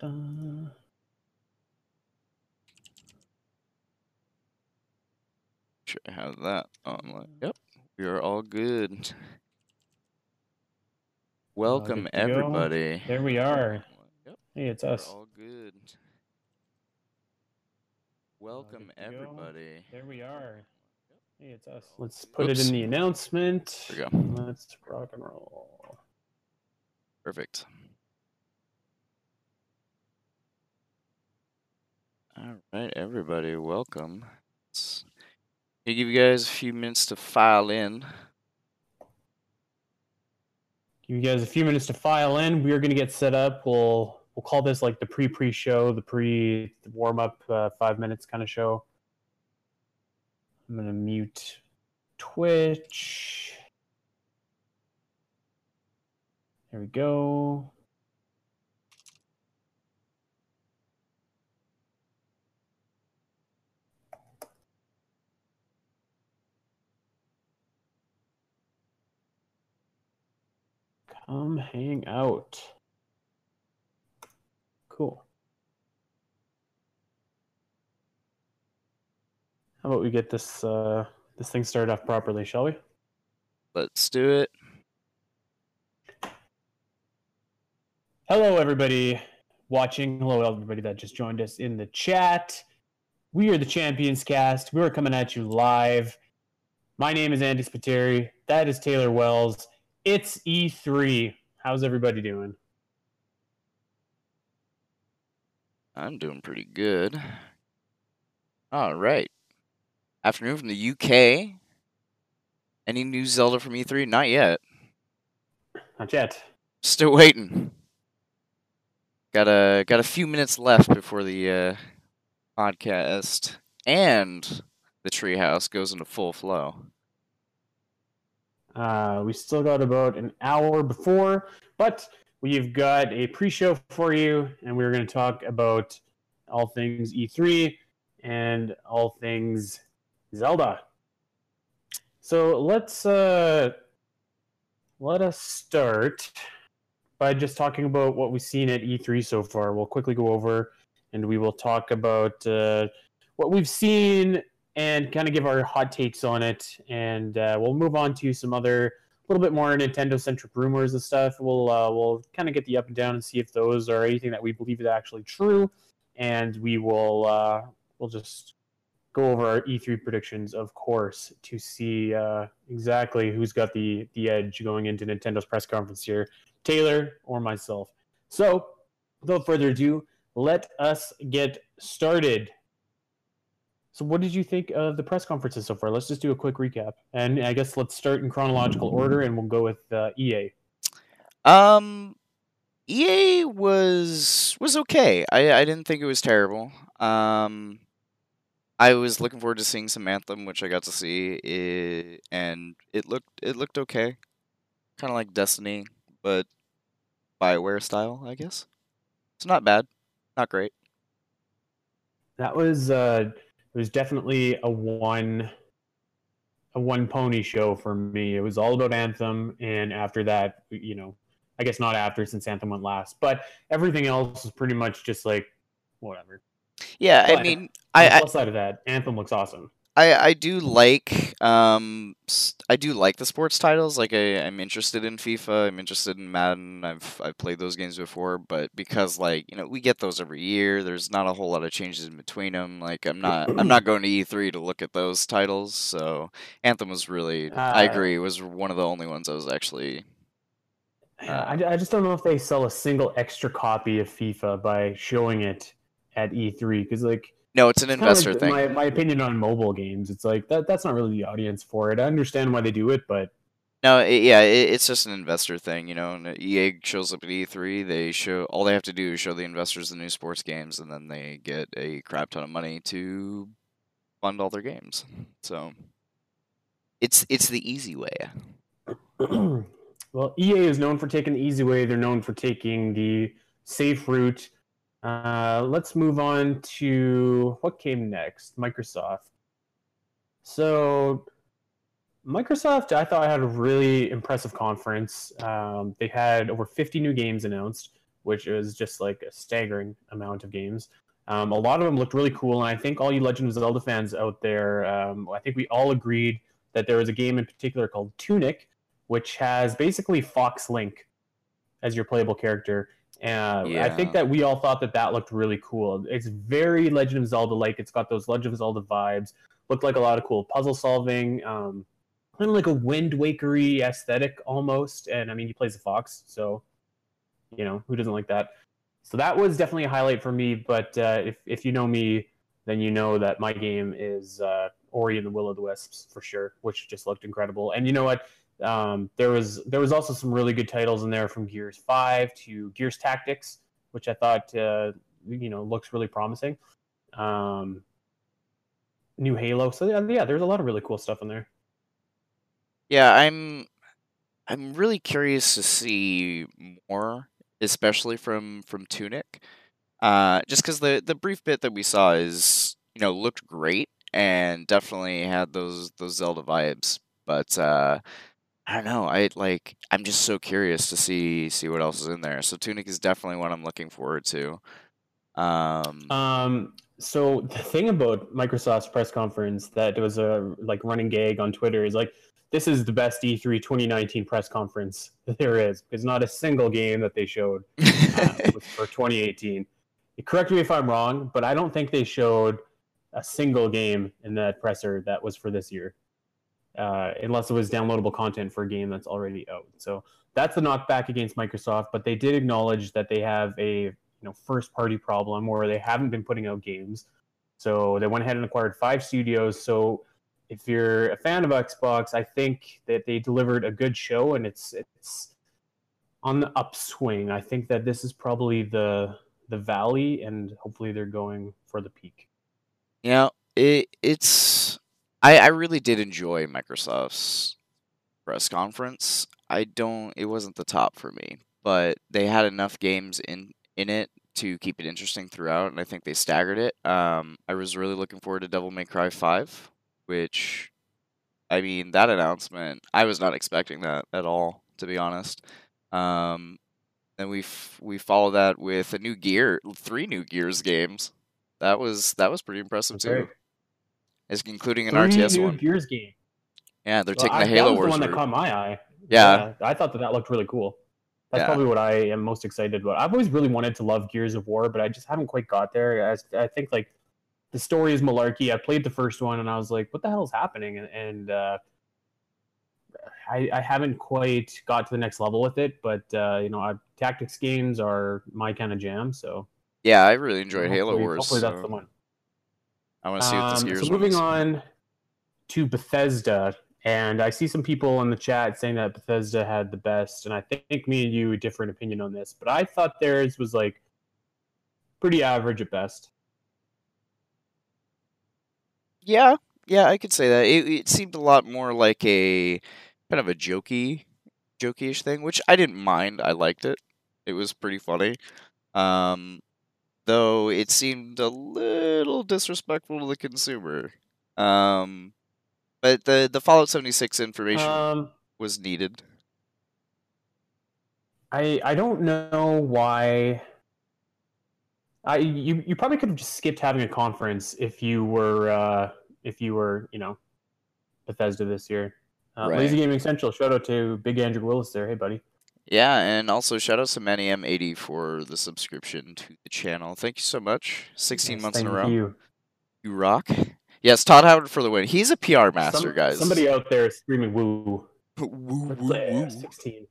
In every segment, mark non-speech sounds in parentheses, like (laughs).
dun. Should I have that um, on? Yep, we are all good. Welcome, good to go. everybody. There we are. Yep, Hey, it's we're us. all good. Welcome, good to go. everybody. There we are. Yep, Hey, it's us. Let's put it in the announcement. There we go. Let's rock and roll. Perfect. All right, everybody, welcome. I'll give you guys a few minutes to file in. Give you guys a few minutes to file in. We are going to get set up. We'll we'll call this like the pre pre show, the pre warm up, uh, five minutes kind of show. I'm going to mute Twitch. There we go. Come hang out. Cool. How about we get this uh this thing started off properly, shall we? Let's do it. Hello everybody watching. Hello everybody that just joined us in the chat. We are the Champions Cast. We're coming at you live. My name is Andy Spiteri. That is Taylor Wells. It's E3. How's everybody doing? I'm doing pretty good. All right. Afternoon from the UK. Any new Zelda from E3? Not yet. Not yet. Still waiting. Got a got a few minutes left before the uh, podcast and the treehouse goes into full flow. Uh, we still got about an hour before, but we've got a pre-show for you, and we're going to talk about all things E3 and all things Zelda. So let's uh, let us start by just talking about what we've seen at E3 so far. We'll quickly go over, and we will talk about uh, what we've seen and kind of give our hot takes on it, and uh, we'll move on to some other a little bit more Nintendo centric rumors and stuff. We'll uh, we'll kind of get the up and down and see if those are anything that we believe is actually true, and we will uh, we'll just go over our E3 predictions, of course, to see uh, exactly who's got the the edge going into Nintendo's press conference here, Taylor or myself. So, without further ado, let us get started. So, what did you think of the press conferences so far? Let's just do a quick recap, and I guess let's start in chronological order, and we'll go with uh, EA. Um, EA was was okay. I I didn't think it was terrible. Um, I was looking forward to seeing some Anthem, which I got to see, it, and it looked it looked okay, kind of like Destiny, but Bioware style, I guess. It's not bad, not great. That was uh, it was definitely a one a one pony show for me. It was all about Anthem, and after that, you know, I guess not after since Anthem went last, but everything else is pretty much just like whatever. Yeah, I mean, I, I plus side of that, Anthem looks awesome. I, I do like um I do like the sports titles. Like I, I'm interested in FIFA. I'm interested in Madden. I've I've played those games before, but because like you know we get those every year, there's not a whole lot of changes in between them. Like I'm not I'm not going to E3 to look at those titles. So Anthem was really I Uh, agree was one of the only ones I was actually Yeah, I, I just don't know if they sell a single extra copy of FIFA by showing it at E3 because like no. It's an it's kinda investor like thing. My, my opinion on mobile games, it's like that that's not really the audience for it. I understand why they do it, but No, it, yeah, it, it's just an investor thing, you know. And EA shows up at E3, they show all they have to do is show the investors the new sports games, and then they get a crap ton of money to fund all their games. So it's it's the easy way. (clears throat) well, EA is known for taking the easy way. They're known for taking the safe route. Uh, let's move on to what came next. Microsoft. So, Microsoft, I thought had a really impressive conference. Um, they had over 50 new games announced, which is just like a staggering amount of games. Um, a lot of them looked really cool, and I think all you Legend of Zelda fans out there, um, I think we all agreed that there was a game in particular called Tunic, which has basically Fox Link as your playable character. And I think that we all thought that that looked really cool. It's very Legend of Zelda like. It's got those Legend of Zelda vibes. Looked like a lot of cool puzzle solving. Um, kind of like a Wind Wakery aesthetic almost. And I mean, he plays a fox, so you know who doesn't like that. So that was definitely a highlight for me. But uh, if if you know me, then you know that my game is uh, Ori and the Will of the Wisps for sure, which just looked incredible. And you know what? Um, there was there was also some really good titles in there from Gears Five to Gears Tactics, which I thought uh, you know looks really promising. Um, new Halo, so yeah, yeah, there's a lot of really cool stuff in there. Yeah, I'm I'm really curious to see more, especially from from Tunic. Uh, just because the the brief bit that we saw is you know looked great and definitely had those those Zelda vibes, but uh, I don't know. I like I'm just so curious to see see what else is in there. So Tunic is definitely what I'm looking forward to. Um, Um, so the thing about Microsoft's press conference that was a like running gag on Twitter is like this is the best E E3 2019 press conference there is because not a single game that they showed uh, (laughs) for 2018. Correct me if I'm wrong, but I don't think they showed a single game in that presser that was for this year, uh, unless it was downloadable content for a game that's already out. So that's the knockback against Microsoft. But they did acknowledge that they have a you know first party problem where they haven't been putting out games. So they went ahead and acquired five studios. So if you're a fan of Xbox, I think that they delivered a good show and it's it's on the upswing. I think that this is probably the the valley and hopefully they're going for the peak. Yeah, it it's I I really did enjoy Microsoft's press conference. I don't it wasn't the top for me, but they had enough games in in it to keep it interesting throughout, and I think they staggered it. Um, I was really looking forward to Devil May Cry 5, which I mean, that announcement, I was not expecting that at all, to be honest. Um, then we f- we follow that with a new gear, three new Gears games. That was that was pretty impressive too. Right. Is including an Three RTS new one. Gears game. Yeah, they're Well, taking I- the Halo that was Wars the one that caught my eye. Yeah. I thought that that looked really cool. That's Yeah. probably what I am most excited about. I've always really wanted to love Gears of War, but I just haven't quite got there. I, I think like the story is malarkey. I played the first one and I was like, "What the hell is happening?" And, and uh, I, I haven't quite got to the next level with it. But uh, you know, I, tactics games are my kind of jam. So Yeah, I really enjoyed Halo Wars. Hopefully, that's the one. I want to see what this Um, Gears so moving is. on to Bethesda, and I see some people in the chat saying that Bethesda had the best, and I think me and you a different opinion on this, but I thought theirs was like pretty average at best. Yeah, yeah, I could say that. It, it seemed a lot more like a kind of a jokey, jokey-ish thing, which I didn't mind. I liked it. It was pretty funny. Um, though it seemed a little disrespectful to the consumer. Um, but the the Fallout 76 information Um, was needed. I I don't know why. I you you probably could have just skipped having a conference if you were uh, if you were you know Bethesda this year. Uh, Right. Lazy Gaming Central. Shout out to Big Andrew Willis there. Hey buddy. Yeah, and also shout out to ManyM80 for the subscription to the channel. Thank you so much. 16 Yes, months in a row. you. You rock. Yes, Todd Howard for the win. He's a PR master, Some- guys. Somebody out there is screaming woo. (laughs) Woo, woo, woo, woo. 16.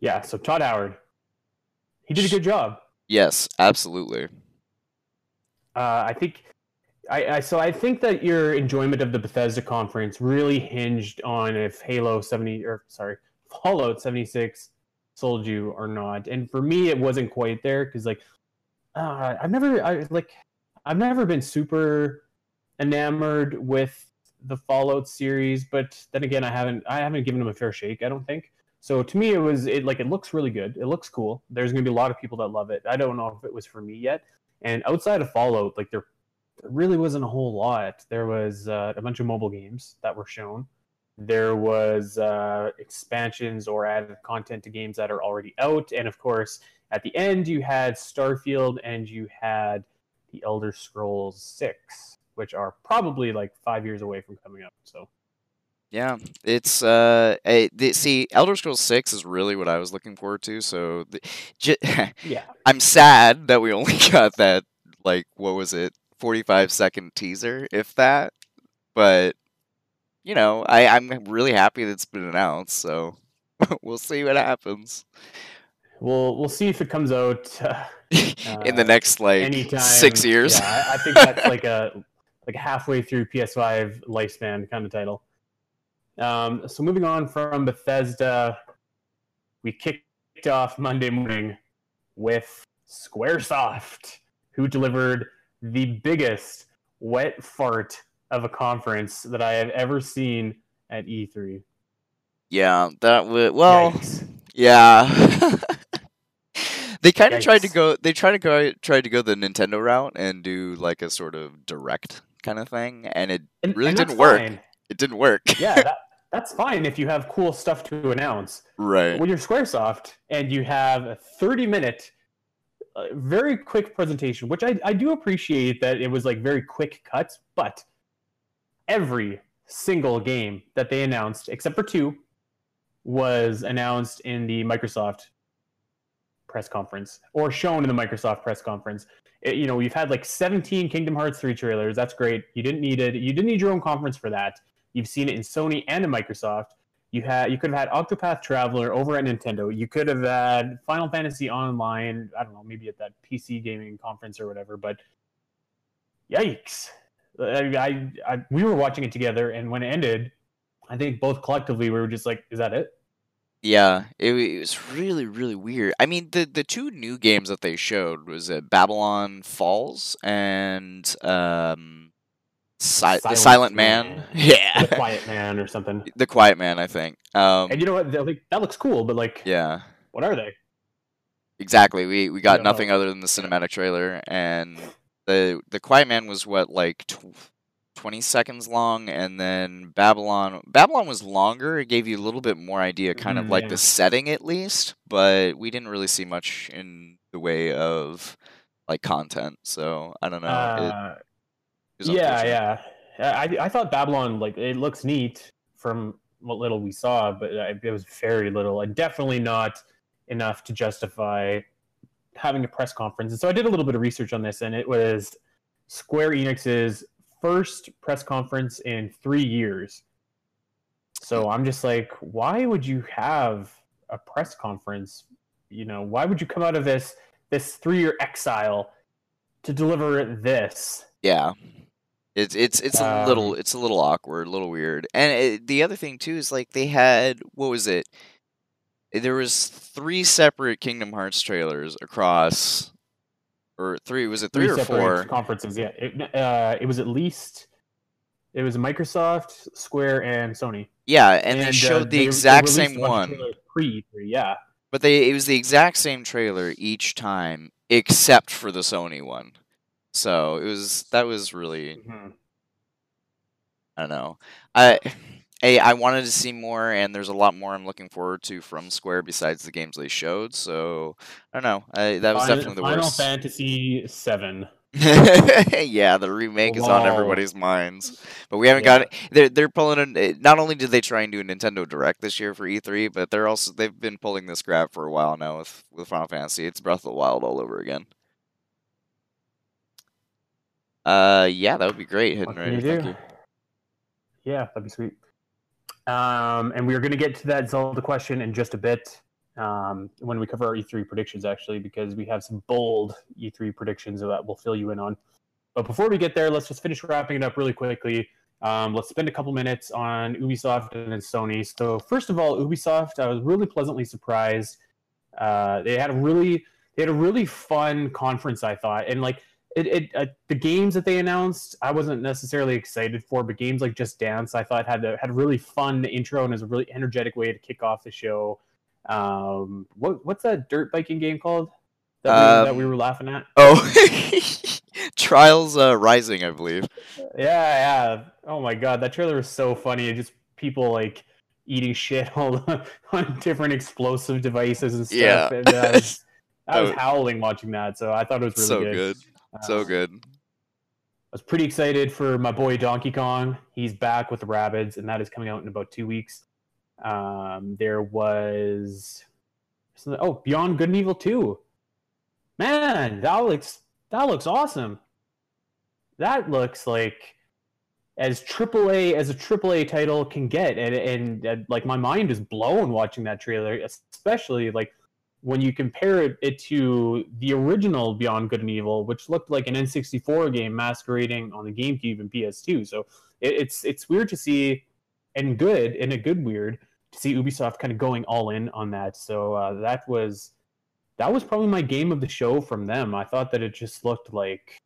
Yeah, so Todd Howard. He did a good job. Yes, absolutely. Uh, I think I, I so I think that your enjoyment of the Bethesda conference really hinged on if Halo 70 or sorry, Fallout 76 sold you or not. And for me it wasn't quite there cuz like uh, I've never I like I've never been super enamored with the Fallout series, but then again I haven't I haven't given them a fair shake, I don't think. So to me it was it like it looks really good. It looks cool. There's going to be a lot of people that love it. I don't know if it was for me yet. And outside of Fallout, like there, there really wasn't a whole lot. There was uh, a bunch of mobile games that were shown. There was uh, expansions or added content to games that are already out, and of course, at the end, you had Starfield and you had the Elder Scrolls Six, which are probably like five years away from coming up. So Yeah, it's uh, a, the, see, Elder Scrolls Six is really what I was looking forward to. So, the, j- (laughs) yeah, I'm sad that we only (laughs) got that like what was it, 45 second teaser, if that. But you know, I I'm really happy that it's been announced. So (laughs) we'll see what happens we'll we'll see if it comes out uh, (laughs) in the next like anytime. six years. Yeah, I, I think (laughs) that's like a like halfway through PS5 lifespan kind of title. Um, so moving on from Bethesda, we kicked off Monday morning with SquareSoft, who delivered the biggest wet fart of a conference that I have ever seen at E3. Yeah, that would well. Yikes. Yeah. (laughs) they kind of tried to go they tried to go tried to go the Nintendo route and do like a sort of direct kind of thing and it And- really and didn't work. fine. It didn't work. Yeah, (laughs) that, that's fine if you have cool stuff to announce. right. when you're SquareSoft and you have a 30 minute, uh, very quick presentation, which I, I do appreciate that it was like very quick cuts, but every single game that they announced, except for two, was announced in the Microsoft press conference or shown in the Microsoft press conference. It- you know, we've had like 17 Kingdom Hearts 3 trailers. That's great. You didn't need it. You didn't need your own conference for that. You've seen it in Sony and in Microsoft. You had you could have had Octopath Traveler over at Nintendo. You could have had Final Fantasy Online. I don't know, maybe at that PC gaming conference or whatever. But yikes! I, I, I we were watching it together, and when it ended, I think both collectively we were just like, "Is that it?" Yeah, it, it was really really weird. I mean, the the two new games that they showed was uh, Babylon's Fall and um Si- the Silent Silent Man. Man. (laughs) Yeah. The Quiet Man or something. (laughs) The Quiet Man, I think. Um And you know what? Like that looks cool, but like, yeah. what are they? Exactly. We we got don't know. nothing other than the cinematic trailer, and the the Quiet Man was what like tw- twenty seconds long, and then Babylon Babylon was longer. It gave you a little bit more idea, kind of Mhm, like yeah. the setting at least, but we didn't really see much in the way of like content. So I don't know. Uh, it was yeah, yeah. I I thought Babylon like it looks neat from what little we saw, but uh, it was very little, and definitely not enough to justify having a press conference. And so I did a little bit of research on this, and it was Square Enix's first press conference in three years. So I'm just like, why would you have a press conference? You know, why would you come out of this this three year exile to deliver this? Yeah. It's it's it's a little Um, it's a little awkward, a little weird. And it, the other thing too is like they had what was it? There was three separate Kingdom Hearts trailers across or three was it three, or four? conferences. Yeah, it, uh, it was at least it was Microsoft, Square, and Sony. Yeah, and, they uh, showed the they- they exact released same a bunch of one. Pre, E3, yeah. But they it was the exact same trailer each time except for the Sony one. So it was that was really Mhm. I don't know. I I, I wanted to see more, and there's a lot more I'm looking forward to from Square besides the games they showed. So I don't know. I, that was Final, definitely the Final worst. Final Fantasy Seven. (laughs) yeah, the remake is on everybody's minds, but we haven't Yeah. got it. They're they're pulling in. eh, Not only did they try and do a Nintendo Direct this year for E3, but they're also they've been pulling this grab for a while now with with Final Fantasy. It's Breath of the Wild all over again. Uh, yeah, that would be great. Hidden Rider, thank you. Yeah, that'd be sweet. Um, and we are going to get to that Zelda question in just a bit um, when we cover our E3 predictions, actually, because we have some bold E3 predictions that we'll fill you in on. But before we get there, let's just finish wrapping it up really quickly. Um, let's spend a couple minutes on Ubisoft and then Sony. So first of all, Ubisoft, I was really pleasantly surprised. Uh, they had a really they had a really fun conference, I thought, and like it, it uh, the games that they announced, I wasn't necessarily excited for, but games like Just Dance, I thought had a, had a really fun intro and is a really energetic way to kick off the show. Um, what what's that dirt biking game called that, we, that we Um, were laughing at? Oh, (laughs) Trials uh, Rising, I believe. Yeah, yeah. Oh my god, that trailer was so funny. It just people like eating shit (laughs) all on different explosive devices and stuff. Yeah. And, uh, I was, (laughs) howling watching that, so I thought it was really so good. good. So Uh, good. I was pretty excited for my boy Donkey Kong. He's back with the Rabbids, and that is coming out in about two weeks. Um, there was oh Beyond Good and Evil Two. Man, that looks that looks awesome. That looks like as AAA as a AAA title can get, and and, and like my mind is blown watching that trailer, especially like when you compare it, to the original Beyond Good and Evil, which looked like an N64 game masquerading on the GameCube and PS2. So it, it's it's weird to see, and good in a good weird to see Ubisoft kind of going all in on that. So uh, that was that was probably my game of the show from them. I thought that it just looked like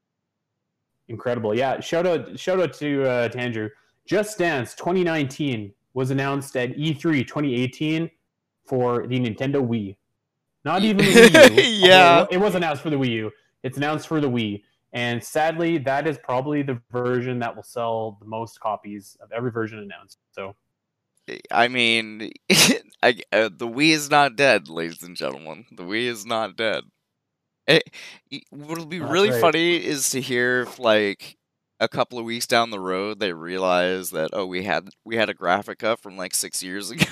incredible. Yeah, shout out shout out to uh, to Andrew. Just Dance 2019 was announced at E E3 2018 for the Nintendo Wii. Not even the (laughs) Wii U. Yeah. It was announced for the Wii U. It's announced for the Wii. And sadly, that is probably the version that will sell the most copies of every version announced. So I mean, (laughs) I, uh, the Wii is not dead, ladies and gentlemen. The Wii is not dead. It, y- what'll be That's really right. funny is to hear if, like a couple of weeks down the road they realize that oh we had we had a graphica from like six years (laughs) ago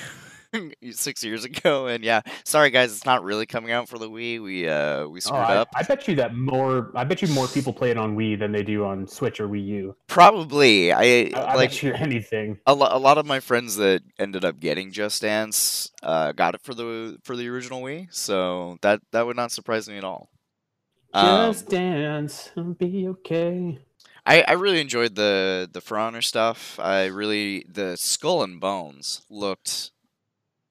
(laughs) six years ago and yeah sorry guys it's not really coming out for the Wii we uh we Oh, screwed I, up I bet you that more. I bet you more people play it on Wii than they do on Switch or Wii U. probably I, I, I like bet you (laughs) anything. a, lo- a lot of my friends that ended up getting Just Dance uh, got it for the for the original Wii, so that that would not surprise me at all. Um, Just dance and be okay. I, I really enjoyed the the For Honor stuff. I really the Skull and Bones looked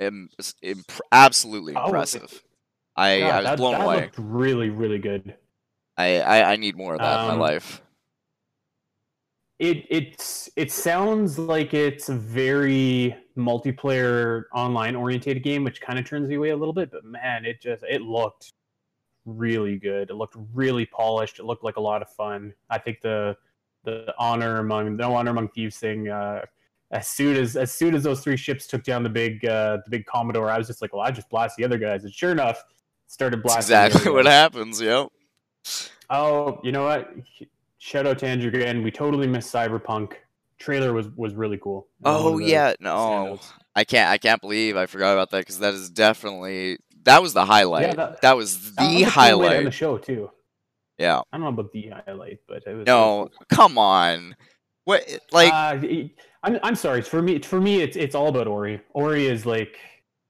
Im- imp- absolutely Oh, impressive. I, God, I was that, blown that away. looked really, really good. I, I I need more of that in Um, my life. It it's it sounds like it's a very multiplayer online oriented game, which kind of turns me away a little bit. But man, it just it looked really good. It looked really polished. It looked like a lot of fun. I think the the honor among no honor among thieves thing. Uh, as soon as as soon as those three ships took down the big uh, the big Commodore, I was just like, well, I just blast the other guys. And sure enough, started That's blasting. the exactly what happens. Yep. Oh, you know what? Shout out to Andrew again. We totally missed Cyberpunk. Trailer was was really cool. Oh yeah, no, standouts. I can't. I can't believe I forgot about that because that is definitely that was the highlight. that- that, was That the was cool way to end highlight. the show too. Yeah. I don't know about the highlight, but it was No, come on. What like uh, I'm I'm sorry. For me, for me, it's it's all about Ori. Ori is like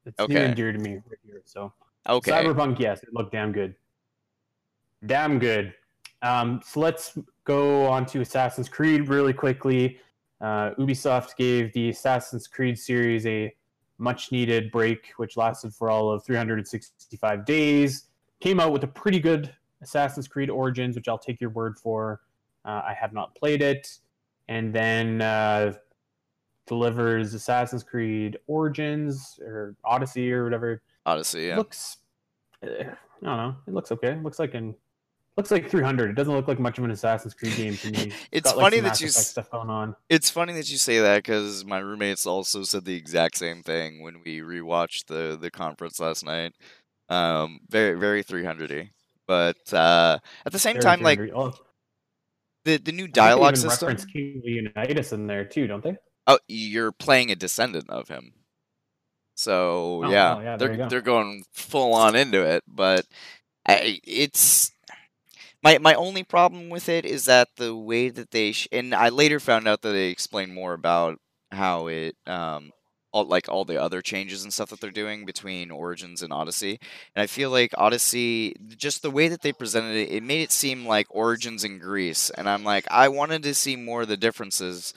it's near and dear to me right here. So okay? Cyberpunk, yes, it looked damn good. Damn good. Um, so let's go on to Assassin's Creed really quickly. Uh, Ubisoft gave the Assassin's Creed series a much needed break, which lasted for all of 365 days. Came out with a pretty good Assassin's Creed Origins, which I'll take your word for. Uh, I have not played it. And then uh, delivers Assassin's Creed Origins or Odyssey or whatever Odyssey, yeah. looks uh, I don't know. It looks okay. It looks like an looks like 300. It doesn't look like much of an Assassin's Creed game to me. (laughs) It's got, funny some that you stuff going on. It's funny that you say that because my roommates also said the exact same thing when we rewatched the the conference last night. Um, very very 300y. But uh, at the same Very time, like 300. Oh, the the new think they dialogue even system. reference King Leonidas in there too, don't they? Oh, you're playing a descendant of him. So Oh, yeah, oh, yeah, they're go. they're going full on into it, but I, it's my my only problem with it is that the way that they sh- and I later found out that they explain more about how it um all like all the other changes and stuff that they're doing between Origins and Odyssey. And I feel like Odyssey just the way that they presented it, it made it seem like Origins in Greece and I'm like I wanted to see more of the differences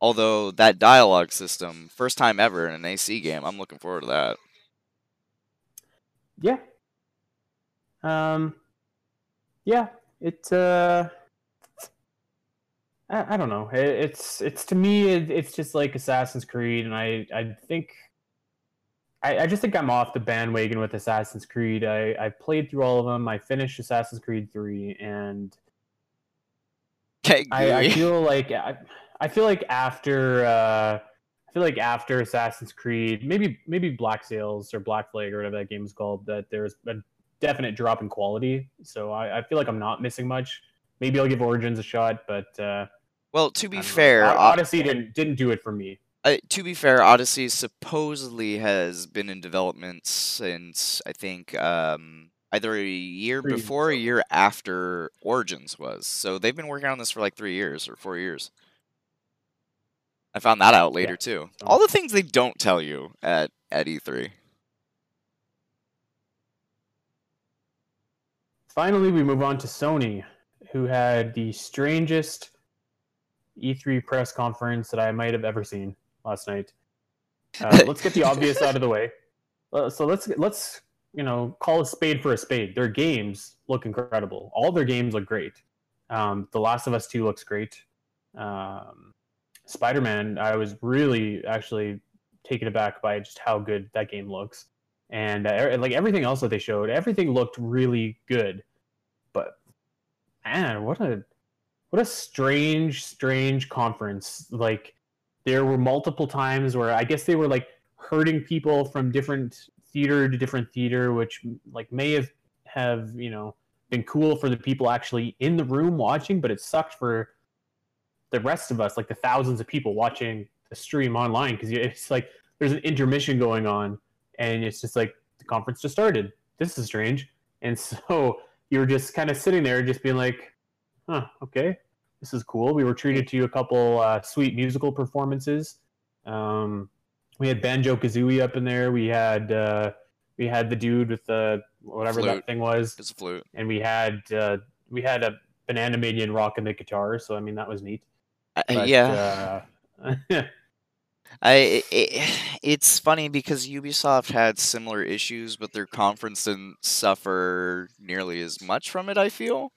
Although that dialogue system, first time ever in an AC game, I'm looking forward to that. Yeah. Um. Yeah. It. Uh. I, I don't know. It, it's it's to me it, it's just like Assassin's Creed, and I I think. I, I just think I'm off the bandwagon with Assassin's Creed. I, I played through all of them. I finished Assassin's Creed three, and (laughs) I, I feel like I, I feel like after uh, I feel like after Assassin's Creed, maybe maybe Black Sails or Black Flag or whatever that game is called, that there's a definite drop in quality. So I, I feel like I'm not missing much. Maybe I'll give Origins a shot, but uh, Well, to be know. fair, O- Odyssey didn't didn't do it for me. uh, to be fair, Odyssey supposedly has been in development since I think um, either a year Three before or a year after Origins was. So they've been working on this for like three years or four years. I found that out later too. so- All the things they don't tell you at at E E3. Finally, we move on to Sony, who had the strangest E3 press conference that I might have ever seen last night. Uh, (laughs) let's get the obvious out of the way. Uh, so let's let's you know call a spade for a spade. Their games look incredible. All their games look great. Um, the Last of Us Two looks great. Um, Spider Man, I was really actually taken aback by just how good that game looks and uh, e- like everything else that they showed, everything looked really good. Man, what a what a strange, strange conference. Like there were multiple times where I guess they were like herding people from different theater to different theater, which like may have have you know been cool for the people actually in the room watching, but it sucked for the rest of us, like the thousands of people watching the stream online, because it's like there's an intermission going on and it's just like the conference just started. This is strange. And (laughs) so you were just kind of sitting there, just being like, "Huh, okay, this is cool." We were treated to a couple uh, sweet musical performances. Um, we had Banjo Kazooie up in there. We had uh, we had the dude with the whatever Flute. that thing was, It's a flute. and we had uh, we had a banana minion rocking the guitar. So I mean that was neat. I- But, yeah. (laughs) I it, it's funny because Ubisoft had similar issues, but their conference didn't suffer nearly as much from it. I feel.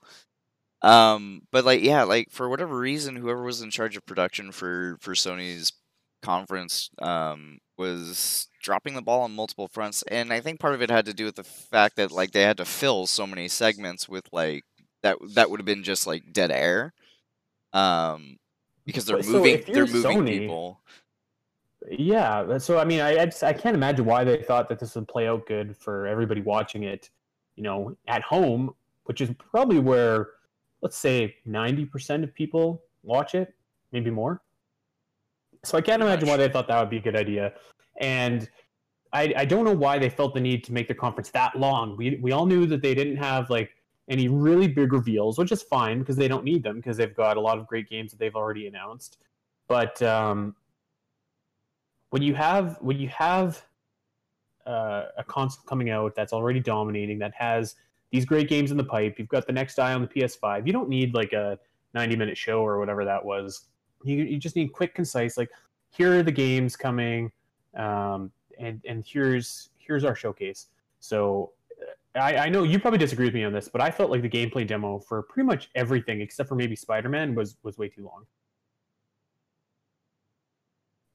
Um, but like, yeah, like for whatever reason, whoever was in charge of production for for Sony's conference um was dropping the ball on multiple fronts, and I think part of it had to do with the fact that like they had to fill so many segments with like that that would have been just like dead air. Um, because they're But moving, if they're moving Sony- people. Yeah, so I mean, I I, just, I can't imagine why they thought that this would play out good for everybody watching it, you know, at home, which is probably where, let's say, ninety percent of people watch it, maybe more. So I can't imagine why they thought that would be a good idea, and I I don't know why they felt the need to make the conference that long. We we all knew that they didn't have like any really big reveals, which is fine because they don't need them because they've got a lot of great games that they've already announced, but. um when you have when you have uh, a console coming out that's already dominating that has these great games in the pipe you've got the next eye on the ps5 you don't need like a 90 minute show or whatever that was. You, you just need quick concise like here are the games coming um, and and here's here's our showcase. So uh, I, I know you probably disagree with me on this but i felt like the gameplay demo for pretty much everything except for maybe spider-man was was way too long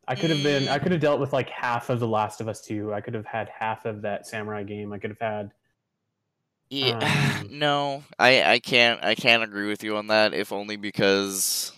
I could have been. I could have dealt with like half of The Last of Us Two. I could have had half of that samurai game. I could have had. Yeah, Um, (laughs) no, I I can't I can't agree with you on that. If only because,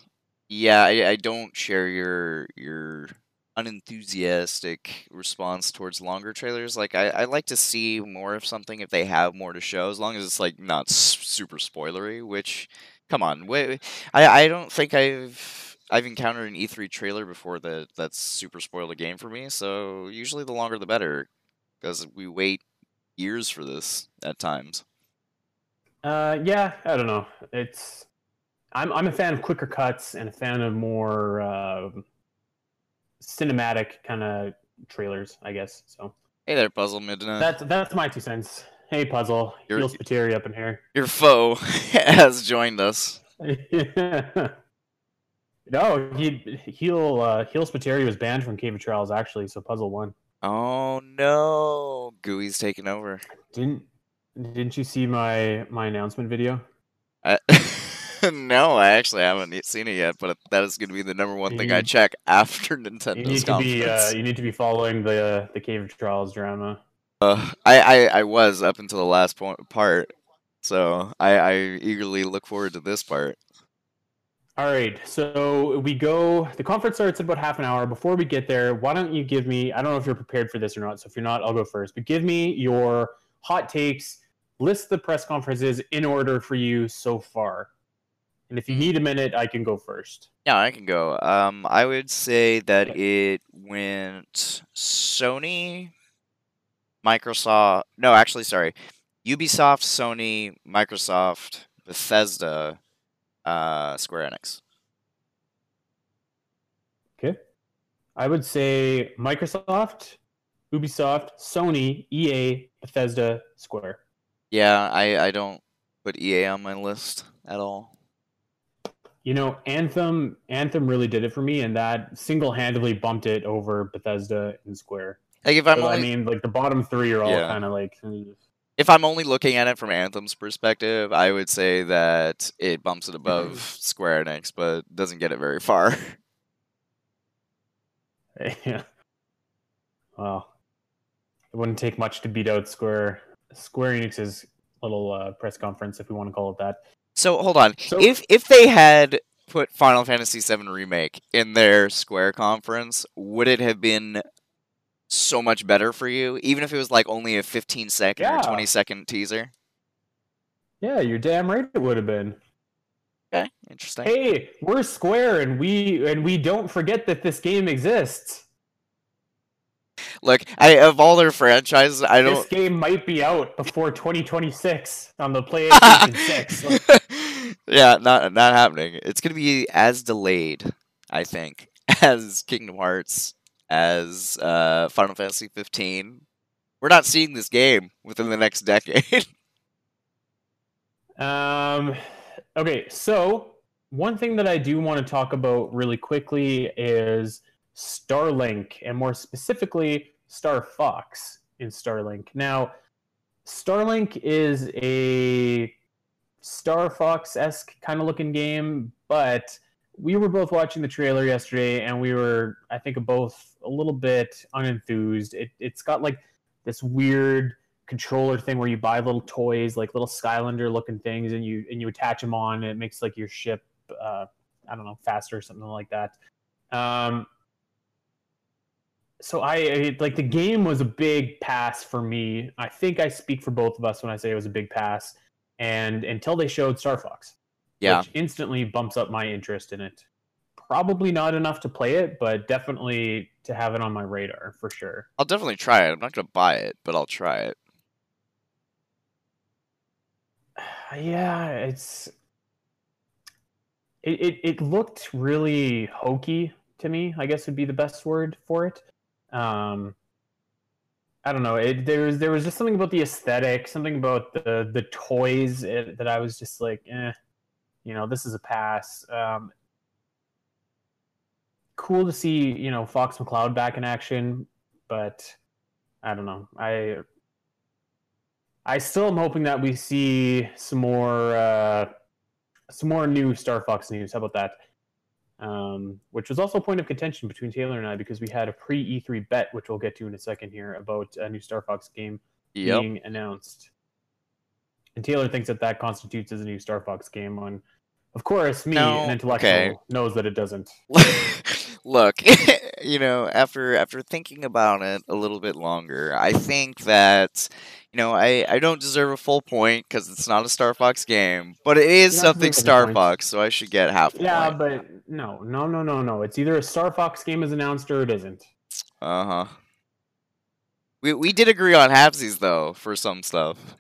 yeah, I, I don't share your your unenthusiastic response towards longer trailers. Like I I like to see more of something if they have more to show, as long as it's like not super spoilery. Which, come on, wait, I I don't think I've I've encountered an E3 trailer before that that's super spoiled a game for me. So usually the longer the better, because we wait years for this at times. Uh, yeah, I don't know. It's. I'm I'm a fan of quicker cuts and a fan of more uh, cinematic kind of trailers. I guess so. Hey there, Puzzle Midnight. That's that's my two cents. Hey, puzzle. You're- Heel Spiteri up in here. Your foe (laughs) has joined us. (laughs) no, he he'll uh, he'll Spiteri was banned from Cave of Trials actually. So puzzle won. Oh no, Gooey's taking over. Didn't didn't you see my my announcement video? I, (laughs) no, I actually haven't seen it yet, but that is going to be the number one thing I check after (laughs) Nintendo's You need to conference. be uh, you need to be following the the Cave of Trials drama. Uh, I, I I was up until the last point, part, so I, I eagerly look forward to this part. All right, so we go. The conference starts in about half an hour. Before we get there, why don't you give me? I don't know if you're prepared for this or not. So if you're not, I'll go first. But give me your hot takes list the press conferences in order for you so far. And if you need a minute, I can go first. Yeah, I can go. Um, I would say that it went Sony, Microsoft. No, actually, sorry, Ubisoft, Sony, Microsoft, Bethesda, uh, Square Enix. Okay. I would say Microsoft, Ubisoft, Sony, EA, Bethesda, Square. Yeah, I, I don't put EA on my list at all. You know, Anthem Anthem really did it for me, and that single handedly bumped it over Bethesda and Square. Like if I'm So, only, I mean, like the bottom three are all Yeah. kind of like. If I'm only looking at it from Anthem's perspective, I would say that it bumps it above Square Enix, but doesn't get it very far. (laughs) Yeah. Well, it wouldn't take much to beat out Square Square Enix's little uh, press conference, if we want to call it that. So hold on. So- if if they had put Final Fantasy VII Remake in their Square conference, would it have been so much better for you? Even if it was like only a 15 second Yeah. or 20 second teaser? Yeah, you're damn right. It would have been. Okay, interesting. Hey, we're Square, and we and we don't forget that this game exists. Look, I of all their franchises, I don't. This game might be out before 2026 on the PlayStation (laughs) 6. (laughs) yeah, not not happening. It's gonna be as delayed, I think, (laughs) as Kingdom Hearts, as uh, Final Fantasy 15. We're not seeing this game within the next (laughs) decade. Um, okay, so one thing that I do want to talk about really quickly is Starlink, and more specifically, Star Fox in Starlink. Now, Starlink is a Star Fox esque kind of looking game, but we were both watching the trailer yesterday, and we were, I think, both a little bit unenthused. It, it's got like this weird controller thing where you buy little toys, like little Skylander looking things, and you and you attach them on, and it makes like your ship, uh, I don't know, faster or something like that. Um, so I I- like the game was a big pass for me. I think I speak for both of us when I say it was a big pass. And until they showed Star Fox, yeah, which instantly bumps up my interest in it. Probably not enough to play it, but definitely to have it on my radar for sure. I'll definitely try it. I'm not gonna buy it, but I'll try it. (sighs) Yeah, it's it, it it looked really hokey to me. I guess would be the best word for it. Um, I don't know. It, there was there was just something about the aesthetic, something about the the toys eh, that I was just like, eh, you know, this is a pass. Um, cool to see you know Fox McCloud back in action, but I don't know. I I still am hoping that we see some more uh, some more new Star Fox news. How about that? Um, which was also a point of contention between Taylor and I because we had a pre E3 bet, which we'll get to in a second here, about a new Star Fox game Yep. being announced. And Taylor thinks that that constitutes as a new Star Fox game. On, of course, me, No, an intellectual, okay. knows that it doesn't. (laughs) Look, (laughs) you know, after after thinking about it a little bit longer, I think that you know I, I don't deserve a full point because it's not a Star Fox game, but it is something Star. Fox, so I should get half Yeah, point. but no, no, no, no, no. It's either a Star Fox game is announced or it isn't. Uh huh. We we did agree on halvesies though for some stuff.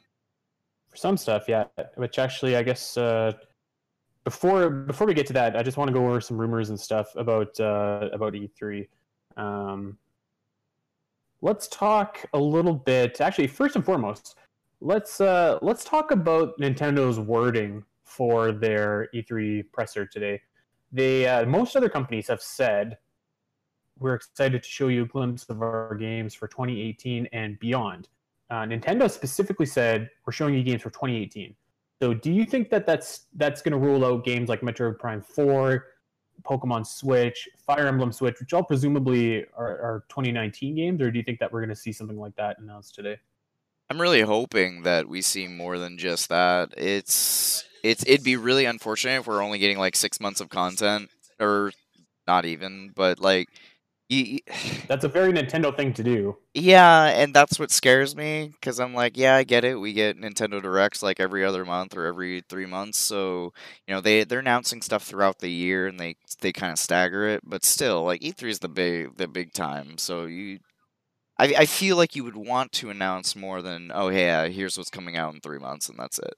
for some stuff yeah which actually i guess uh before before we get to that i just want to go over some rumors and stuff about uh about e3 um let's talk a little bit actually first and foremost let's uh let's talk about nintendo's wording for their e3 presser today. They uh, most other companies have said we're excited to show you a glimpse of our games for 2018 and beyond. Uh, Nintendo specifically said we're showing you games for 2018. So, do you think that that's that's going to rule out games like Metroid Prime 4, Pokemon Switch, Fire Emblem Switch, which all presumably are, are 2019 games, or do you think that we're going to see something like that announced today? I'm really hoping that we see more than just that. It's it's it'd be really unfortunate if we're only getting like six months of content, or not even, but like You, (sighs) That's a very Nintendo thing to do. yeah, and that's what scares me because I'm like, yeah, I get it. We get Nintendo Directs like every other month or every three months, so you know they they're announcing stuff throughout the year and they they kind of stagger it. But still, like E3 is the big the big time, so you. I, I feel like you would want to announce more than oh yeah here's what's coming out in three months and that's it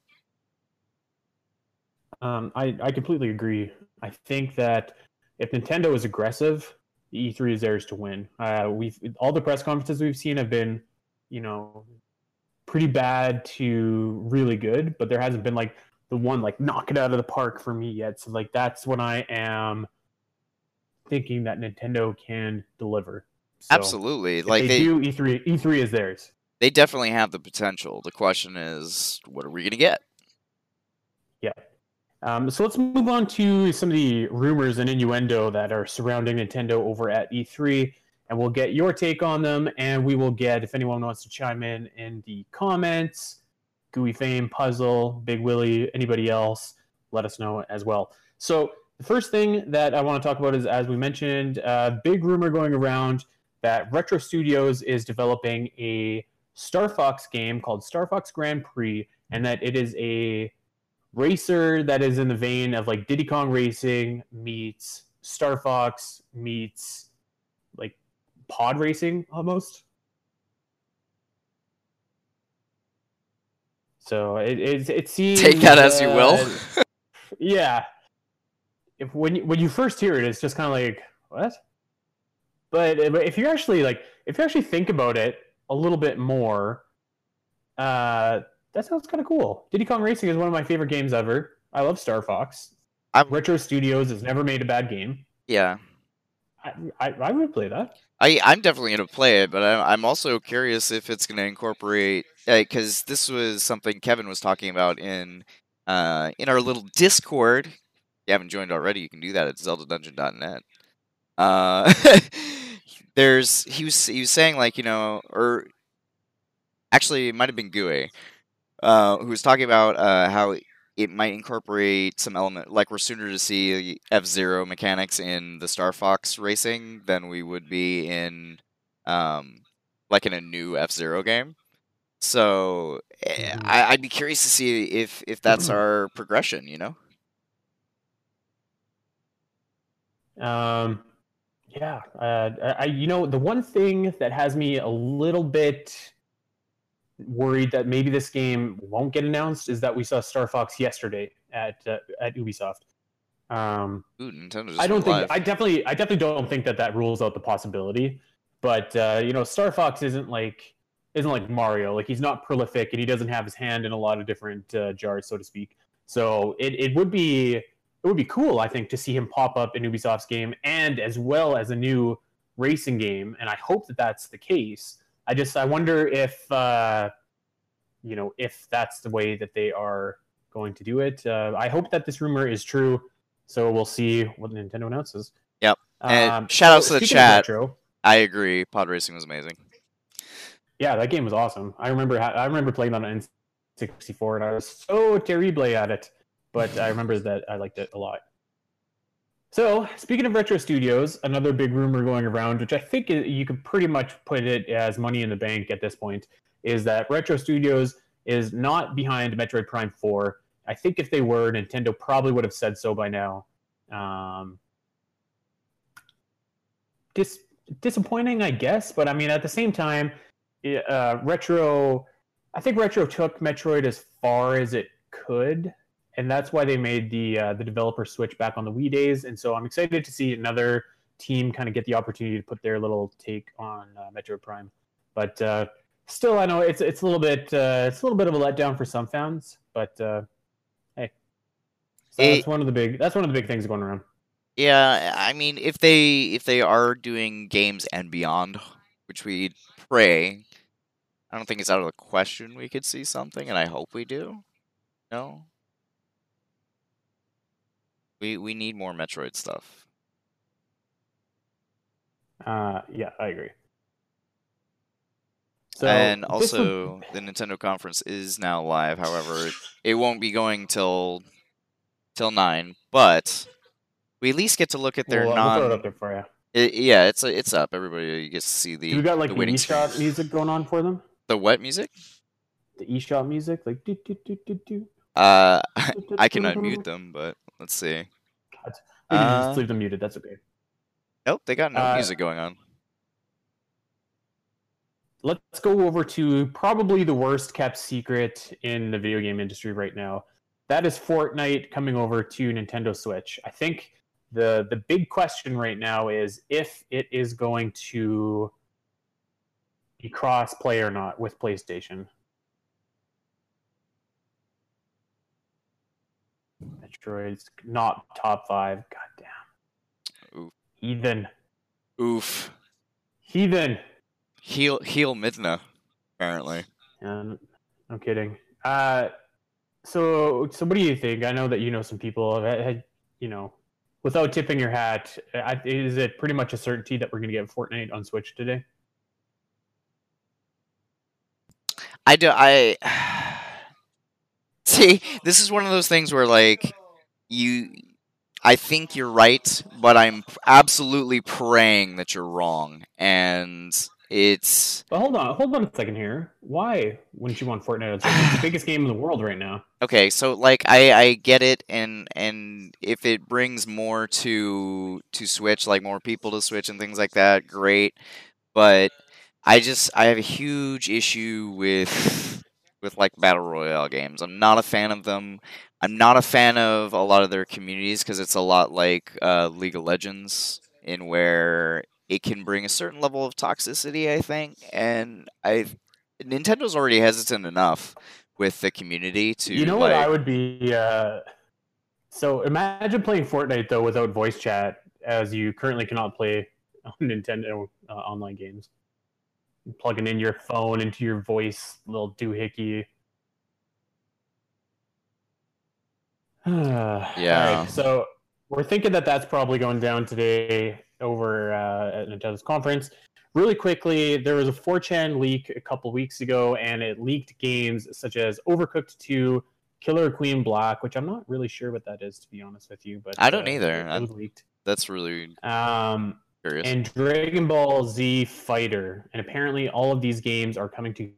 Um, I, I completely agree. I think that if Nintendo is aggressive, E3 is theirs to win. Uh, we've all the press conferences we've seen have been, you know, pretty bad to really good, but there hasn't been like the one like knock it out of the park for me yet. So like that's when I am thinking that Nintendo can deliver. So absolutely like they, they do E3 E3 is theirs. they definitely have the potential the question is what are we gonna get Um, so let's move on to some of the rumors and innuendo that are surrounding Nintendo over at E3, and we'll get your take on them. And we will get, if anyone wants to chime in in the comments, Gooey Fame, Puzzle, Big Willie, anybody else, let us know as well. So the first thing that I want to talk about is, as we mentioned, uh, big rumor going around that Retro Studios is developing a Star Fox game called Star Fox Grand Prix, and that it is a racer that is in the vein of like Diddy Kong Racing meets Star Fox meets like pod racing almost. So it it, it seems Take that as you will. uh, (laughs) yeah. If when you, when you first hear it, it's just kind of like what? But if you actually like, if you actually think about it a little bit more, uh, that sounds kind of cool. Diddy Kong Racing is one of my favorite games ever. I love Star Fox. I'm- Retro Studios has never made a bad game. yeah I, I, I would play that. I, I'm definitely going to play it, but I, I'm also curious if it's going to incorporate because this was something Kevin was talking about in uh, in our little Discord. If you haven't joined already, you can do that at ZeldaDungeon.net. Uh, (laughs) there's he was he was saying like you know or actually it might have been Gui, uh, who was talking about uh, how it might incorporate some element like we're sooner to see F Zero mechanics in the Star Fox racing than we would be in um like in a new F Zero game. So eh, Mhm. I, I'd be curious to see if if that's our progression. You know. Um, yeah, uh, I, I- you know, the one thing that has me a little bit worried that maybe this game won't get announced is that we saw Star Fox yesterday at uh, at Ubisoft. Um, Ooh, I don't think live. I definitely I definitely don't think that that rules out the possibility. But uh, you know, Star Fox isn't like isn't like Mario. Like he's not prolific and he doesn't have his hand in a lot of different uh, jars, so to speak. So it, it would be it would be cool, I think, to see him pop up in Ubisoft's game and as well as a new racing game. And I hope that that's the case. I just I wonder if uh, you know if that's the way that they are going to do it. Uh, I hope that this rumor is true. So we'll see what Nintendo announces. Yep. And Um, shout outs so to the chat. I agree. Pod racing was amazing. yeah, that game was awesome. I remember ha- I remember playing on an N64 and I was so terrible at it, but I remember that I liked it a lot. So speaking of retro studios, another big rumor going around, which I think you could pretty much put it as money in the bank at this point, is that retro studios is not behind Metroid Prime 4. I think if they were, Nintendo probably would have said so by now. Um, dis- disappointing, I guess, but I mean, at the same time, uh, Retro, I think Retro took Metroid as far as it could, and that's why they made the uh, the developer switch back on the Wii days. And so I'm excited to see another team kind of get the opportunity to put their little take on uh, Metroid Prime. But uh, still, I know it's it's a little bit uh, it's a little bit of a letdown for some fans, but uh, hey, so It- that's one of the big that's one of the big things going around. Yeah, I mean, if they if they are doing games and beyond, which we pray, I don't think it's out of the question we could see something, and I hope we do. No, we we need more Metroid stuff. Uh, yeah, I agree. So and also, would- the Nintendo conference is now live. However, it, won't be going till till nine, but we at least get to look at their we'll, uh, we'll throw it up there for you. It, yeah, it's it's up. Everybody gets to see the. We got like the eShop screen. music going on for them? The what music? The eShop music, like do do do do do. Uh, (laughs) I can unmute them, but let's see. Maybe Uh, just leave them muted. That's okay. Nope, they got no Uh, music going on. Let's go over to probably the worst kept secret in the video game industry right now. That is Fortnite coming over to Nintendo Switch. I think the the big question right now is if it is going to be cross play or not with PlayStation. Metroid's not top five. Goddamn. Oof. Heathen. Oof. Heathen. Heal heal Midna, apparently. Yeah, no kidding. Uh, so, so what do you think? I know that you know some people. Had, had- you know, without tipping your hat, I, is it pretty much a certainty that we're going to get Fortnite on Switch today? I do. I see. This is one of those things where, like, you. I think you're right, but I'm absolutely praying that you're wrong, and it's But hold on, hold on a second here. Why wouldn't you want Fortnite on Switch? It's the biggest game in the world right now. (sighs) okay. So, like, I I get it, and and if it brings more to to Switch, like more people to Switch and things like that, great. But I just I have a huge issue with with like battle royale games. I'm not a fan of them. I'm not a fan of a lot of their communities because it's a lot like uh, League of Legends, in where it can bring a certain level of toxicity. I think, and I Nintendo's already hesitant enough with the community to You know like, what I would be? Uh, so imagine playing Fortnite though without voice chat, as you currently cannot play on (laughs) Nintendo uh, online games. Plugging in your phone into your voice, little doohickey. (sighs) Yeah. Alright, so we're thinking that that's probably going down today over uh, at Nintendo's conference. Really quickly, there was a 4chan leak a couple weeks ago, and it leaked games such as Overcooked 2, Killer Queen Black, which I'm not really sure what that is, to be honest with you. But I don't uh, either. It, leaked. that's really Um, curious. and Dragon Ball Z Fighter, and apparently all of these games are coming to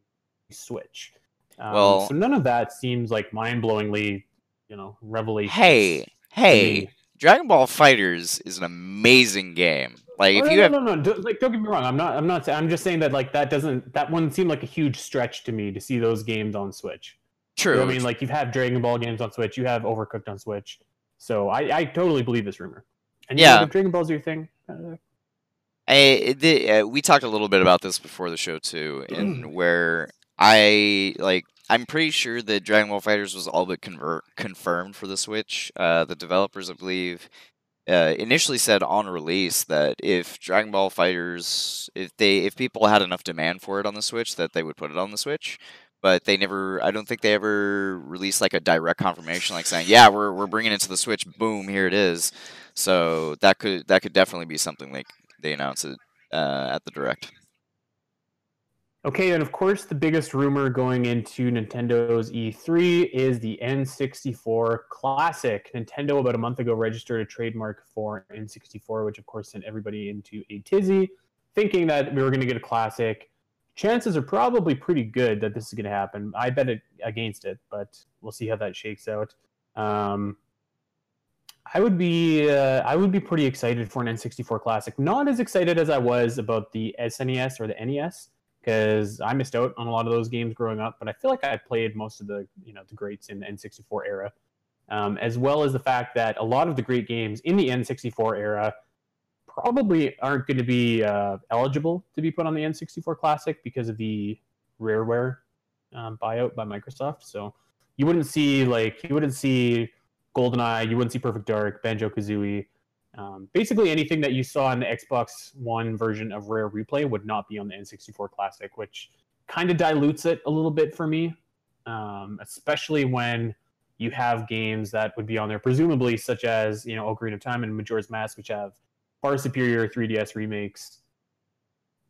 Switch. Um, Well- so none of that seems like mind-blowingly, you know, revelation. hey, hey, Dragon Ball FighterZ is an amazing game. Like if Oh, no, you no, have no, no, Don't, like, don't get me wrong. I'm not. I'm not. I'm just saying that like that doesn't. That one seemed like a huge stretch to me to see those games on Switch. You true, know I mean, like you've had Dragon Ball games on Switch. You have Overcooked on Switch. So I, I totally believe this rumor. And you know, Yeah. Dragon Ball's your thing. Uh, I, the, uh, we talked a little bit about this before the show too, and where I like I'm pretty sure that Dragon Ball FighterZ was all but convert confirmed for the Switch. Uh, the developers, I believe, uh, initially said on release that if Dragon Ball FighterZ, if they if people had enough demand for it on the Switch, that they would put it on the Switch. But they never, I don't think they ever released like a direct confirmation, like saying, "Yeah, we're we're bringing it to the Switch. Boom, here it is." So that could that could definitely be something like they announce it uh, at the direct. Okay, and of course, the biggest rumor going into Nintendo's E3 is the N64 Classic. Nintendo, about a month ago, registered a trademark for N64, which of course sent everybody into a tizzy, thinking that we were going to get a classic. Chances are probably pretty good that this is going to happen. I bet it against it, but we'll see how that shakes out. Um, I would be uh, I would be pretty excited for an N64 Classic. Not as excited as I was about the SNES or the NES because I missed out on a lot of those games growing up. But I feel like I played most of the you know the greats in the N64 era, um, as well as the fact that a lot of the great games in the N64 era probably aren't going to be uh, eligible to be put on the N64 Classic because of the Rareware um, buyout by Microsoft. So you wouldn't see like you wouldn't see GoldenEye, you wouldn't see Perfect Dark, Banjo Kazooie. Um, basically, anything that you saw in the Xbox One version of Rare Replay would not be on the N64 Classic, which kind of dilutes it a little bit for me, um, especially when you have games that would be on there, presumably such as you know Ocarina of Time and Majora's Mask, which have far superior 3DS remakes.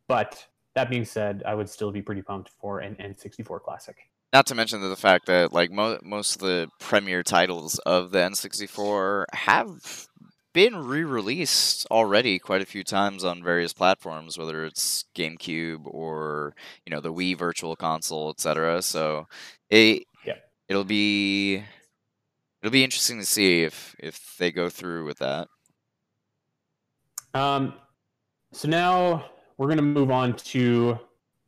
But that being said, I would still be pretty pumped for an N64 Classic. Not to mention the fact that like mo- most of the premier titles of the N64 have been re-released already quite a few times on various platforms, whether it's GameCube or you know the Wii Virtual Console, etc. So it Yeah. it'll be it'll be interesting to see if if they go through with that. Um, so now we're going to move on to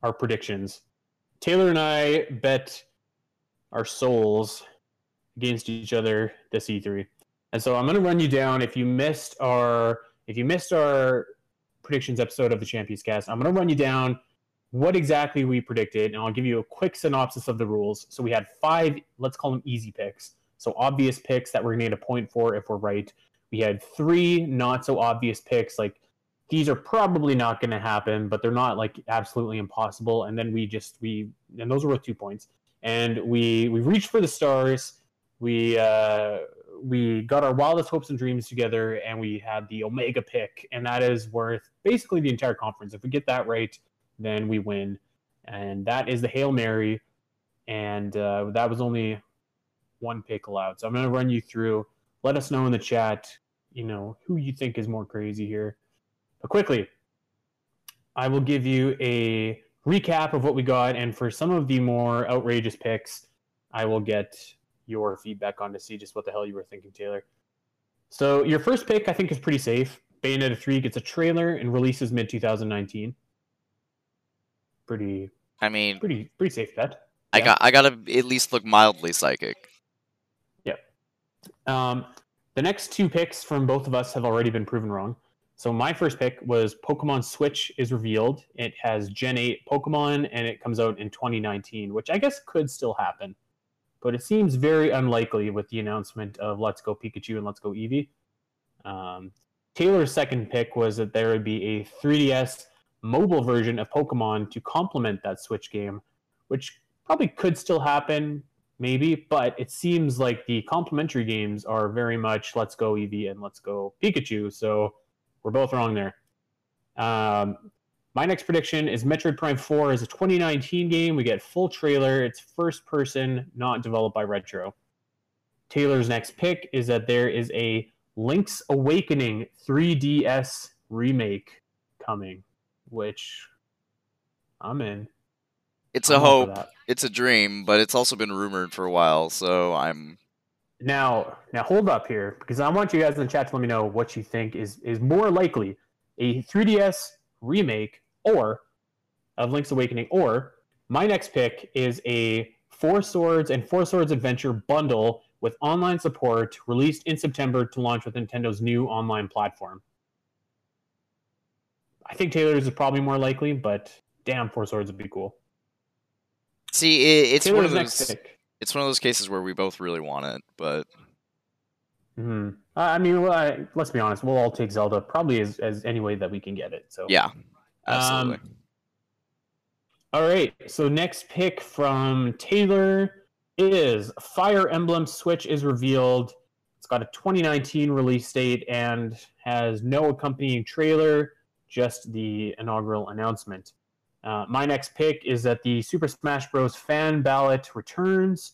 our predictions. Taylor and I bet our souls against each other this E3. And so I'm going to run you down if you missed our if you missed our predictions episode of the Champions Cast, I'm going to run you down what exactly we predicted and I'll give you a quick synopsis of the rules. So we had five, let's call them easy picks. So obvious picks that we're going to get a point for if we're right. We had three not so obvious picks like these are probably not going to happen, but they're not like absolutely impossible. And then we just we and those were worth two points. And we we reached for the stars. We uh, we got our wildest hopes and dreams together, and we had the Omega pick, and that is worth basically the entire conference. If we get that right, then we win, and that is the hail mary. And uh, that was only one pick allowed. So I'm going to run you through. Let us know in the chat, you know, who you think is more crazy here. But quickly, I will give you a recap of what we got, and for some of the more outrageous picks, I will get your feedback on to see just what the hell you were thinking, Taylor. So your first pick, I think, is pretty safe. Bayonetta 3 gets a trailer and releases mid 2019. Pretty, I mean, pretty, pretty safe bet. I Yeah. got I gotta at least look mildly psychic. Um, the next two picks from both of us have already been proven wrong. So my first pick was Pokemon Switch is revealed. It has Gen 8 Pokemon and it comes out in 2019, which I guess could still happen. But it seems very unlikely with the announcement of Let's Go Pikachu and Let's Go Eevee. Um, Taylor's second pick was that there would be a 3DS mobile version of Pokemon to complement that Switch game, which probably could still happen, maybe, but it seems like the complementary games are very much Let's Go Eevee and Let's Go Pikachu, so we're both wrong there. Um, my next prediction is Metroid Prime 4 is a 2019 game. We get full trailer. It's first person, not developed by Retro. Taylor's next pick is that there is a Link's Awakening 3DS remake coming, which I'm in. It's a I'm for hope. It's a dream, but it's also been rumored for a while, so I'm Now, now hold up here because I want you guys in the chat to let me know what you think is is more likely a 3DS remake or of Link's Awakening, or my next pick is a Four Swords and Four Swords Adventure bundle with online support released in September to launch with Nintendo's new online platform. I think Taylor's is probably more likely, but damn, Four Swords would be cool. see it, it's one Taylor's of next those pick. It's one of those cases where we both really want it, but hmm I mean, I, let's be honest. We'll all take Zelda probably as, as any way that we can get it. So yeah, absolutely. Um, all right. So next pick from Taylor is Fire Emblem Switch is revealed. It's got a 2019 release date and has no accompanying trailer, just the inaugural announcement. Uh, my next pick is that the Super Smash Bros. fan ballot returns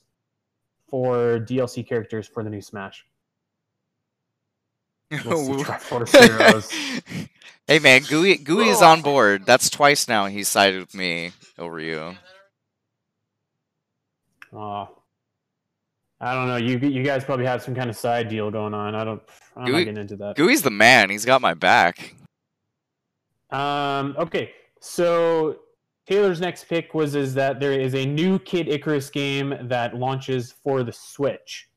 for DLC characters for the new Smash. (laughs) We'll see Triforce Heroes. (laughs) hey man, Gooey Gooey is on board. That's twice now he sided with me over you. Oh, I don't know. You you guys probably have some kind of side deal going on. I don't. I'm Gooey- not getting into that. Gooey's the man. He's got my back. Um. Okay. So Taylor's next pick was is that there is a new Kid Icarus game that launches for the Switch.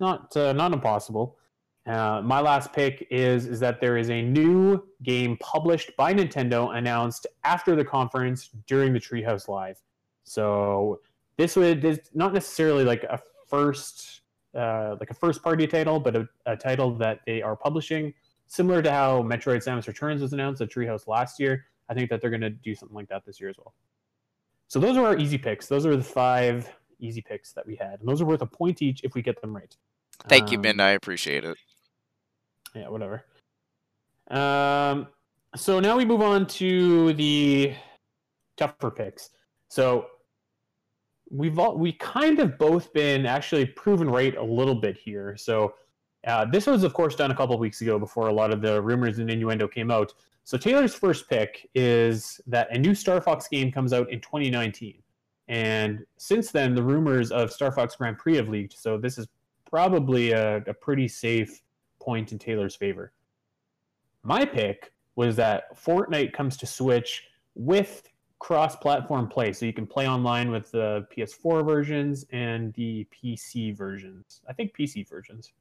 Not uh, not impossible. Uh, my last pick is is that there is a new game published by Nintendo announced after the conference during the Treehouse Live. So this would this not necessarily like a first uh, like a first party title, but a, a title that they are publishing, similar to how Metroid: Samus Returns was announced at Treehouse last year. I think that they're going to do something like that this year as well. So those are our easy picks. Those are the five easy picks that we had, and those are worth a point each if we get them right. Thank you, Um, Min. I appreciate it. yeah, whatever. Um, so now we move on to the tougher picks. So we've all we kind of both been actually proven right a little bit here. So Uh, this was, of course, done a couple weeks ago before a lot of the rumors and innuendo came out. So Taylor's first pick is that a new Star Fox game comes out in 2019. And since then, the rumors of Star Fox Grand Prix have leaked. So this is probably a, a pretty safe point in Taylor's favor. My pick was that Fortnite comes to Switch with cross-platform play, so you can play online with the PS4 versions and the PC versions. I think PC versions.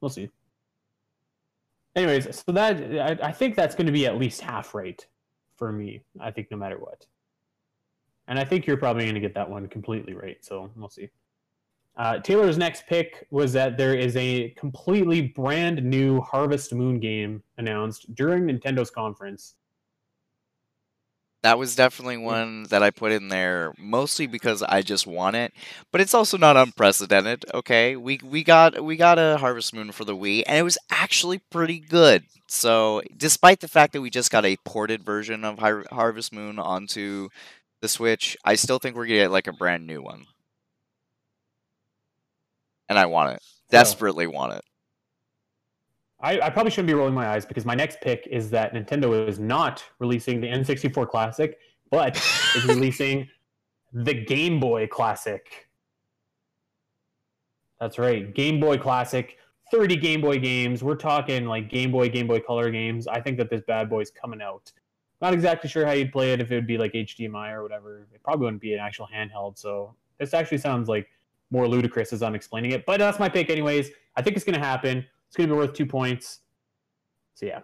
We'll see. Anyways, so that I, I think that's going to be at least half right for me. I think no matter what, and I think you're probably going to get that one completely right. So we'll see. Uh, Taylor's next pick was that there is a completely brand new Harvest Moon game announced during Nintendo's conference. That was definitely mm. one that I put in there mostly because I just want it, but it's also not unprecedented. Okay, we we got we got a Harvest Moon for the Wii, and it was actually pretty good. So, despite the fact that we just got a ported version of Har- Harvest Moon onto the Switch, I still think we're gonna get like a brand new one and I want it. Desperately want it. I, I, probably shouldn't be rolling my eyes because my next pick is that Nintendo is not releasing the N64 Classic, but is (laughs) releasing the Game Boy Classic. That's right, Game Boy Classic. 30 Game Boy games. We're talking like Game Boy, Game Boy Color games. I think that this bad boy's coming out. Not exactly sure how you'd play it if it would be like HDMI or whatever. It probably wouldn't be an actual handheld. So this actually sounds like more ludicrous as I'm explaining it. But that's my pick, anyways. I think it's going to happen. It's going to be worth two points. So, yeah.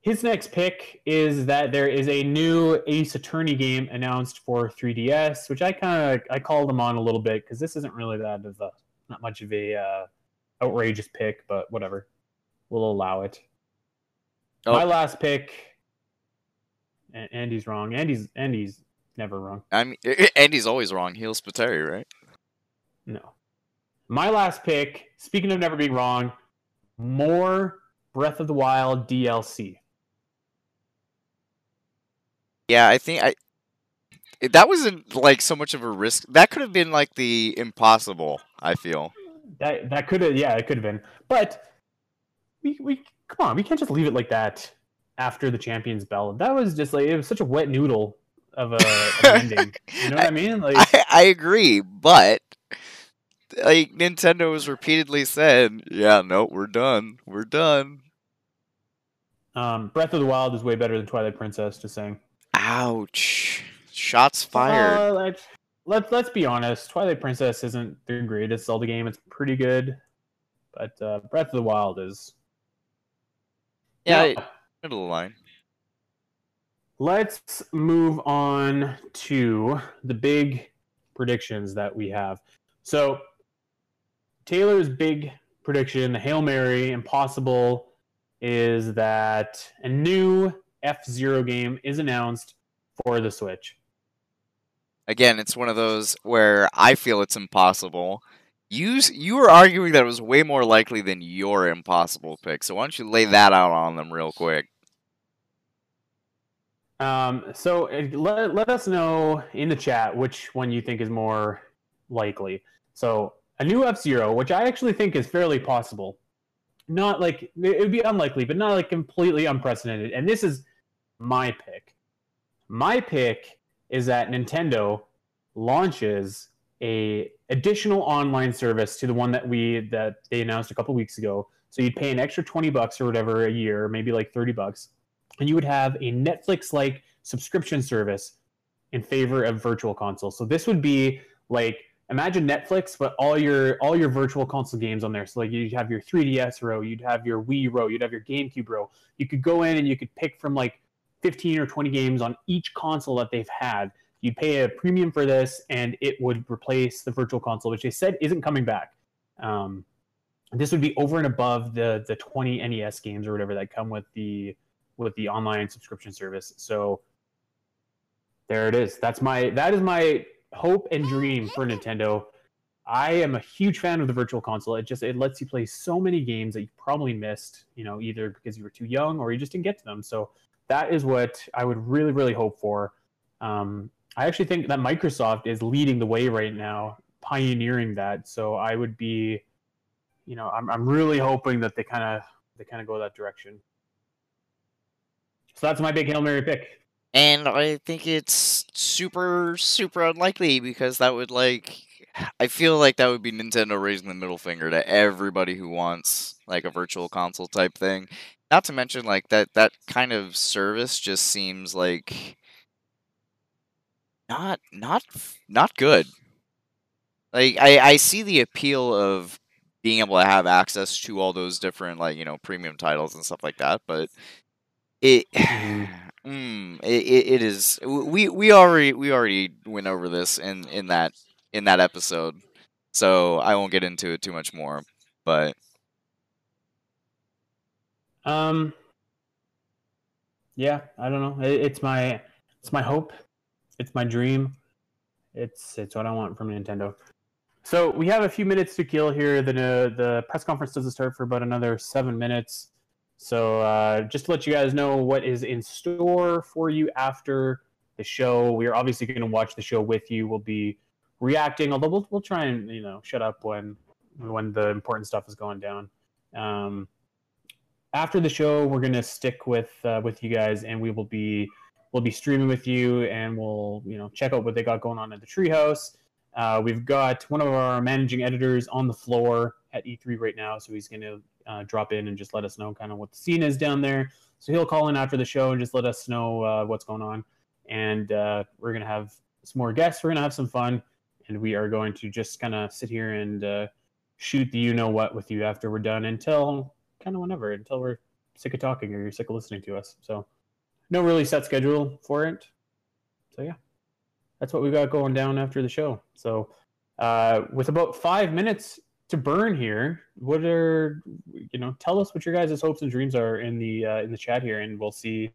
His next pick is that there is a new Ace Attorney game announced for 3DS, which I kind of I called him on a little bit because this isn't really that of a not much of a uh, outrageous pick, but whatever, we'll allow it. Oh. My last pick, Andy's wrong. Andy's Andy's never wrong. I mean, Andy's always wrong. He'll Spiteri, right? No. My last pick, speaking of never being wrong, more Breath of the Wild DLC. Yeah, I think I that wasn't like so much of a risk. That could have been like the impossible, I feel. That that could have yeah, it could have been. But we we come on, we can't just leave it like that after the Champions Ballad. That was just like it was such a wet noodle of a of (laughs) ending. You know what I, I mean? Like I, I agree, but like Nintendo has repeatedly said, "Yeah, no, we're done. We're done." Um, Breath of the Wild is way better than Twilight Princess. Just saying. Ouch! Shots fired. Uh, let's, let's let's be honest. Twilight Princess isn't the greatest Zelda game. It's pretty good, but uh, Breath of the Wild is. Yeah, now, middle of the line. Let's move on to the big predictions that we have. So Taylor's big prediction, the Hail Mary, impossible, is that a new F Zero game is announced for the Switch. Again, it's one of those where I feel it's impossible. You you were arguing that it was way more likely than your impossible pick. So why don't you lay that out on them real quick? Um, so uh, let, let us know in the chat which one you think is more likely. So a new F Zero, which I actually think is fairly possible. Not like it would be unlikely, but not like completely unprecedented. And this is my pick. My pick is that Nintendo launches a additional online service to the one that we that they announced a couple weeks ago. So you'd pay an extra 20 bucks or whatever a year, maybe like 30 bucks, and you would have a Netflix like subscription service in favor of virtual console. So this would be like imagine Netflix, but all your all your virtual console games on there. So like you'd have your 3DS row, you'd have your Wii row, you'd have your GameCube row. You could go in and you could pick from like 15 or 20 games on each console that they've had. You'd pay a premium for this, and it would replace the virtual console, which they said isn't coming back. Um, this would be over and above the the 20 NES games or whatever that come with the with the online subscription service. So there it is. That's my that is my hope and dream for Nintendo. I am a huge fan of the virtual console. It just it lets you play so many games that you probably missed, you know, either because you were too young or you just didn't get to them. So that is what I would really, really hope for. Um, I actually think that Microsoft is leading the way right now, pioneering that. So I would be you know, I'm I'm really hoping that they kind of they kind of go that direction. So that's my big hail mary pick. And I think it's super, super unlikely because that would like I feel like that would be Nintendo raising the middle finger to everybody who wants like a virtual console type thing. Not to mention like that that kind of service just seems like not not not good. Like I I see the appeal of being able to have access to all those different like, you know, premium titles and stuff like that, but it Mhm. Mm, it, it, is. We we already we already went over this in in that in that episode, so I won't get into it too much more. But Um. Yeah, I don't know. It, it's my it's my hope. It's my dream. It's it's what I want from Nintendo. So we have a few minutes to kill here. The uh, the press conference doesn't start for about another seven minutes. So uh, just to let you guys know what is in store for you after the show. We are obviously going to watch the show with you. We'll be reacting, although we'll we'll try and you know shut up when when the important stuff is going down. Um, after the show, we're gonna stick with uh, with you guys, and we will be we'll be streaming with you, and we'll you know check out what they got going on at the Treehouse. Uh, we've got one of our managing editors on the floor at E3 right now, so he's gonna uh, drop in and just let us know kind of what the scene is down there. So he'll call in after the show and just let us know uh, what's going on, and uh, we're gonna have some more guests. We're gonna have some fun, and we are going to just kind of sit here and uh, shoot the you know what with you after we're done until kind of whenever until we're sick of talking or you're sick of listening to us. So no really set schedule for it. So yeah, that's what we got going down after the show. So uh, with about five minutes to burn here, what are you know? Tell us what your guys' hopes and dreams are in the uh, in the chat here, and we'll see.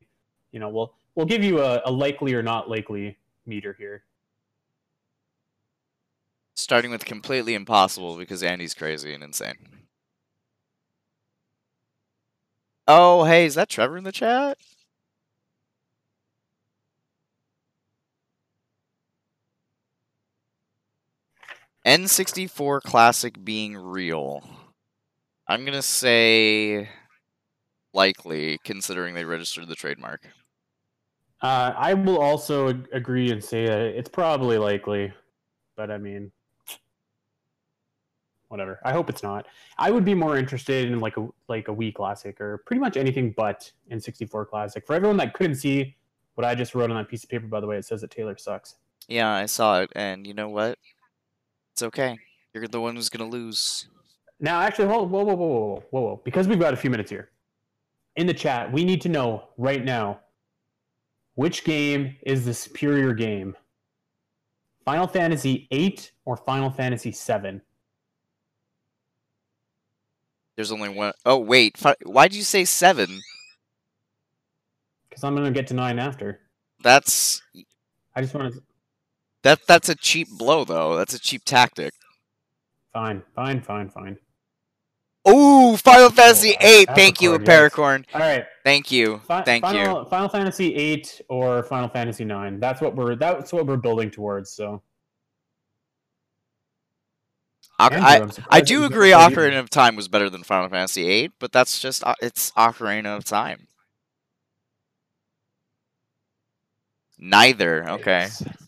You know, we'll we'll give you a, a likely or not likely meter here. starting with completely impossible because Andy's crazy and insane. Oh, hey, is that Trevor in the chat? N64 Classic being real. I'm going to say likely, considering they registered the trademark. Uh, I will also ag- agree and say that it's probably likely, but I mean, whatever. I hope it's not. I would be more interested in like a like a Wii Classic or pretty much anything but N64 Classic. For everyone that couldn't see what I just wrote on that piece of paper, by the way, it says that Taylor sucks. Yeah, I saw it, and you know what? It's okay. You're the one who's going to lose. Now, actually, hold, whoa, whoa, whoa, whoa, whoa, whoa, because we've got a few minutes here. In the chat, we need to know right now which game is the superior game, Final Fantasy VIII or Final Fantasy VII. There's only one oh wait. Why'd you say seven? Because I'm gonna get to nine after. That's I just want to. That. That's a cheap blow, though. That's a cheap tactic. Fine, fine, fine, fine. Ooh, Final oh, Fantasy Oh, VIII. Thank you, yes. Paracorn. All right, Thank you. fi- Thank you. Final, Final Fantasy VIII or Final Fantasy Nine. That's what we're that's what we're building towards. So Andrew, I, I do agree Ocarina of Time was better than Final Fantasy VIII, but that's just uh, it's Ocarina of Time. Neither. Okay. Yikes.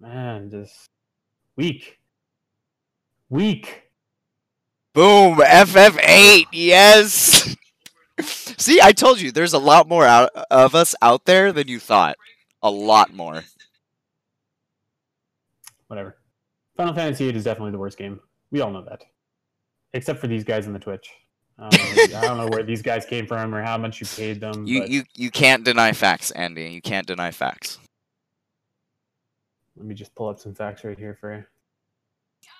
Man, just weak, weak. Boom. FF8. Yes. (laughs) See, I told you there's a lot more out of us out there than you thought. A lot more. Whatever. Final Fantasy VIII is definitely the worst game. We all know that, except for these guys in the Twitch. Um, I don't know where these guys came from or how much you paid them. You but you you can't deny facts, Andy. You can't deny facts. Let me just pull up some facts right here for you.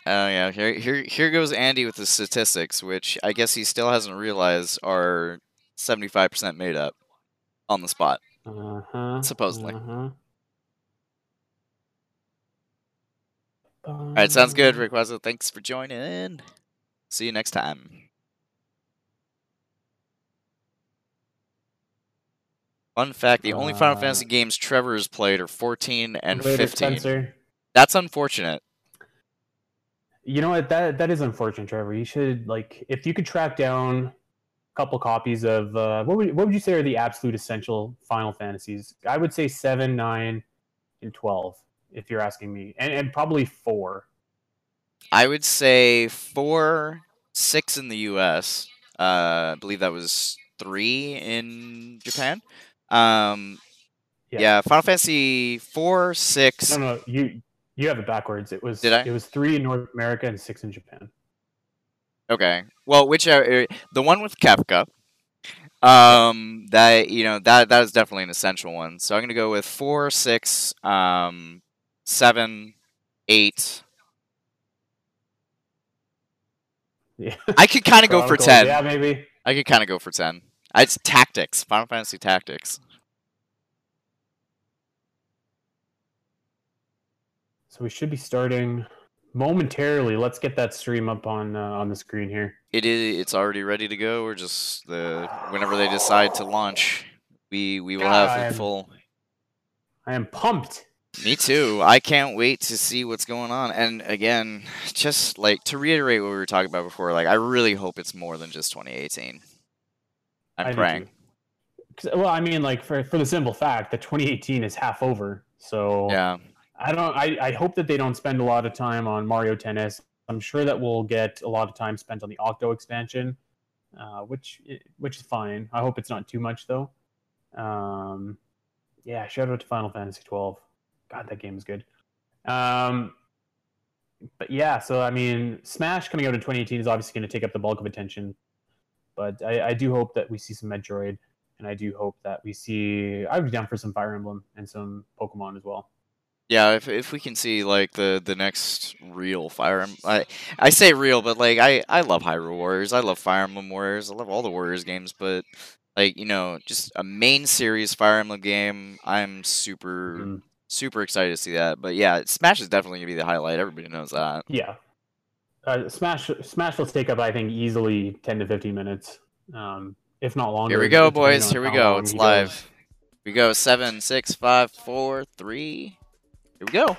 Oh yeah, here here here goes Andy with the statistics, which I guess he still hasn't realized are seventy five percent made up on the spot. Uh huh. Supposedly. Uh-huh. All right, sounds good, Rick Wazzo. Thanks for joining. See you next time. Fun fact: the only Final Uh, Fantasy games Trevor has played are fourteen and Later, fifteen. Spencer. That's unfortunate. You know what? That that is unfortunate, Trevor. You should like if you could track down a couple copies of uh, what would what would you say are the absolute essential Final Fantasies? I would say seven, nine, and twelve. If you're asking me, and, and probably four. I would say four, six in the U.S. Uh, I believe that was three in Japan. Um, Yeah. yeah. Final Fantasy four, six. No, no, you you have it backwards. It was Did I? it was three in North America and six in Japan. Okay. Well, which uh, the one with Kefka. Um, that you know that that is definitely an essential one. So I'm gonna go with four, six, um, seven, eight. Yeah. I could kind of (laughs) go for ten. Yeah, maybe. I could kind of go for ten. It's tactics. Final Fantasy Tactics. So we should be starting momentarily. Let's get that stream up on uh, on the screen here. It is. It's already ready to go. We're just the whenever they decide to launch, we we will have it full. I am pumped. Me too. I can't wait to see what's going on. And again, just like to reiterate what we were talking about before, like I really hope it's more than just 2018. I'm I praying. Well, I mean, like for for the simple fact that 2018 is half over. So Yeah. I don't. I, I hope that they don't spend a lot of time on Mario Tennis. I'm sure that we'll get a lot of time spent on the Octo expansion, uh, which which is fine. I hope it's not too much though. Um, yeah, shout out to Final Fantasy 12. God, that game is good. Um, but yeah, so I mean, Smash coming out in 2018 is obviously going to take up the bulk of attention. But I, I do hope that we see some Metroid, and I do hope that we see. I would be down for some Fire Emblem and some Pokemon as well. Yeah, if if we can see like the the next real Fire Emblem, I I say real, but like I I love Hyrule Warriors, I love Fire Emblem Warriors, I love all the Warriors games, but like you know, just a main series Fire Emblem game, I'm super Mhm. super excited to see that. But yeah, Smash is definitely gonna be the highlight. Everybody knows that. Yeah. Uh, Smash Smash will take up, I think, easily 10 to 15 minutes, um, if not longer. Here we go, boys. Here we go. It's live. goes. We go seven, six, five, four, three. Here we go.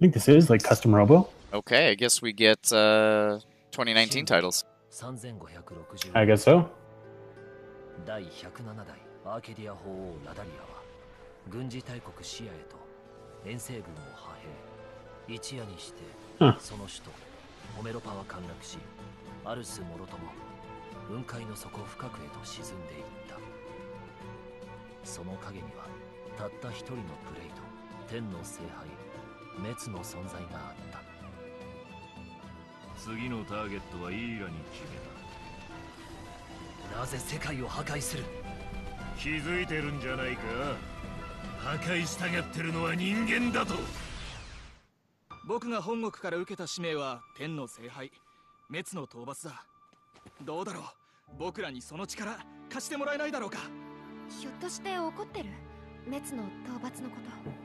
I think this is like custom robo. Okay, I guess we get uh 2019 titles. 3560 I guess so. 第107代アーケディア法王ラダリアは軍事大国シアへと遠征軍を派兵一夜にしてうんその首都ホメロパは陥落しアルスもろとも雲海の底深くへと沈んでいったその影にはたった一人のプレイと天の聖杯 滅の存在があった。次のターゲットはイーラに決めた。なぜ世界を破壊する？気づいてるんじゃないか。破壊したがってるのは人間だと。僕が本国から受けた使命は天の聖杯。滅の討伐だ。どうだろう？僕らにその力貸してもらえないだろうか？ひょっとして怒ってる？滅の討伐のこと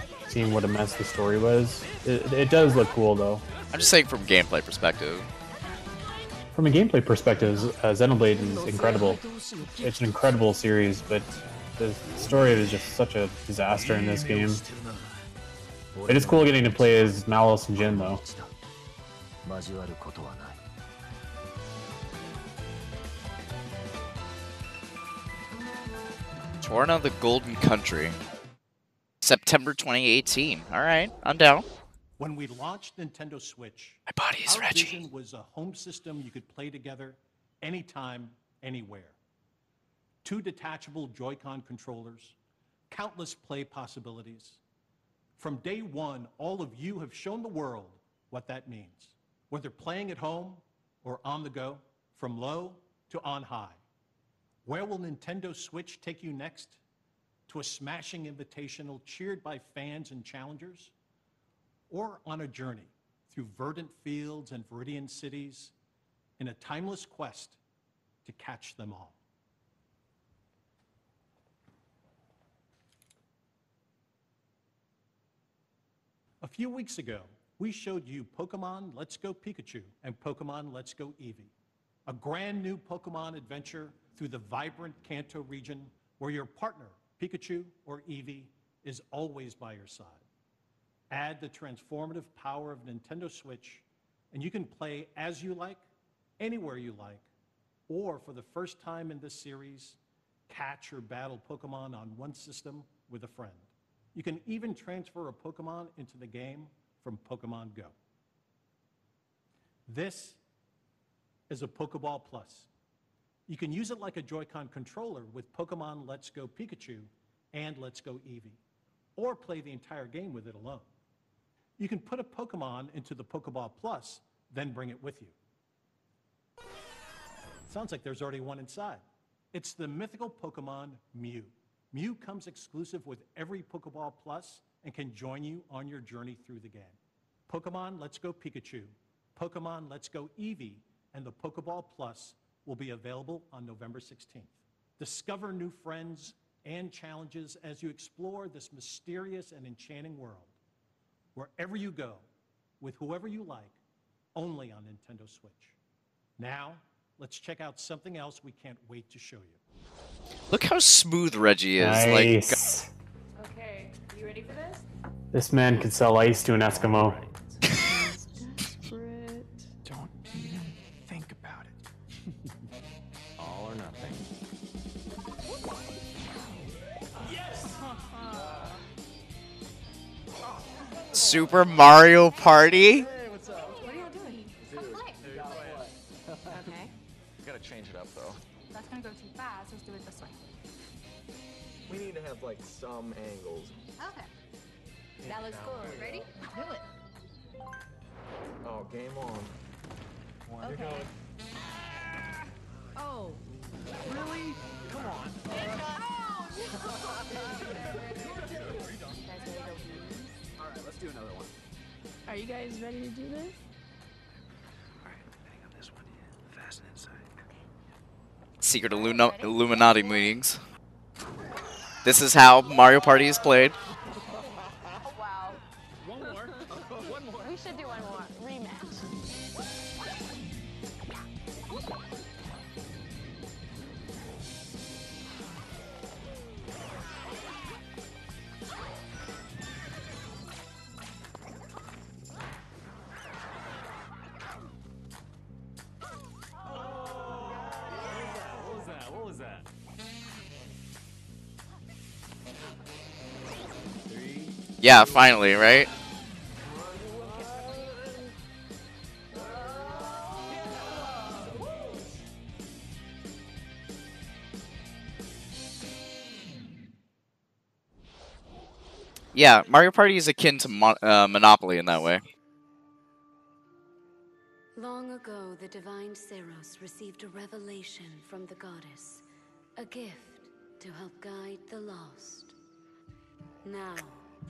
seeing what a mess the story was. It, it does look cool, though. I'm just saying from gameplay perspective. From a gameplay perspective, uh, Xenoblade is incredible. It's an incredible series, but the story is just such a disaster in this game. It is cool getting to play as Malice and Jin, though. Torna the Golden Country. September 2018. All right, I'm down. When we launched Nintendo Switch, My body is our Reggie. vision was a home system you could play together anytime, anywhere. Two detachable Joy-Con controllers, countless play possibilities. From day one, all of you have shown the world what that means. Whether playing at home or on the go, from low to on high. Where will Nintendo Switch take you next? To a smashing invitational cheered by fans and challengers? Or on a journey through verdant fields and viridian cities in a timeless quest to catch them all? A few weeks ago, we showed you Pokemon Let's Go Pikachu and Pokemon Let's Go Eevee, a grand new Pokemon adventure through the vibrant Kanto region where your partner, Pikachu or Eevee, is always by your side. Add the transformative power of Nintendo Switch, and you can play as you like, anywhere you like, or for the first time in this series, catch or battle Pokemon on one system with a friend. You can even transfer a Pokemon into the game from Pokemon Go. This is a Pokeball Plus. You can use it like a Joy-Con controller with Pokemon Let's Go Pikachu and Let's Go Eevee, or play the entire game with it alone. You can put a Pokemon into the Pokeball Plus, then bring it with you. Sounds like there's already one inside. It's the mythical Pokemon Mew. Mew comes exclusive with every Pokeball Plus and can join you on your journey through the game. Pokemon Let's Go Pikachu, Pokemon Let's Go Eevee, and the Pokeball Plus will be available on November 16th. Discover new friends and challenges as you explore this mysterious and enchanting world. Wherever you go, with whoever you like, only on Nintendo Switch. Now, let's check out something else we can't wait to show you. Look how smooth Reggie is. Like, Nice. Okay, you ready for this? This man could sell ice to an Eskimo. Super Mario Party? What are y'all doing? Come play. Okay. Gotta change it up though. That's gonna go too fast. Let's do it this way. We need to have like some angles. Okay. That looks cool. Ready? Do it. Oh, game on. Okay. Ah! Oh. Really? Come on. Alright, (laughs) (laughs) let's do another one. Are you guys ready to do this? Alright, depending on this one. Fast inside. Secret Illuna- Illuminati meetings. This is how Mario Party is played. Yeah, finally, right? Yeah, Mario Party is akin to Mon- uh, Monopoly in that way. Long ago, the divine Seiros received a revelation from the goddess, a gift to help guide the lost. Now,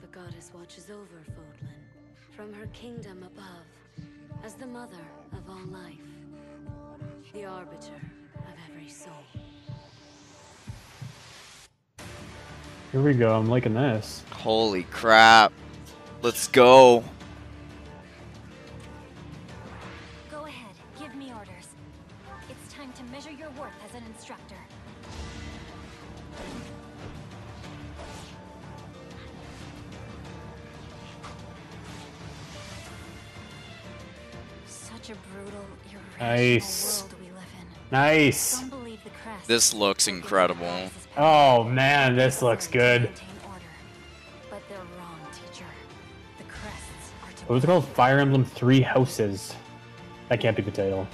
the goddess watches over Fodlan from her kingdom above as the mother of all life, the arbiter of every soul. Here we go. I'm liking this. Holy crap. Let's go. Nice. world we live in. Nice. Some believe the crest This looks incredible. Oh man, this looks good. but they're wrong, teacher. The crests are to What was it called? Fire Emblem Three Houses. That can't be the title.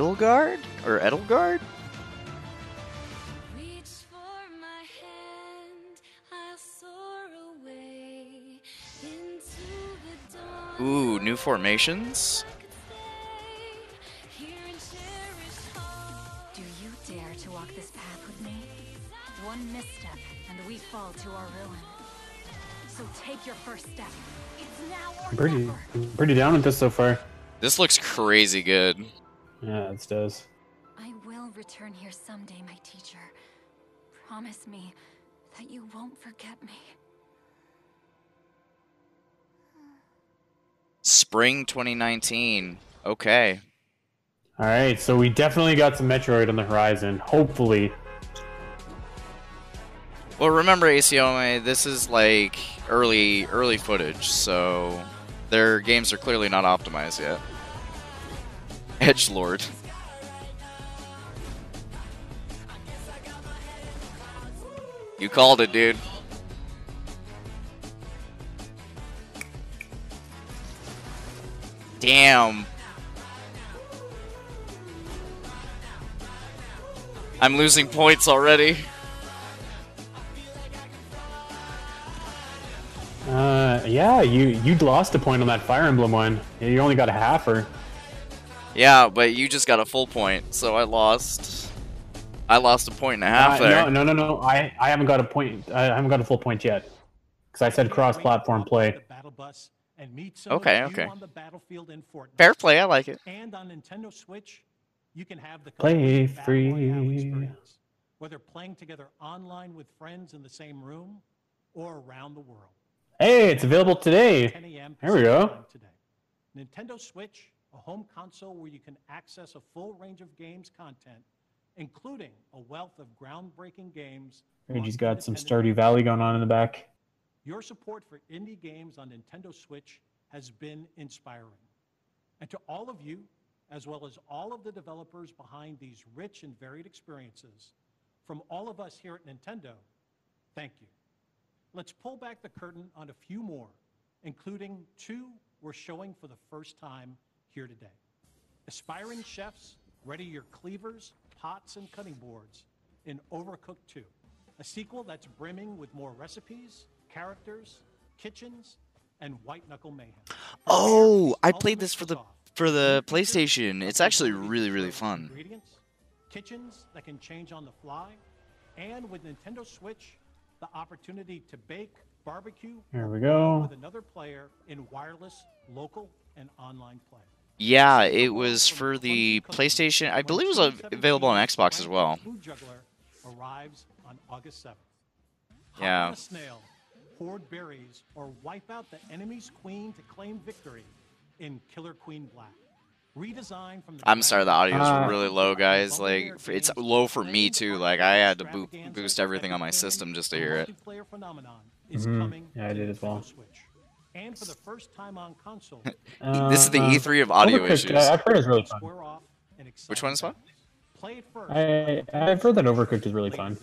Edelgard? Or Edelgard? Reach for my hand, I'll soar away into the dawn. Ooh, new formations? Do you dare to walk this path with me? One misstep, and we fall to our ruin. So take your first step. It's now or I'm pretty, never. I'm pretty down with this so far. This looks crazy good. Yeah, it does. I will return here someday, my teacher. Promise me that you won't forget me. Spring 2019. Okay. All right, so we definitely got some Metroid on the horizon. Hopefully, Well, remember ACOMA, this is like early early footage, so their games are clearly not optimized yet. Edge Lord. You called it, dude. Damn. I'm losing points already. uh, yeah, you you lost a point on that Fire Emblem one. You only got a halfer. Yeah, but you just got a full point, so I lost. I lost a point and a half Uh, there. no, no, no, no. I I haven't got a point. I haven't got a full point yet because I said cross-platform play. Battle and meet Okay, okay. on the battlefield in Fortnite. Fair play, I like it. And on Nintendo Switch, you can have the Play complete Battle Royale free. experience, whether playing together online with friends in the same room or around the world. Hey, it's available today. 10 There we go. Today. Nintendo Switch, a home console where you can access a full range of games content, including a wealth of groundbreaking games. Reggie's got some Stardew Valley going on in the back. Your support for indie games on Nintendo Switch has been inspiring. And to all of you, as well as all of the developers behind these rich and varied experiences, from all of us here at Nintendo, thank you. Let's pull back the curtain on a few more, including two we're showing for the first time here today. Aspiring chefs, ready your cleavers, pots, and cutting boards in Overcooked 2, a sequel that's brimming with more recipes, characters, kitchens, and white knuckle mayhem. Oh, I played this for the for the PlayStation. It's actually really really fun. Ingredients, kitchens that can change on the fly, and with Nintendo Switch, the opportunity to bake, barbecue, Here we go. with another player in wireless, local, and online play. Yeah, it was for the PlayStation. I believe it was available on Xbox as well. Food Juggler arrives on August 7th. Yeah. snail, hoard berries, or wipe out the enemy's queen to claim victory in Killer Queen Black. Redesigned from the I'm sorry, the audio's Uh, really low, guys. Like, it's low for me too. Like, I had to bo- boost everything on my system just to hear it. multiplayer phenomenon is Mhm. Yeah, I did as well. Switch. And for the first time on console, (laughs) This is the Uh, E3 of audio issues. I- I've heard it's really fun. square off an Which one is fun? Play it first. I, I've heard that Overcooked is really fun.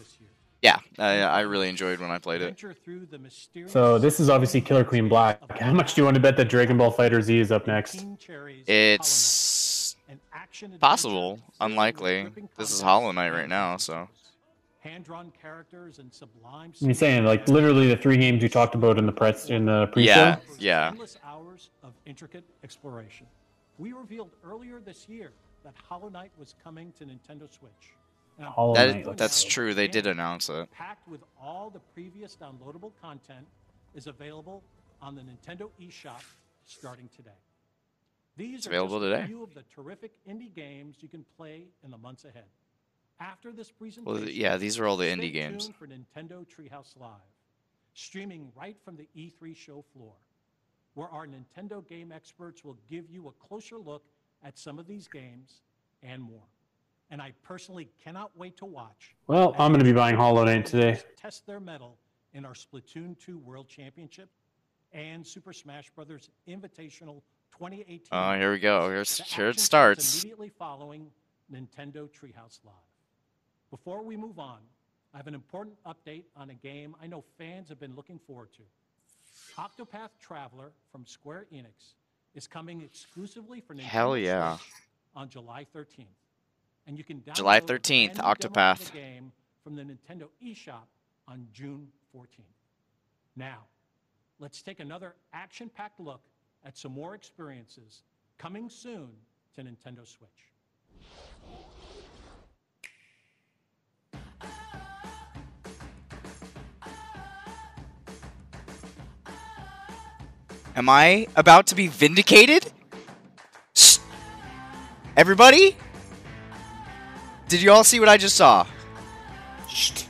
Yeah, I, I really enjoyed when I played it. Venture through the mysterious So this is obviously Killer Queen Black. How much do you want to bet that Dragon Ball FighterZ is up next? It's possible, unlikely. This is Hollow Knight right now, so hand-drawn characters and sublime I'm saying like literally the three games you talked about in the press in the pre-show. yeah, yeah. endless hours of intricate exploration. We revealed earlier this year that Hollow Knight was coming to Nintendo Switch. Hollow pleased Knight That's true. They did announce it. Packed with all the previous downloadable content is available on the Nintendo eShop starting today. These It's are available just today. a few of the terrific indie games you can play in the months ahead. After this presentation, Well, yeah, these are all the stay indie games. tuned for Nintendo Treehouse Live, streaming right from the E3 show floor, where our Nintendo game experts will give you a closer look at some of these games and more. And I personally cannot wait to watch. Well, I'm going to be buying Hollow Knight today. Test their mettle in our Splatoon 2 World Championship and Super Smash Bros. Invitational 2018. Oh, here we go. Here's here it starts starts. Immediately following Nintendo Treehouse Live. Before we move on, I have an important update on a game I know fans have been looking forward to. Octopath Traveler from Square Enix is coming exclusively for Nintendo Hell yeah. Switch on July 13th. And you can download July 13th, brand new demo of Octopath. the game from the Nintendo eShop on June 14th. Now, let's take another action-packed look at some more experiences coming soon to Nintendo Switch. Am I about to be vindicated? Shh. Everybody? Did you all see what I just saw? Shh.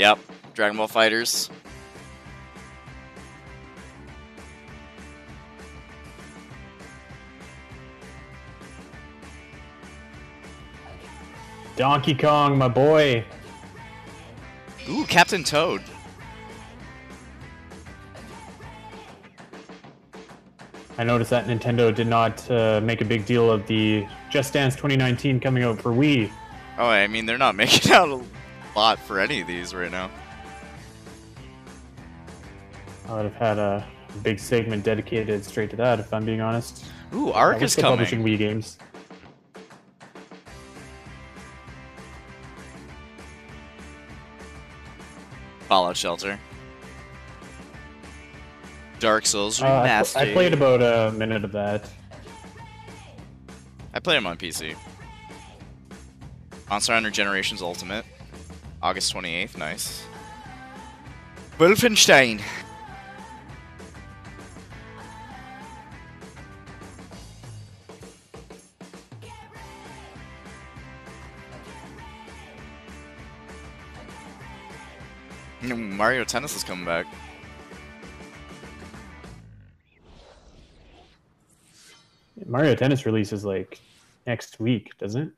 Yep, Dragon Ball FighterZ. Donkey Kong, my boy. Ooh, Captain Toad. I noticed that Nintendo did not uh, make a big deal of the Just Dance 2019 coming out for Wii. Oh, I mean, they're not (laughs) making out a lot for any of these right now. I would have had a big segment dedicated straight to that, if I'm being honest. Ooh, Ark is coming. Publishing Wii games. Fallout Shelter. Dark Souls Uh, I, Remastered. I played about a minute of that. I played them on PC. Monster Hunter Generations Ultimate. August 28th, nice. Wolfenstein. Mario Tennis is coming back. Mario Tennis releases like next week, doesn't it?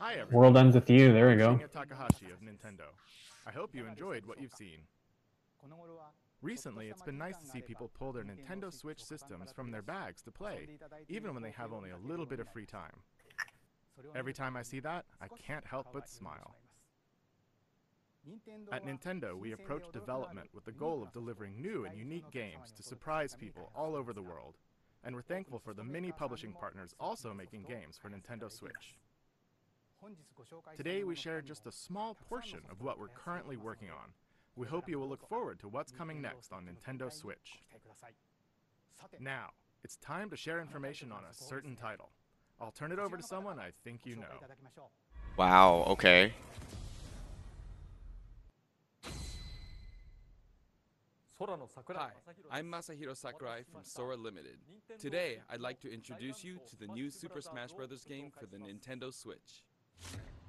Hi everyone. World ends with you. There we go. Takahashi of Nintendo. I hope you enjoyed what you've seen. Recently, it's been nice to see people pull their Nintendo Switch systems from their bags to play, even when they have only a little bit of free time. Every time I see that, I can't help but smile. At Nintendo, we approach development with the goal of delivering new and unique games to surprise people all over the world, and we're thankful for the many publishing partners also making games for Nintendo Switch. Today we share just a small portion of what we're currently working on. We hope you will look forward to what's coming next on Nintendo Switch. Now, it's time to share information on a certain title. I'll turn it over to someone I think you know. Wow, okay. Hi, I'm Masahiro Sakurai from Sora Limited. Today, I'd like to introduce you to the new Super Smash Bros. game for the Nintendo Switch.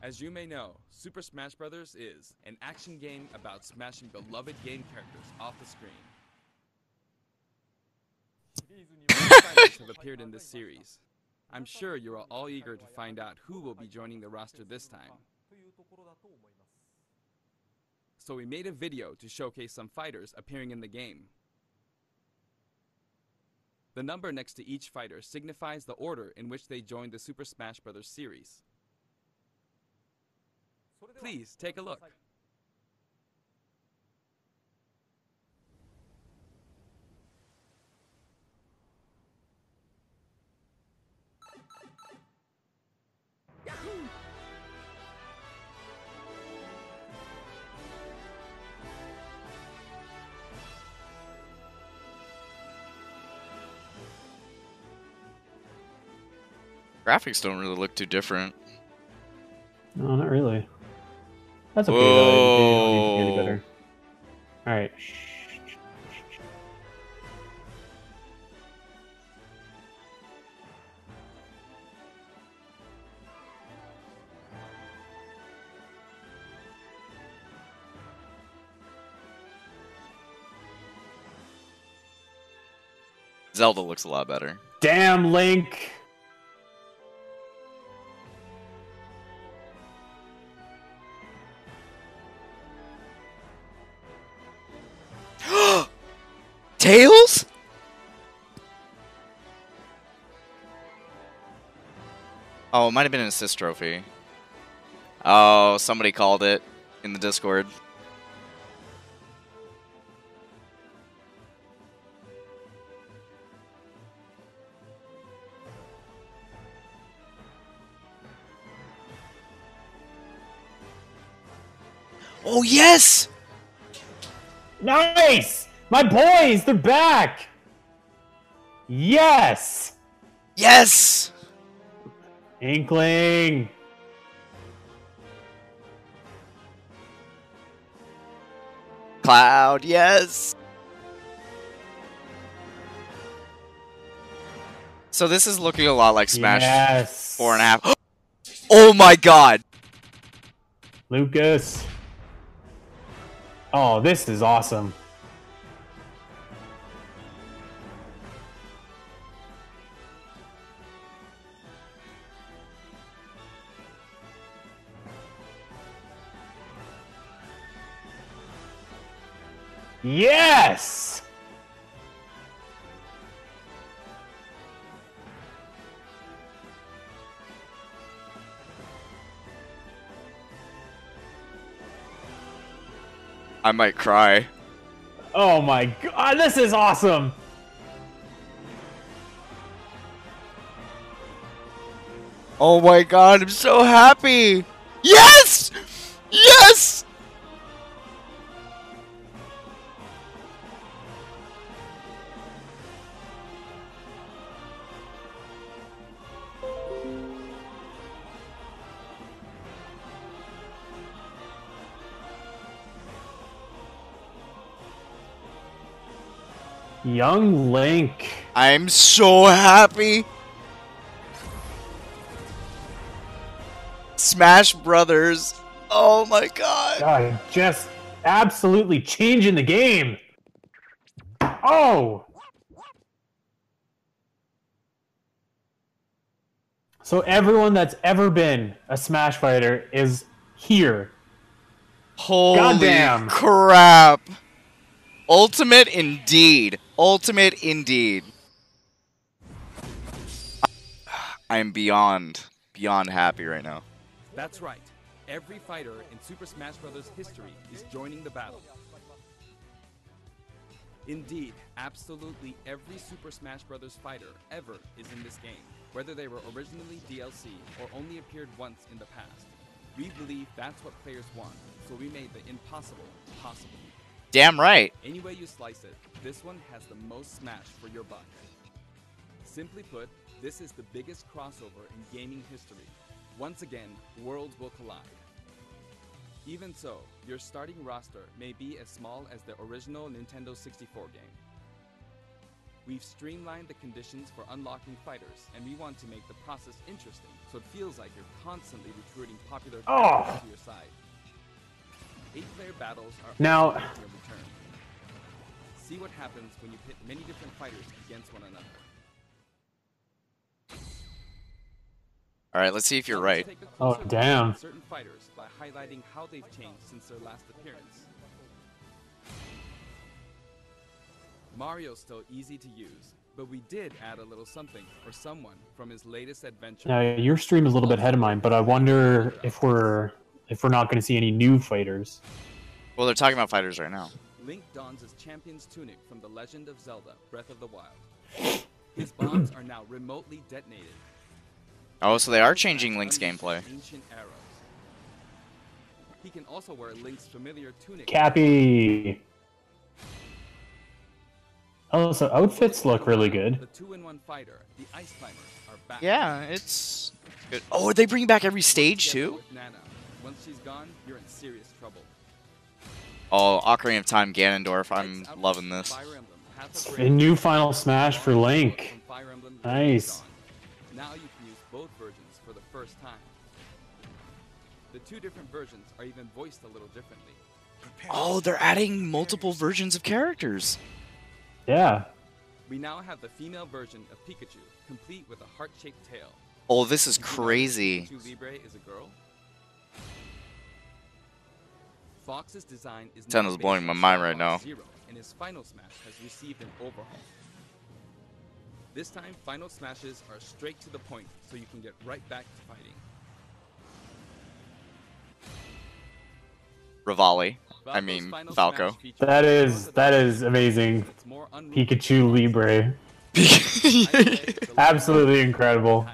As you may know, Super Smash Bros. is an action game about smashing beloved game characters off the screen. Have appeared in this series. I'm sure you are all eager to find out who will be joining the roster this time. So we made a video to showcase some fighters appearing in the game. The number next to each fighter signifies the order in which they joined the Super Smash Bros. series. Please take a look. Graphics don't really look too different. No, not really. That's okay. though. They don't get any better. All right. Zelda looks a lot better. Damn, Link. Tails? Oh, it might have been an assist trophy. Oh, somebody called it in the Discord. Oh, yes! Nice! My boys, they're back! Yes! Yes! Inkling! Cloud, yes! So this is looking a lot like Smash Yes. four and a half. (gasps) Oh my god! Lucas. Oh, this is awesome. Yes! I might cry. Oh my god, uh, this is awesome! Oh my god, I'm so happy! Yes! Young Link. I'm so happy. Smash Brothers. Oh my god. God, just absolutely changing the game. Oh! So everyone that's ever been a Smash fighter is here. Holy Goddamn. crap. Ultimate indeed. Ultimate indeed. I am beyond, beyond happy right now. That's right. Every fighter in Super Smash Bros. history is joining the battle. Indeed, absolutely every Super Smash Bros. fighter ever is in this game, whether they were originally DLC or only appeared once in the past. We believe that's what players want, so we made the impossible possible. Damn right. Any way you slice it, this one has the most smash for your buck. Simply put, this is the biggest crossover in gaming history. Once again, worlds will collide. Even so, your starting roster may be as small as the original Nintendo 64 game. We've streamlined the conditions for unlocking fighters, and we want to make the process interesting, so it feels like you're constantly recruiting popular Oh. characters to your side. Eight-player battles are Now- your return. See what happens when you pit many different fighters against one another. All right, let's see if you're right. Oh, damn. Certain fighters by highlighting how they've changed since their last appearance. Mario's still easy to use, but we did add a little something for someone from his latest adventure. Now your stream is a little bit ahead of mine, but I wonder if we're if we're not going to see any new fighters. Well, they're talking about fighters right now. Link dons his champion's tunic from The Legend of Zelda: Breath of the Wild. His (clears throat) bombs are now remotely detonated. Oh, so they are changing Link's gameplay. He can also wear Link's familiar tunic. Cappy. Oh, so outfits look really good. The two-in-one fighter, the Ice Climbers, are back. Yeah, it's good. Oh, are they bringing back every stage too? With Nana. Once she's gone, you're in serious trouble. Oh, Ocarina of Time, Ganondorf. I'm loving this. Fire Emblem, Path of A new Final Smash for Link. from Fire Emblem Nice. Now you can use both versions for the first time. The two different versions are even voiced a little differently. Oh, they're adding multiple versions of characters. Yeah. We now have the female version of Pikachu, complete with a heart-shaped tail. Oh, this is Did you know that crazy. Pikachu Libre is a girl. Fox's design is now Nintendo's based blowing my mind right now. Zero, and his Final Smash has received an overhaul. This time, Final Smashes are straight to the point, so you can get right back to fighting. Revali. I mean, Falco. That is that is amazing. It's more unruly. Pikachu Libre. (laughs) (laughs) Absolutely incredible.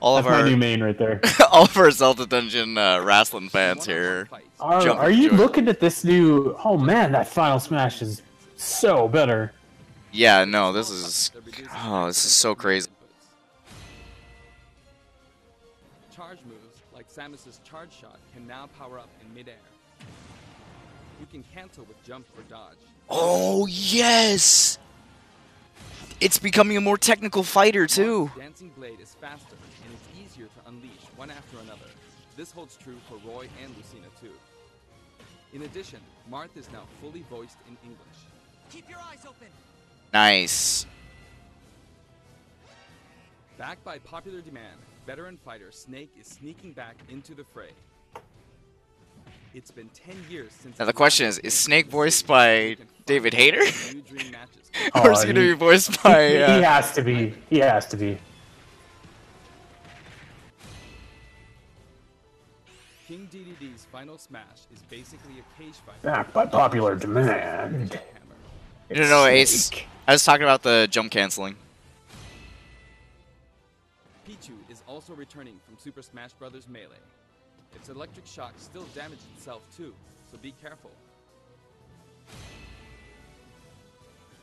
All of That's my our new main right there. (laughs) all of our Zelda Dungeon uh, wrestling fans here. Are, are you into it. looking at this new? Oh man, that Final Smash is so better. Yeah, no, this is oh, this is so crazy. Charge moves, like Samus's charge shot, can now power up in midair. You can cancel with jump or dodge. Oh yes, it's becoming a more technical fighter too. Dancing Blade is faster, This holds true for Roy and Lucina too. In addition, Marth is now fully voiced in English. Keep your eyes open. Nice. Backed by popular demand, veteran fighter Snake is sneaking back into the fray. It's been 10 years since Now the question is: Is Snake voiced by David Hayter, New Dream matches. (laughs) or is he gonna be voiced by? he Uh, has to be. He has to be. King Dedede's final smash is basically a cage fight. Ah, Backed by popular demand. no, no, no, Ace. Snake. I was talking about the jump canceling. Pichu is also returning from Super Smash Bros. Melee. Its electric shock still damaged itself too, so be careful.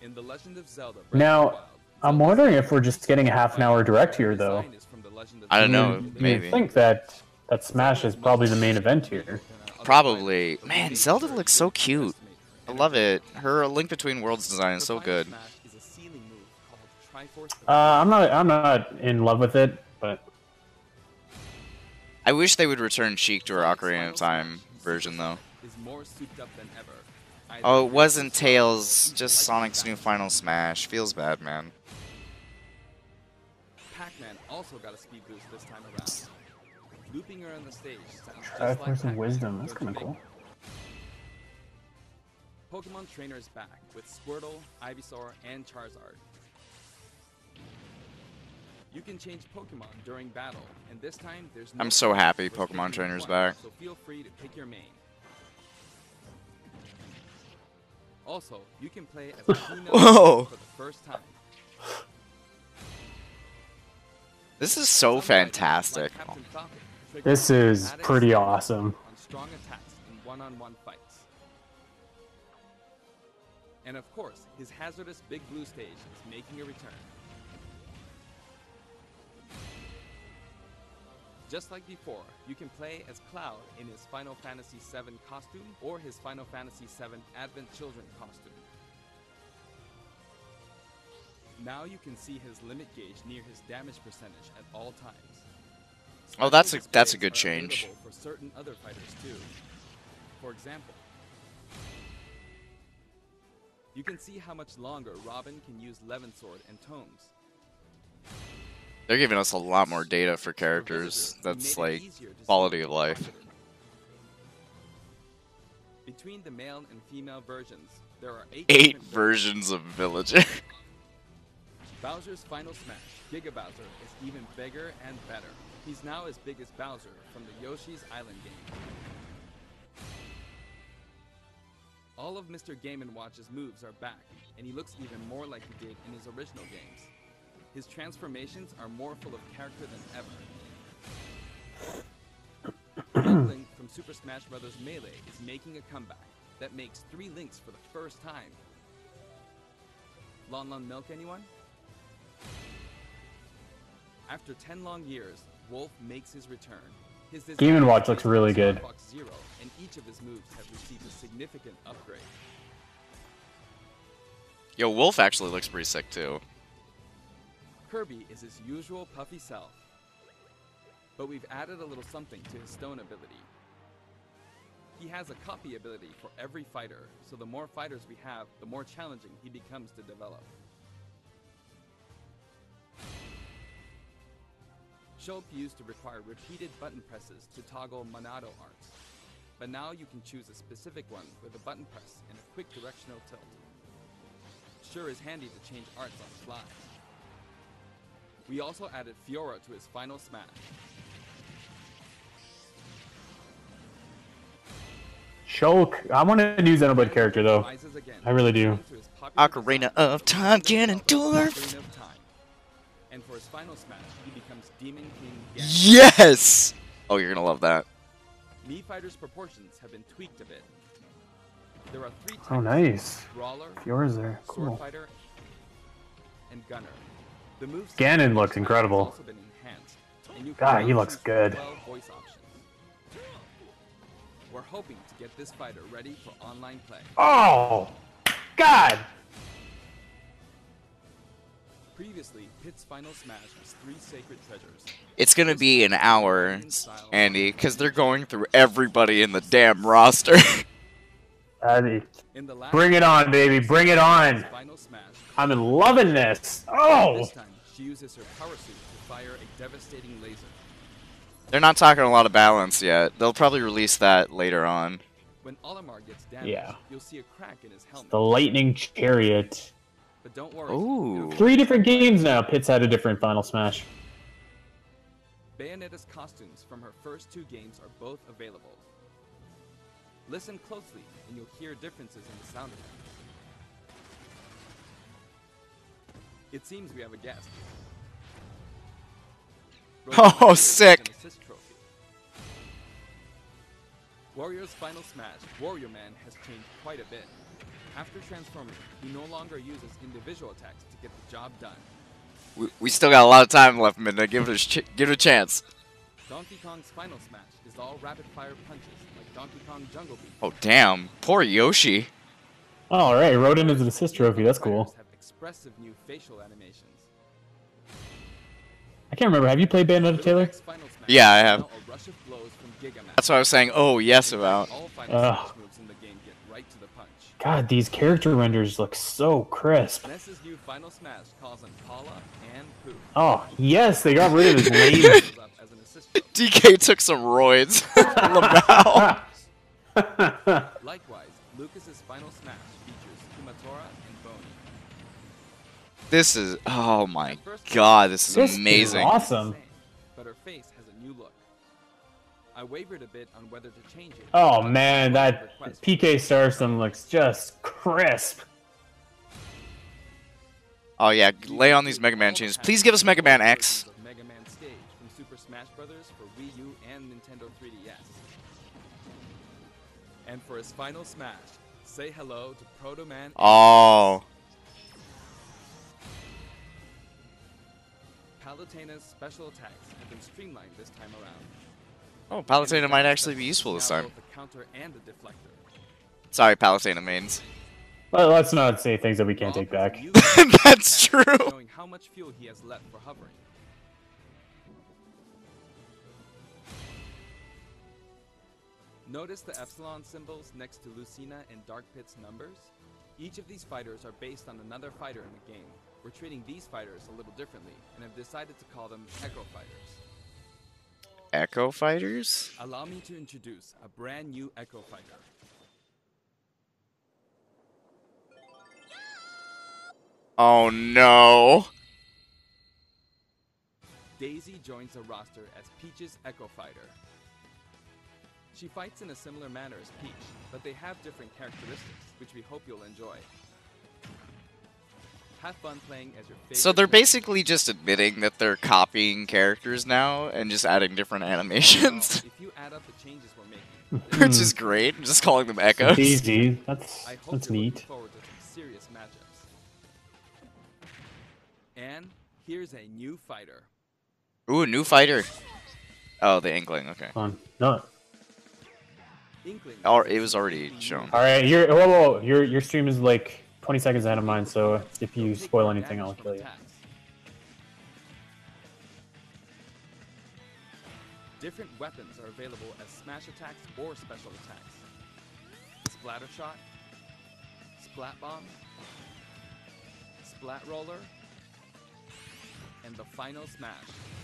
In The Legend of Zelda, Breath of the Now, Wild, I'm wondering if we're just getting a half an hour direct here, though. design is from The Legend of I don't know, would- you would maybe. think that that Smash is probably the main event here. Probably. Man, Zelda looks so cute. I love it. Her Link Between Worlds design is so good. smash is a ceiling move called Triforce Uh, I'm not. I'm not in love with it, but I wish they would return Sheik to her Ocarina of Time version though. is more souped up than ever. Either Oh, it wasn't Tails, just Sonic's new Final Smash. Feels bad, man. Pac-Man also got a speed boost this time around. Looping her on the stage sounds just try like for some wisdom. That's kind of cool. Pokemon Trainer is back with Squirtle, Ivysaur, and Charizard. You can change Pokemon during battle, and this time there's no I'm so happy Pokemon Trainer's one, back. So feel free to pick your main. Also, you can play as a female (laughs) Whoa. for the first time. This is so fantastic. Like Captain Falcon, triggers This is pretty awesome. On in one-on-one fights. And of course, his hazardous Big Blue stage is making a return. Just like before, you can play as Cloud in his Final Fantasy VII costume or his Final Fantasy VII Advent Children costume. Now you can see his limit gauge near his damage percentage at all times. Oh, that's a- that's a good change. For certain other fighters too. For example, you can see how much longer Robin can use Levin Sword and Tomes. They're giving us a lot more data for characters. That's like quality of life. Between the male and female versions, there are eight, Eight versions of Villager. (laughs) Bowser's Final Smash, Giga Bowser, is even bigger and better. He's now as big as Bowser from the Yoshi's Island game. All of Mr. Game & Watch's moves are back, and he looks even more like he did in his original games. His transformations are more full of character than ever. (clears throat) Link from Super Smash Bros. Melee is making a comeback that makes three links for the first time. Lon Lon Milk, anyone? After 10 long years, Wolf makes his return. His Game design and Watch looks really good. Zero, and each of his moves have received a significant upgrade. Yo, Wolf actually looks pretty sick too. Kirby is his usual puffy self. But we've added a little something to his stone ability. He has a copy ability for every fighter, so the more fighters we have, the more challenging he becomes to develop. Shulk used to require repeated button presses to toggle Monado arts, but now you can choose a specific one with a button press and a quick directional tilt. Sure is handy to change arts on the fly. We also added Fiora to his final smash. Shulk. I want a new Xenoblade character though. I really do. Ocarina of Time, Ganondorf. Ocarina of Time. And for his final smash, he becomes Demon King Ganon. Yes! Oh, you're gonna love that. Mii Fighter's proportions have been tweaked a bit. There are three oh, types. Oh, nice. Brawler, Fiora's there. Sword Cool. Fighter, and Gunner. The moves Ganon looks incredible. also been enhanced, and you God, he looks good. voice. We're hoping to get this fighter ready for online play. Oh, God. Previously, Pit's final smash was three sacred treasures. It's gonna be an hour, Andy, because they're going through everybody in the damn roster. (laughs) Andy, In the last bring it on, baby. Bring it on. I'm in loving this. Oh. This time, she uses her power suit to fire a devastating laser. they're not talking a lot of balance yet. They'll probably release that later on. When Olimar gets damaged, Yeah. you'll see a crack in his helmet. The Lightning Chariot. But don't worry. Ooh. Three different games now. Pitts had a different Final Smash. Bayonetta's costumes from her first two games are both available. Listen closely, and you'll hear differences in the sound effects. It seems we have a guest. (laughs) Oh, sick. an assist trophy. Wario's final smash, Wario Man, has changed quite a bit. After transforming, he no longer uses individual attacks to get the job done. We, we still got a lot of time left, Midna. Give it a ch- give it a chance. Donkey Kong's final smash is all rapid fire punches, like Donkey Kong Jungle Beat. Oh damn, poor Yoshi. All right, wrote in as an assist trophy. That's cool. Have expressive new facial animations. I can't remember. Have you played Bayonetta, Taylor? Final smash Yeah, I have. now a rush of blows from Gigamax. That's what I was saying. Oh yes about. All Ugh. God, these character renders look so crisp. Ness's new final smash calls on Paula and Poo. Oh, yes, they got rid of his (laughs) lame. Up as an assist (laughs) DK took some roids. (laughs) Lamau. Likewise, Lucas's final smash features Kumatora and Boney. This is oh my god, this is This is amazing. awesome. I wavered a bit on whether to change it. Oh man, that PK Starstorm looks just crisp. Oh yeah, lay on these Mega Man changes. Please give us Mega Man X. Mega Man Stage from Super Smash Bros. for Wii U and Nintendo 3DS. And for his final smash, say hello to Proto Man. Oh. Palutena's special attacks have been streamlined this time around. Oh, Palutena the might actually be useful this time. both a counter and a deflector. Sorry, Palutena mains. Well, let's not say things that we can't take back. (laughs) That's true. Showing how much fuel he has left for hovering. Notice the epsilon symbols next to Lucina and Dark Pit's numbers? Each of these fighters are based on another fighter in the game. We're treating these fighters a little differently and have decided to call them Echo Fighters. Echo Fighters? Allow me to introduce a brand new Echo Fighter. Oh no. Daisy joins the roster as Peach's Echo Fighter. She fights in a similar manner as Peach, but they have different characteristics, which we hope you'll enjoy. So they're basically just admitting that they're copying characters now and just adding different animations, If you add up the changes we're making, (laughs) which is hmm. great. I'm Just calling them echoes. Easy. That's I hope that's you're neat. forward to some serious matchups. And here's a new fighter. Ooh, a new fighter. Oh, the Inkling. Okay. Hold on. No. Inkling. Or it was already shown. All right, your whoa, whoa, whoa, your your stream is like 20 seconds ahead of mine, so if you spoil anything, I'll kill you. Different weapons are available as smash attacks or special attacks. Splatter shot, splat bomb, splat roller, and the final smash,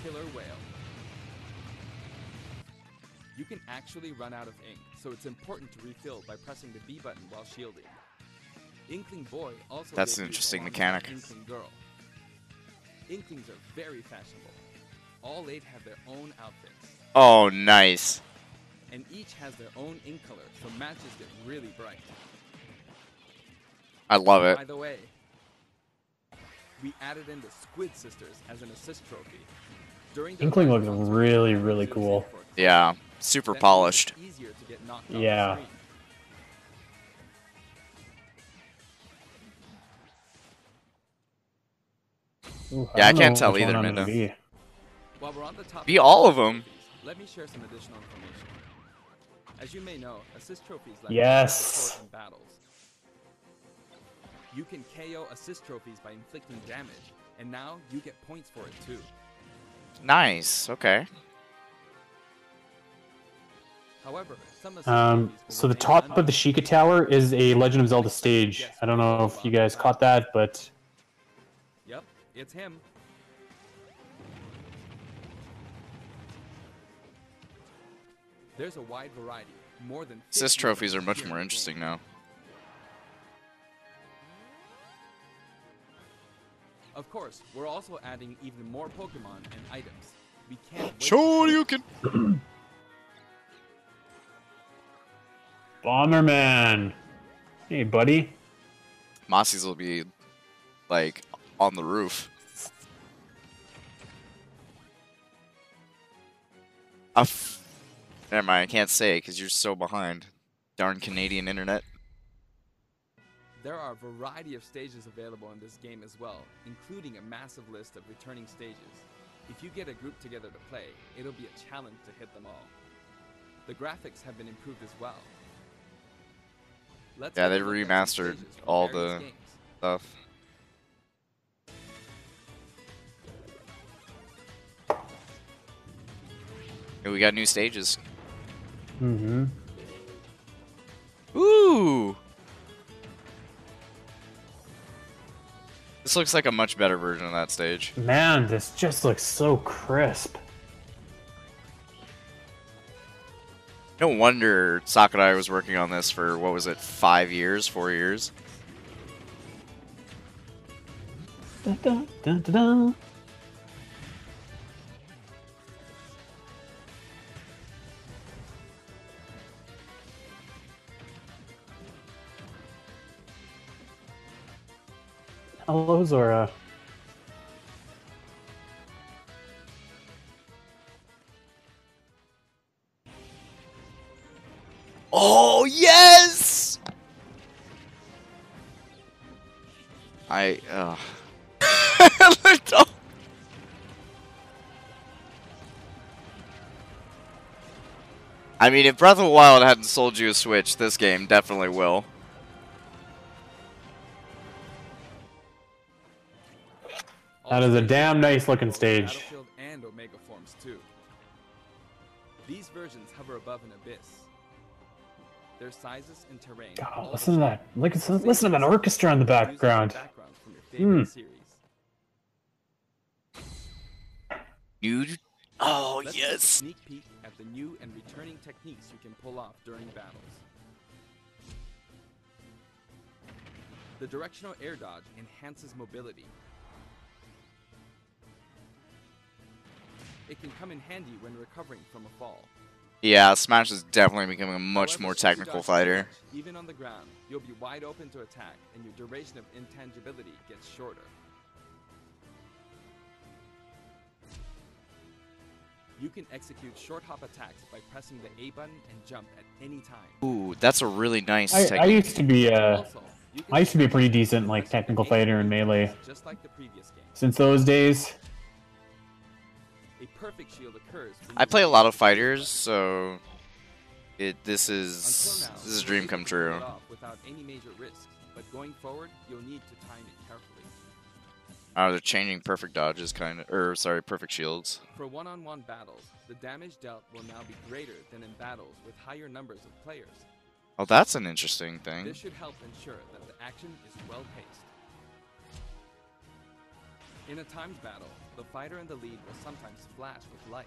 killer whale. You can actually run out of ink, so it's important to refill by pressing the B button while shielding. Inkling Boy also That's an interesting mechanic. Inkling Girl. Inklings are very fashionable. All eight have their own outfits, Oh, nice. and each has their own ink color, so matches get really bright. I love it. By the way, we added in the Squid Sisters as an assist trophy. During the Inkling fight, looks really, really cool. Yeah, super that polished. makes Ooh, Yeah, I don't can't tell either, I'm gonna be. While we're on the topic Be all of them. Let me share some additional information. As you may know, assist trophies let Yes. in battles. You can KO assist trophies by inflicting damage, and now you get points for it too. Nice. Okay. However, some assist Um, so the top of the unlocked. Sheikah Tower is a Legend of Zelda stage. I don't know if you guys caught that, but Yep, it's him. There's a wide variety, more than 50 trophies are much more interesting now. Of course, we're also adding even more Pokemon and items. We can't wait to Shoryuken. (clears throat) Bomberman. Hey, buddy. Mossy's will be like on the roof. F- Never mind, I can't say because you're so behind. Darn Canadian internet. There are a variety of stages available in this game as well, including a massive list of returning stages. If you get a group together to play, it'll be a challenge to hit them all. The graphics have been improved as well. Let's Yeah, they a look at some remastered all the games. stuff. Hey, we got new stages. Mm-hmm. Ooh! This looks like a much better version of that stage. Man, this just looks so crisp. No wonder Sakurai was working on this for, what was it, five years, four years? Dun, dun, dun, Hello, Zora. Uh, oh, yes! I, uh... (laughs) I mean, if Breath of the Wild hadn't sold you a Switch, this game definitely will. That is a damn nice looking stage. And Omega Forms too. These versions hover above an abyss. Their sizes and terrain. God, listen to that. Look, listen, listen to that orchestra in the background. background from your favorite Hmm. series. You. Oh Let's take a yes. sneak peek at the new and returning techniques you can pull off during battles. The directional air dodge enhances mobility. It can come in handy when recovering from a fall. Yeah, Smash is definitely becoming a much However, more technical fighter. much, Even on the ground, you'll be wide open to attack, and your duration of intangibility gets shorter. You can execute short hop attacks by pressing the A button and jump at any time. Ooh, that's a really nice I, I used to be uh, Also, I used to be a pretty decent like technical fighter in melee. Just like the previous game. Since those days, I play a lot of fighters, so it this is now, this is a dream come able to pull true. it Without any major risks, but going forward, you'll need to time it carefully. Oh, they're changing perfect dodges, kind of, or sorry, perfect shields. For one-on-one battles, the damage dealt will now be greater than in battles with higher numbers of players. Oh, that's an interesting thing. This should help ensure that the action is well paced. In a timed battle, the fighter in the lead will sometimes flash with light.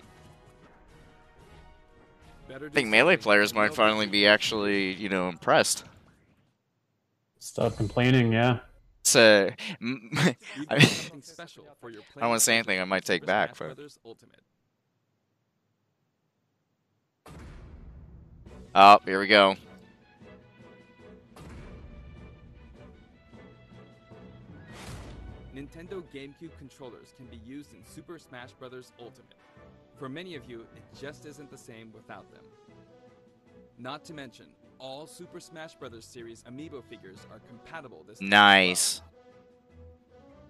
Better I think melee players might finally be actually, you know, impressed. stop complaining. Yeah. So, m- (laughs) I, We've mean, special for your I don't want to say anything I might take back, Smash but oh, here we go. Nintendo GameCube controllers can be used in Super Smash Bros. Ultimate. For many of you, it just isn't the same without them. Not to mention, all Super Smash Bros. series amiibo figures are compatible this time well. Nice.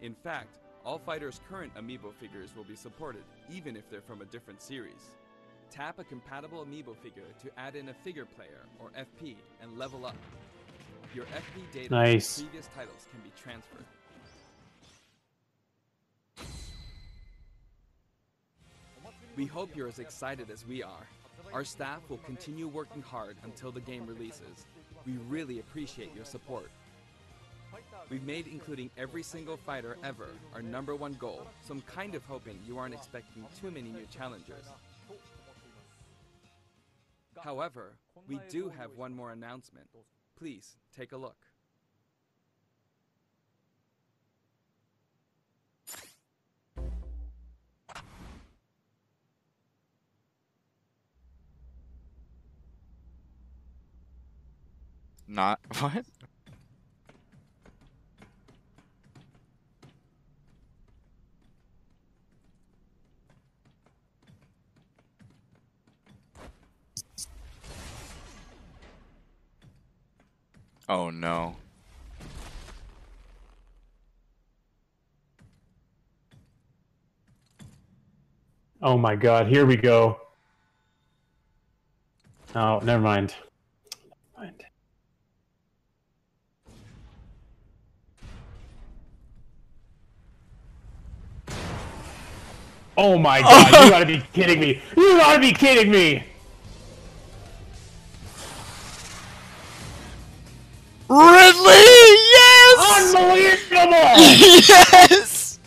In fact, all fighters' current amiibo figures will be supported, even if they're from a different series. Tap a compatible amiibo figure to add in a figure player, or FP, and level up. Your FP data Nice. from previous titles can be transferred. We hope you're as excited as we are. Our staff will continue working hard until the game releases. We really appreciate your support. We've made including every single fighter ever our number one goal, so I'm kind of hoping you aren't expecting too many new challengers. However, we do have one more announcement. Please take a look. Not (laughs) what? Oh no. Oh my God. Here we go. Oh, never mind. Oh my God! you (laughs) gotta be kidding me! You gotta be kidding me! Ridley! Yes! Unbelievable! (laughs) yes!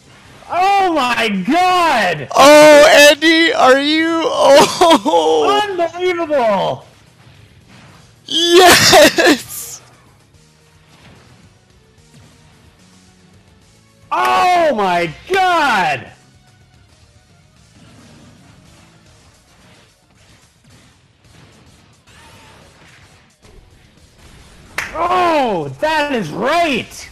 Oh my God! Oh, Andy, are you? Oh! Unbelievable! Yes! Oh my God! Oh, that is right!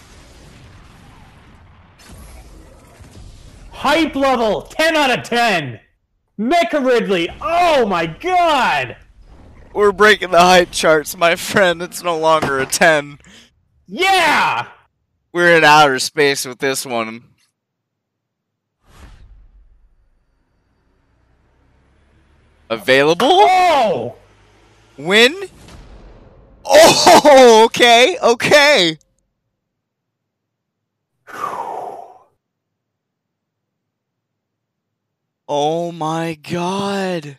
Hype level 10 out of 10! Mecha Ridley, oh my god! We're breaking the hype charts, my friend. It's no longer a 10. Yeah! We're in outer space with this one. Available? Oh! Win? Oh, okay, okay. Oh my god.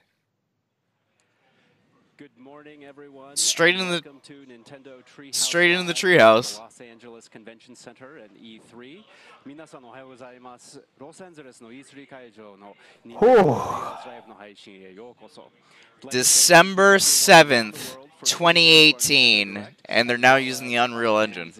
Good morning, everyone. Straight in the Welcome to Nintendo Treehouse straight into the Live treehouse. at Los Angeles Convention Center and E3. 皆さんおはようございます。ロサンゼルスの E3 会場の Nintendo Treehouse Live の配信へようこそ。 December 7th, 2018, and they're now using the Unreal Engine.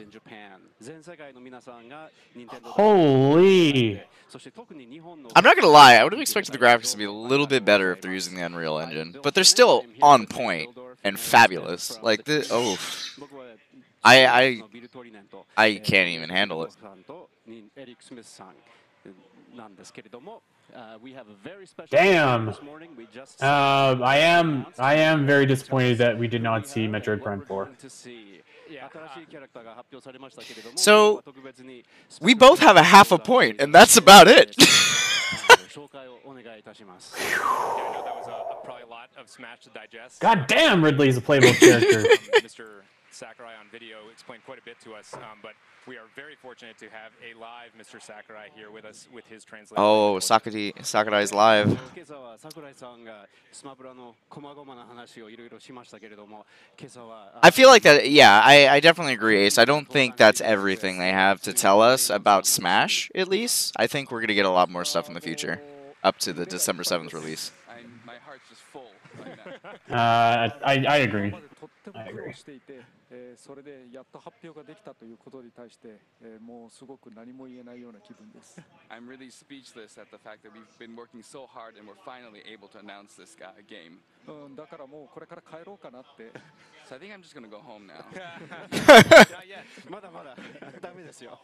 全世界の皆さんが Nintendo Holy. そして特に日本の I'm not gonna lie, I would have expected the graphics to be a little bit better if they're using the Unreal Engine, but they're still on point and fabulous. Like the oh, I I I can't even handle it. Damn. Uh, I am I am very disappointed that we did not see Metroid Prime 4. So we both have a half a point, and that's about it. (laughs) Probably a lot of Smash to digest. God damn, Ridley's a playable character. (laughs) Mr. Sakurai on video explained quite a bit to us, um, but we are very fortunate to have a live Mr. Sakurai here with us with his translation. Oh, Sakurai, Sakurai is live. I feel like that, yeah, I, I definitely agree, Ace. I don't think that's everything they have to tell us about Smash, at least. I think we're going to get a lot more stuff in the future, up to the December 7th release. Uh, I, I agree. I agree. えーそれでやっと発表ができたということに対して、えーもうすごく何も言えないような気分です。I'm really speechless at the fact that we've been working so hard and we're finally able to announce this guy, game. うん、だからもうこれから帰ろうかなって。So I think I'm just gonna go home now. Not yet. まだまだダメですよ。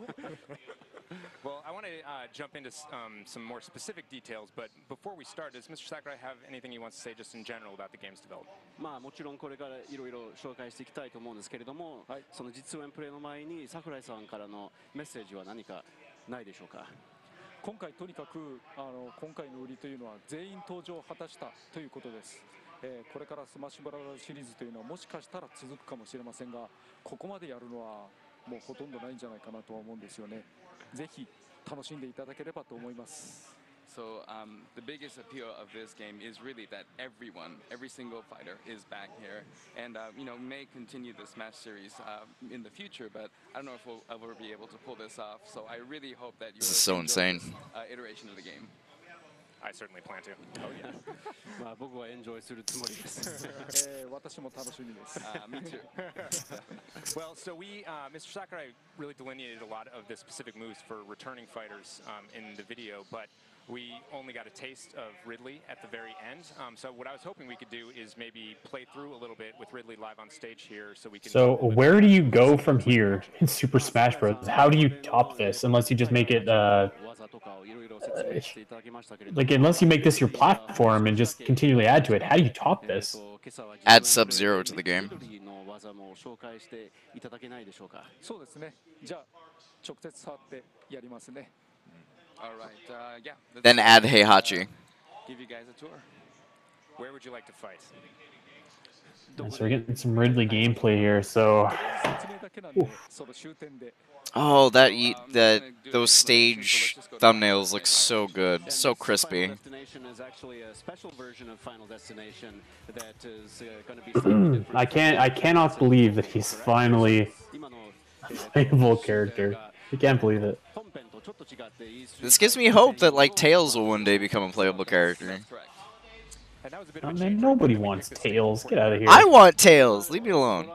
Well, I want to uh, jump into um, some more specific details, but before we start, does Mr. Sakurai have anything he wants to say just in general about the game's development? まあもちろんこれからいろいろ紹介していきたいと思うんですけれども、その実演プレイの前に桜井さんからのメッセージは何かないでしょうか？今回とにかくあの今回の売りというのは全員登場を果たしたということです、えーこれからスマッシュブラザーズシリーズというのはもしかしたら続くかもしれませんがここまでやるのはもうほとんどないんじゃないかなとは思うんですよね。ぜひ楽しんでいただければと思います So um, the biggest appeal of this game is really that everyone, every single fighter, is back here, and uh, you know may continue the Smash series uh, in the future. But I don't know if we'll ever be able to pull this off. So I really hope that you This is so will enjoy insane. this, uh, iteration of the game. I certainly plan to. Oh yeah. (laughs) まあ僕はエンジョイするつもりです。えー私も楽しみです。 Uh, (laughs) (laughs) me too. well, so we, uh, Mr. Sakurai really delineated a lot of the specific moves for returning fighters um, in the video, but we only got a taste of Ridley at the very end. Um, so what I was hoping we could do is maybe play through a little bit with Ridley live on stage here, so we can. So where do you go from here in Super Smash Bros? How do you top this unless you just make it uh, 技とかをいろいろ説明していただきましたけれども like unless you make this your platform and just continually add to it? How do you top this? Add Sub Zero to the game. の技も紹介していただけないでしょうか。そうですねじゃあ直接触ってやりますね all right. Uh, yeah. Then add uh, Heihachi. Give you guys a tour. Where would you like to fight? So we're getting some Ridley gameplay here. So. Oof. Oh, that that those stage thumbnails look so good, so crispy. (clears throat) I can't, I cannot believe that he's finally a playable character. I can't believe it. This gives me hope that like Tails will one day become a playable character. I mean, nobody wants Tails. Get out of here. I want Tails. Leave me alone.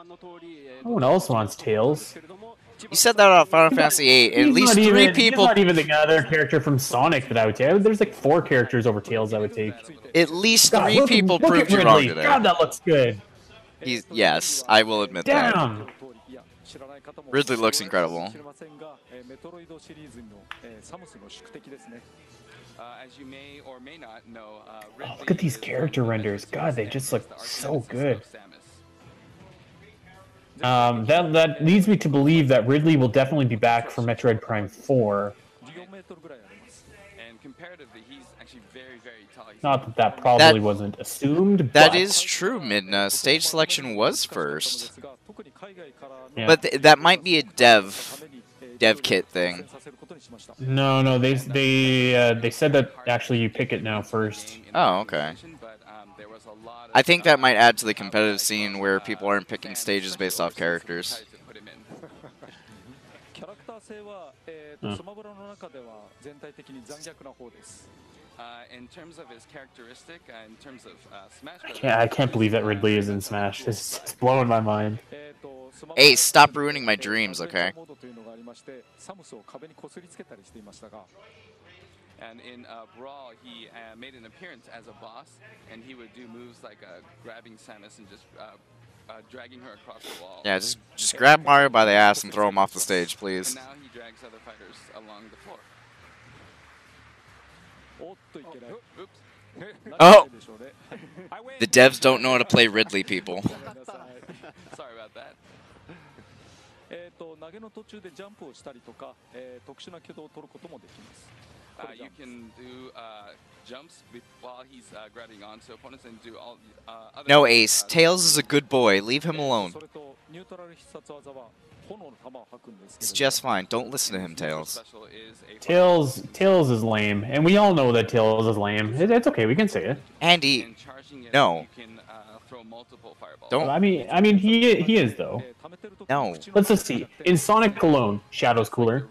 No one else wants Tails. You said that on Final Fantasy VIII. at least three even, people. not even the other character from Sonic that I would take. There's like four characters over Tails I would take. At least God, three look, people look proved you wrong today. God, that looks good. He's yes, I will admit Damn. that. Ridley looks incredible. Oh, look at these character renders. God, they just look so good. Um, that, that leads me to believe that Ridley will definitely be back for Metroid Prime 4. Not that that probably that, wasn't assumed. That but... true, Midna. Stage selection was first. Yeah. But th- that might be a dev dev kit thing. No, no, they they uh, they said that actually you pick it now first. Oh, okay. I think that might add to the competitive scene where people aren't picking stages based off characters. (laughs) キ uh, in terms of his characteristic, uh, in terms of uh, Smash. I can't, I can't believe that Ridley is in Smash. This is blowing my mind. Hey, stop ruining my dreams, okay? And in uh, Brawl, he uh, made an appearance as a boss, and he would do moves like uh, grabbing Samus and just dragging her across the wall. Yeah, just just grab Mario by the ass and throw him off the stage, please. And now he drags other fighters along the floor. Oh! (laughs) The devs don't know how to play Ridley, people. (laughs) Sorry about that. えーと投げの途中でジャンプをしたりとか、えー特殊な挙動を取ることもできます。 Uh, you can do uh, jumps with, while he's uh, grabbing onto opponents and do all uh, other. No, Ace. Tails is a good boy. Leave him alone. それと It's just fine. Don't listen to him, Tails. Tails, Tails is lame, and we all know that Tails is lame. It, it's okay, we can say it. Andy, no. Don't. I mean, I mean, he he is though. No. Let's just see. In Sonic alone, Shadow's cooler.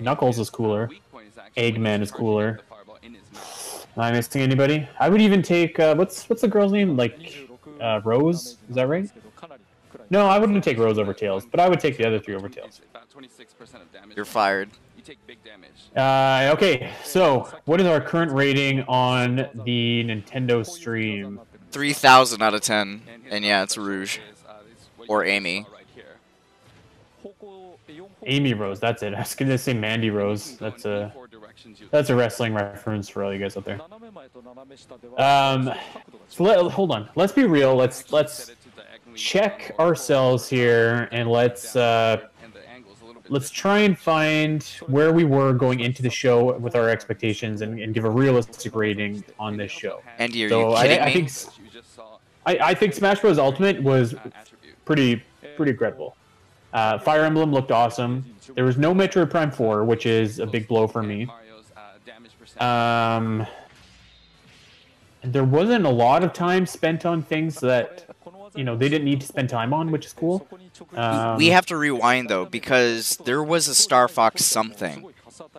Knuckles is cooler. Eggman is cooler. Am I missing anybody? I would even take uh, what's what's the girl's name? Like uh, Rose? Is that right? No, I wouldn't take Rose over Tails, but I would take the other three over Tails. 26% of damage. You're fired. You take big damage. Uh, okay, so what is our current rating on the Nintendo stream? 3,000 out of 10. And yeah, it's Rouge. Or Amy. Amy Rose, that's it. I was gonna say Mandy Rose. That's a that's a wrestling reference for all you guys out there. Um, so let, hold on. Let's be real. Let's let's check ourselves here and let's uh, let's try and find where we were going into the show with our expectations and, and give a realistic rating on this show. Andy, are so you I, kidding I me? think s- I, I think Smash Bros. Ultimate was pretty pretty incredible. Uh, Fire Emblem looked awesome. There was no Metroid Prime 4, which is a big blow for me. Um, there wasn't a lot of time spent on things that you know they didn't need to spend time on, which is cool. Um, we have to rewind though because there was a Star Fox something.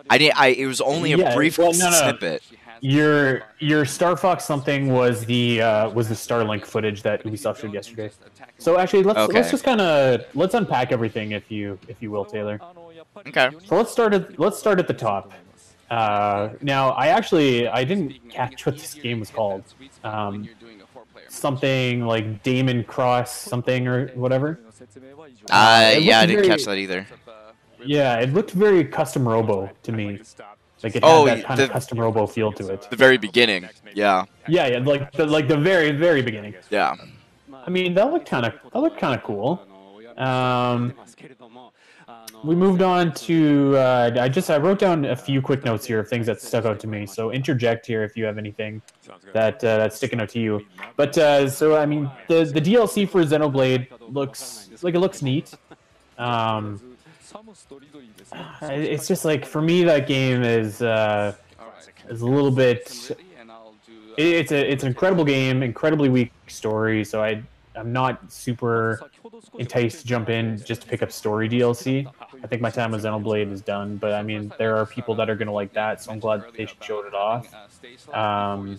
I did. I it was only a Yeah, brief well, no, no. snippet. Your your Star Fox something was the uh, was the Starlink footage that Ubisoft showed yesterday. So actually, let's let's just kind of let's unpack everything, if you if you will, Taylor. Okay. So let's start at let's start at the top. Uh, now, I actually I didn't catch what this game was called. Um, something like Damon Cross something or whatever. Uh, it yeah, I didn't very- catch that either. Yeah, it looked very custom robo to me. Like it had Oh, that kind the- of custom robo feel to it. The very beginning. Yeah. Yeah, yeah, like the like the very very beginning. Yeah. I mean, that looked kind of that looked kind of cool. Um, we moved on to. Uh, I just I wrote down a few quick notes here of things that stuck out to me. So interject here if you have anything that uh, that's sticking out to you. But uh, so I mean, the the DLC for Xenoblade looks like it looks neat. Um, it's just like for me that game is uh, is a little bit. it- It's a it's an incredible game, incredibly weak story. So I I'm not super enticed to jump in just to pick up story DLC. I think my time with Xenoblade is done, but I mean there are people that are gonna like that, so I'm glad they showed it off. Um,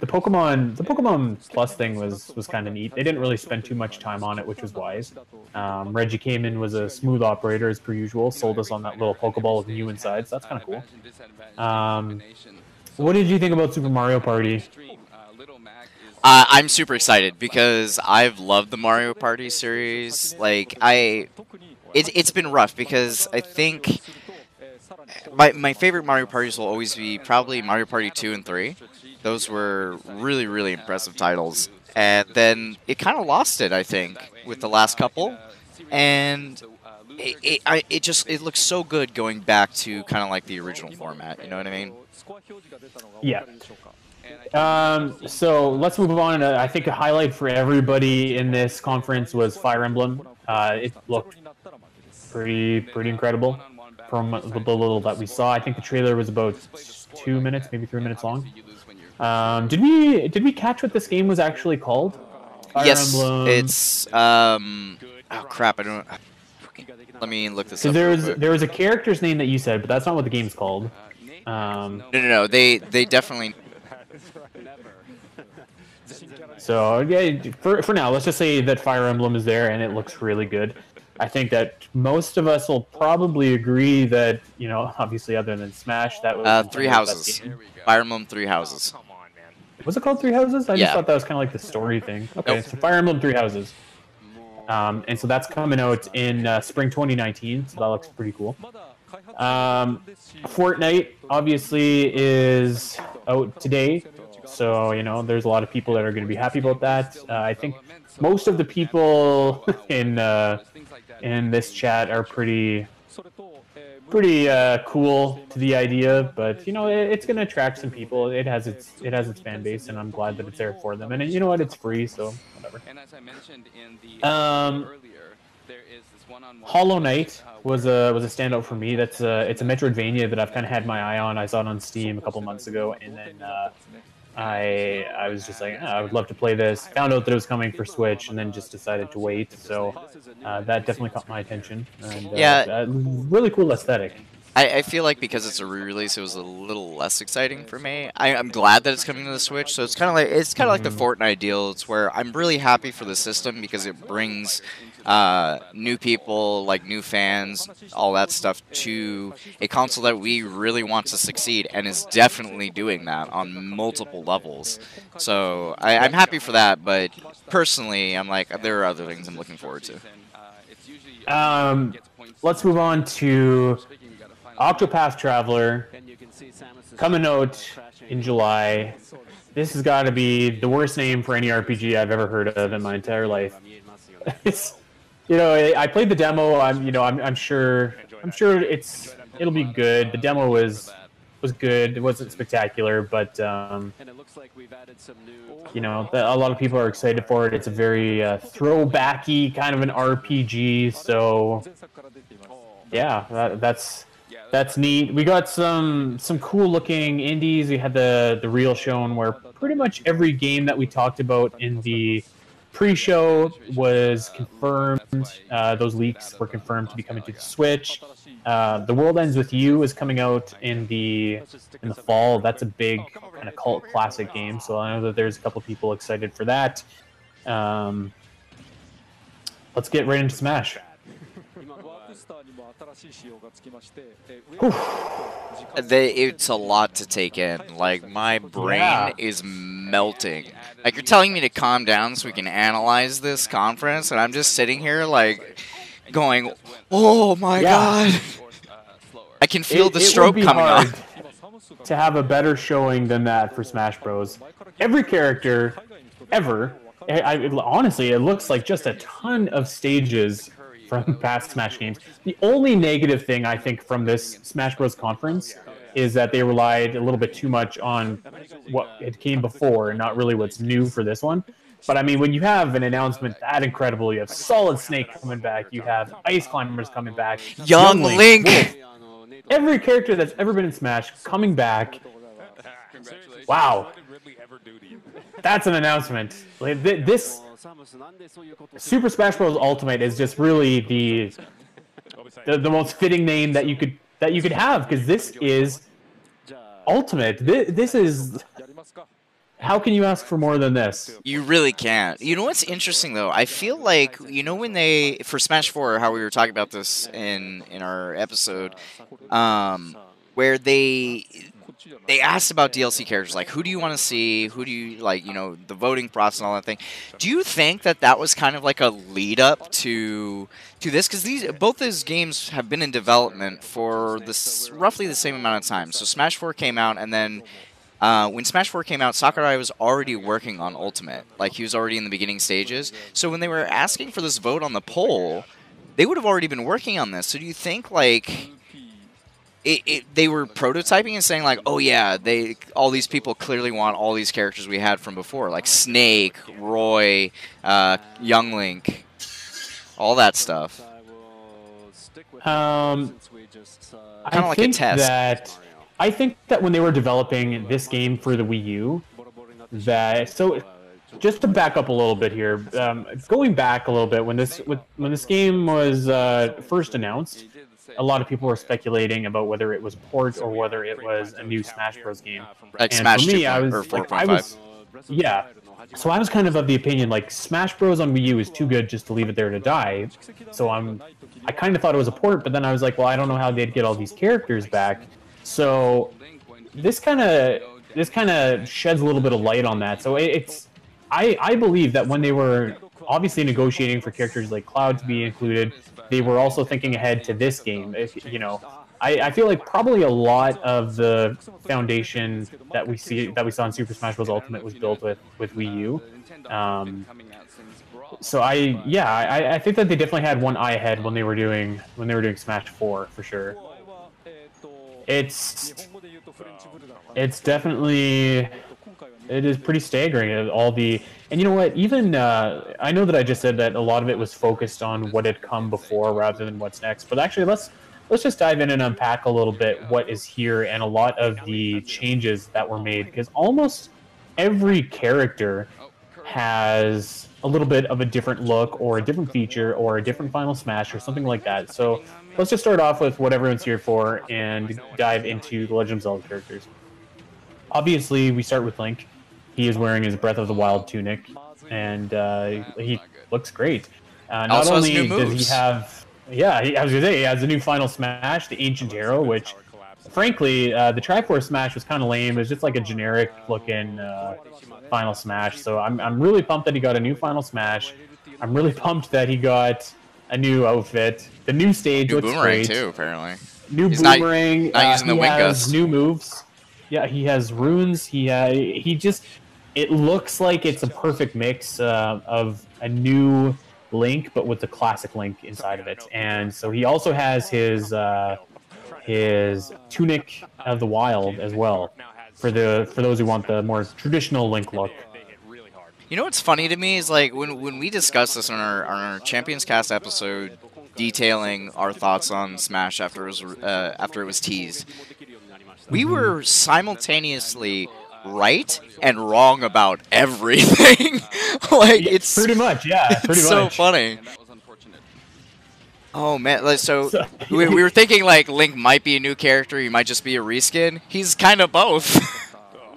the Pokemon the Pokemon Plus thing was was kind of neat. They didn't really spend too much time on it, which was wise. Um, Reggie came in was a smooth operator as per usual, sold us on that little Pokeball with Mew inside, so that's kind of cool. Um, what did you think about Super Mario Party? Uh, I'm super excited because I've loved the Mario Party series. Like I, it, it's been rough because I think my my favorite Mario parties will always be probably Mario Party two and three. Those were really really impressive titles, and then it kind of lost it I think with the last couple, and it, it, I, it just it looks so good going back to kind of like the original format. You know what I mean? Yeah. Um, so let's move on. Uh, I think a highlight for everybody in this conference was Fire Emblem. Uh, it looked pretty pretty incredible from the little that we saw. I think the trailer was about two minutes, maybe three minutes long. Um, did we did we catch what this game was actually called? Fire yes, Emblem- it's um. Oh crap! I don't. Let me look this up. there was quick. there was a character's name that you said, but that's not what the game's called. Um, No, no, no. They they definitely. So yeah, for for now, let's just say that Fire Emblem is there and it looks really good. I think that most of us will probably agree that you know, obviously, other than Smash, that was Uh, three houses. Fire Emblem Three Houses. Was it called Three Houses? I just thought that was kind of like the story thing. Okay, Nope. so Fire Emblem Three Houses. Um, and so that's coming out in uh, spring 2019, so that looks pretty cool. Um, Fortnite obviously is out today, so you know there's a lot of people that are going to be happy about that. Uh, I think most of the people (laughs) in uh, in this chat are pretty pretty uh, cool to the idea, but you know it, it's going to attract some people. It has its it has its fan base, and I'm glad that it's there for them. And you know what? It's free, so whatever. And as I mentioned in the Um, earlier, there is this one-on-one. Hollow Knight was a was a standout for me. That's a, it's a Metroidvania that I've kind of had my eye on. I saw it on Steam a couple months ago, and then uh, I I was just like, "Ah, I would love to play this. Found out that it was coming for Switch, and then just decided to wait. So uh, that definitely caught my attention. And, uh, Yeah. really cool aesthetic. I, I feel like because it's a re-release, it was a little less exciting for me. I, I'm glad that it's coming to the Switch, so it's kind of like it's kind of like the Fortnite deal. It's where I'm really happy for the system because it brings uh, new people, like new fans, all that stuff to a console that we really want to succeed, and is definitely doing that on multiple levels. So I, I'm happy for that, but personally, I'm like there are other things I'm looking forward to. Um, let's move on to Octopath Traveler coming out in July. This has got to be the worst name for any RPG I've ever heard of in my entire life. (laughs) you know, I I played the demo. I'm, you know, I'm, I'm sure, I'm sure it's, it'll be good. The demo was, was good. It wasn't spectacular, but um, you know, a lot of people are excited for it. It's a very uh, throwbacky kind of an RPG. So, yeah, that, that's that's neat. We got some some cool looking indies. We had the the reel shown where pretty much every game that we talked about in the pre-show was confirmed. Uh, those leaks were confirmed to be coming to the Switch. Uh, the World Ends with You is coming out in the in the fall. That's a big kind of cult classic game. So I know that there's a couple people excited for that. Um, let's get right into Smash. They, it's a lot to take in. Like my brain Yeah. is melting. Like you're telling me to calm down so we can analyze this conference, and I'm just sitting here like going, "Oh my Yeah. god!" I can feel It- the stroke coming on. to have a better showing than that for Smash Bros. Every character ever, I, I, honestly, it looks like just a ton of stages from (laughs) past Smash games. The only negative thing I think from this Smash Bros. conference is that they relied a little bit too much on what it came before and not really what's new for this one. But I mean, when you have an announcement that incredible, you have Solid Snake coming back, you have Ice Climbers coming back, Young Link. Wolf, every character that's ever been in Smash coming back. Wow, that's an announcement. Like, This Super Smash Bros. Ultimate is just really the the, the most fitting name that you could that you could have because this is Ultimate. This, this is how can you ask for more than this? You really can't. You know what's interesting though? I feel like you know when they for Smash Four, how we were talking about this in in our episode, um, where they they asked about DLC characters, like who do you want to see, who do you like, you know, the voting process and all that thing. Do you think that that was kind of like a lead up to to this? Because these both those games have been in development for this roughly the same amount of time. So Smash Four came out, and then uh, when Smash 4 came out, Sakurai was already working on Ultimate. Like, he was already in the beginning stages. So when they were asking for this vote on the poll, they would have already been working on this. So do you think, like, it, it, they were prototyping and saying like, oh yeah, they all these people clearly want all these characters we had from before, like Snake, Roy, uh, Young Link, all that stuff. Um, I Kinda like a test. that I think that when they were developing this game for the Wii U, that so just to back up a little bit here, um, going back a little bit when this when this game was uh, first announced, a lot of people were speculating about whether it was port or whether it was a new Smash Bros. game. Like and Smash for me, 2 I was or like, I 4.5. was yeah. So I was kind of of the opinion like Smash Bros on Wii U is too good just to leave it there to die. So I'm I kind of thought it was a port, but then I was like, well, I don't know how they'd get all these characters back. So this kind of this kind of sheds a little bit of light on that. So it's I I believe that when they were obviously negotiating for characters like Cloud to be included, they were also thinking ahead to this game. If you know, I, I feel like probably a lot of the foundation that we see that we saw in Super Smash Bros. Ultimate was built with with Wii U. Um, so I yeah I, I think that they definitely had one eye ahead when they were doing when they were doing Smash Four for sure. It's it's definitely it is pretty staggering all the and you know what? Even uh, i know that i just said that a lot of it was focused on what had come before rather than what's next but actually let's let's just dive in and unpack a little bit what is here and a lot of the changes that were made because almost every character has a little bit of a different look or a different feature or a different final smash or something like that. So let's just start off with what everyone's here for and dive into the legend of zelda characters. Obviously we start with link he is wearing his breath of the wild tunic and uh, he looks great uh, not Also has only new does he have yeah he, i was gonna say he has a new final smash the ancient arrow which frankly uh, the triforce smash was kind of lame it was just like a generic looking uh, final smash so I'm, I'm really pumped that he got a new final smash i'm really pumped that he got a new outfit the new stage New looks boomerang great too, apparently. new He's not- boomerang. not uh, using the he wing has gust. new moves. Yeah, he has runes. He uh, he just it looks like it's a perfect mix uh, of a new Link, but with the classic Link inside of it. And so he also has his uh, his tunic of the wild as well for the for those who want the more traditional Link look. You know what's funny to me is like when when we discussed this on our on our Champions Cast episode, detailing our thoughts on Smash after it was uh, after it was teased, we Mm-hmm. were simultaneously right and wrong about everything. (laughs) like it's pretty much, yeah, (laughs) it's pretty so funny. Oh man, like so, (laughs) we, we were thinking like Link might be a new character, he might just be a reskin. He's kind of both.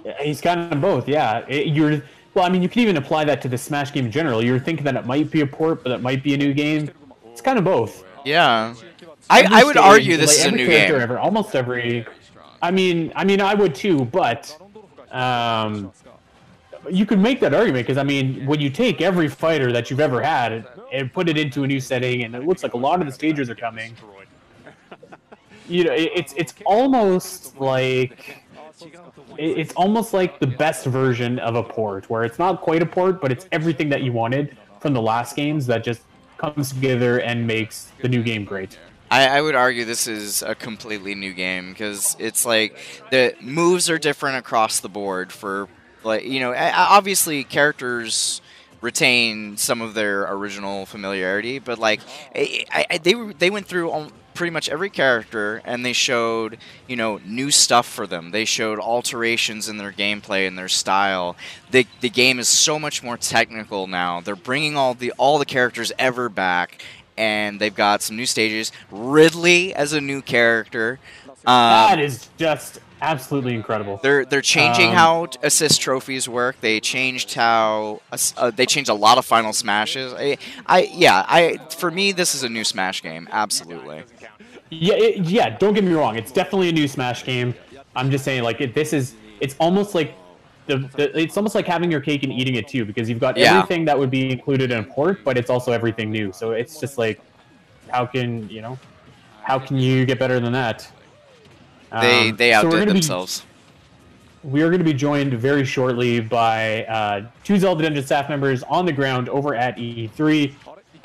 Yeah, He's kind of both, yeah. It- you're well, I mean, you can even apply that to the Smash game in general. You're thinking that it might be a port, but it might be a new game. It's kind of both. yeah, I, I would argue this like, is a new game. Ever, almost every. I mean, I mean, I would too, but um, you could make that argument because I mean, when you take every fighter that you've ever had and, put it into a new setting, and it looks like a lot of the stages are coming. You know, it, it's it's almost like it's almost like the best version of a port, where it's not quite a port, but it's everything that you wanted from the last games that just comes together and makes the new game great. I, I would argue this is a completely new game because it's like the moves are different across the board for like you know obviously characters retain some of their original familiarity but like I, I, they they went through al- pretty much every character and they showed you know new stuff for them. They showed alterations in their gameplay and their style. The the game is so much more technical now. They're bringing all the all the characters ever back and they've got some new stages. Ridley as a new character. Um, that is just absolutely incredible. they're they're changing Um, how assist trophies work. They changed how uh, they changed a lot of final smashes. I, I yeah, I for me this is a new Smash game. Absolutely. Yeah, it, yeah. Don't get me wrong. It's definitely a new Smash game. I'm just saying, like, it, this is. It's almost like the, the. It's almost like having your cake and eating it too, because you've got Yeah. everything that would be included in a port, but it's also everything new. So it's just like, how can you know, how can you get better than that? They Um, they so outdid be- themselves. we are going to be joined very shortly by uh, two Zelda Dungeon staff members on the ground over at E3.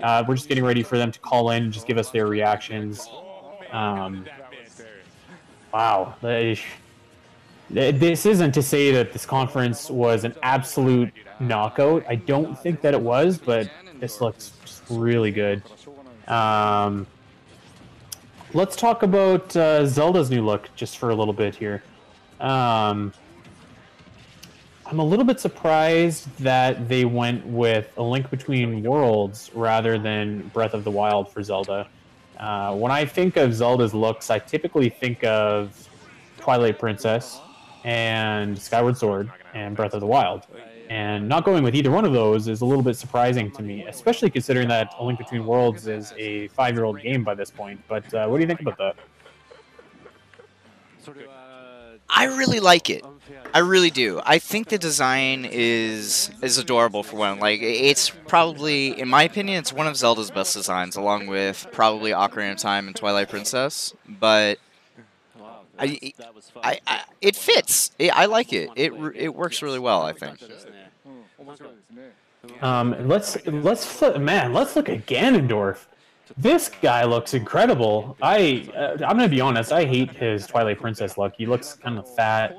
Uh, we're just getting ready for them to call in and just give us their reactions. Um, Wow. They- This isn't to say that this conference was an absolute knockout. I don't think that it was, but this looks really good. Um, let's talk about uh, Zelda's new look just for a little bit here. Um, I'm a little bit surprised that they went with a link between worlds rather than Breath of the Wild for Zelda. Uh, when I think of Zelda's looks, I typically think of Twilight Princess and Skyward Sword and Breath of the Wild. And not going with either one of those is a little bit surprising to me, especially considering that A Link Between Worlds is a five year old game by this point. But uh, what do you think about that? I really like it. I really do. I think the design is is adorable for one. Like it's probably, in my opinion, it's one of Zelda's best designs, along with probably Ocarina of Time and Twilight Princess. But I, I, I it fits. It, I like it. It it works really well. I think. Um, let's let's flip, man. Let's look at Ganondorf. This guy looks incredible. I uh, I'm gonna be honest. I hate his Twilight Princess look. He looks kind of fat.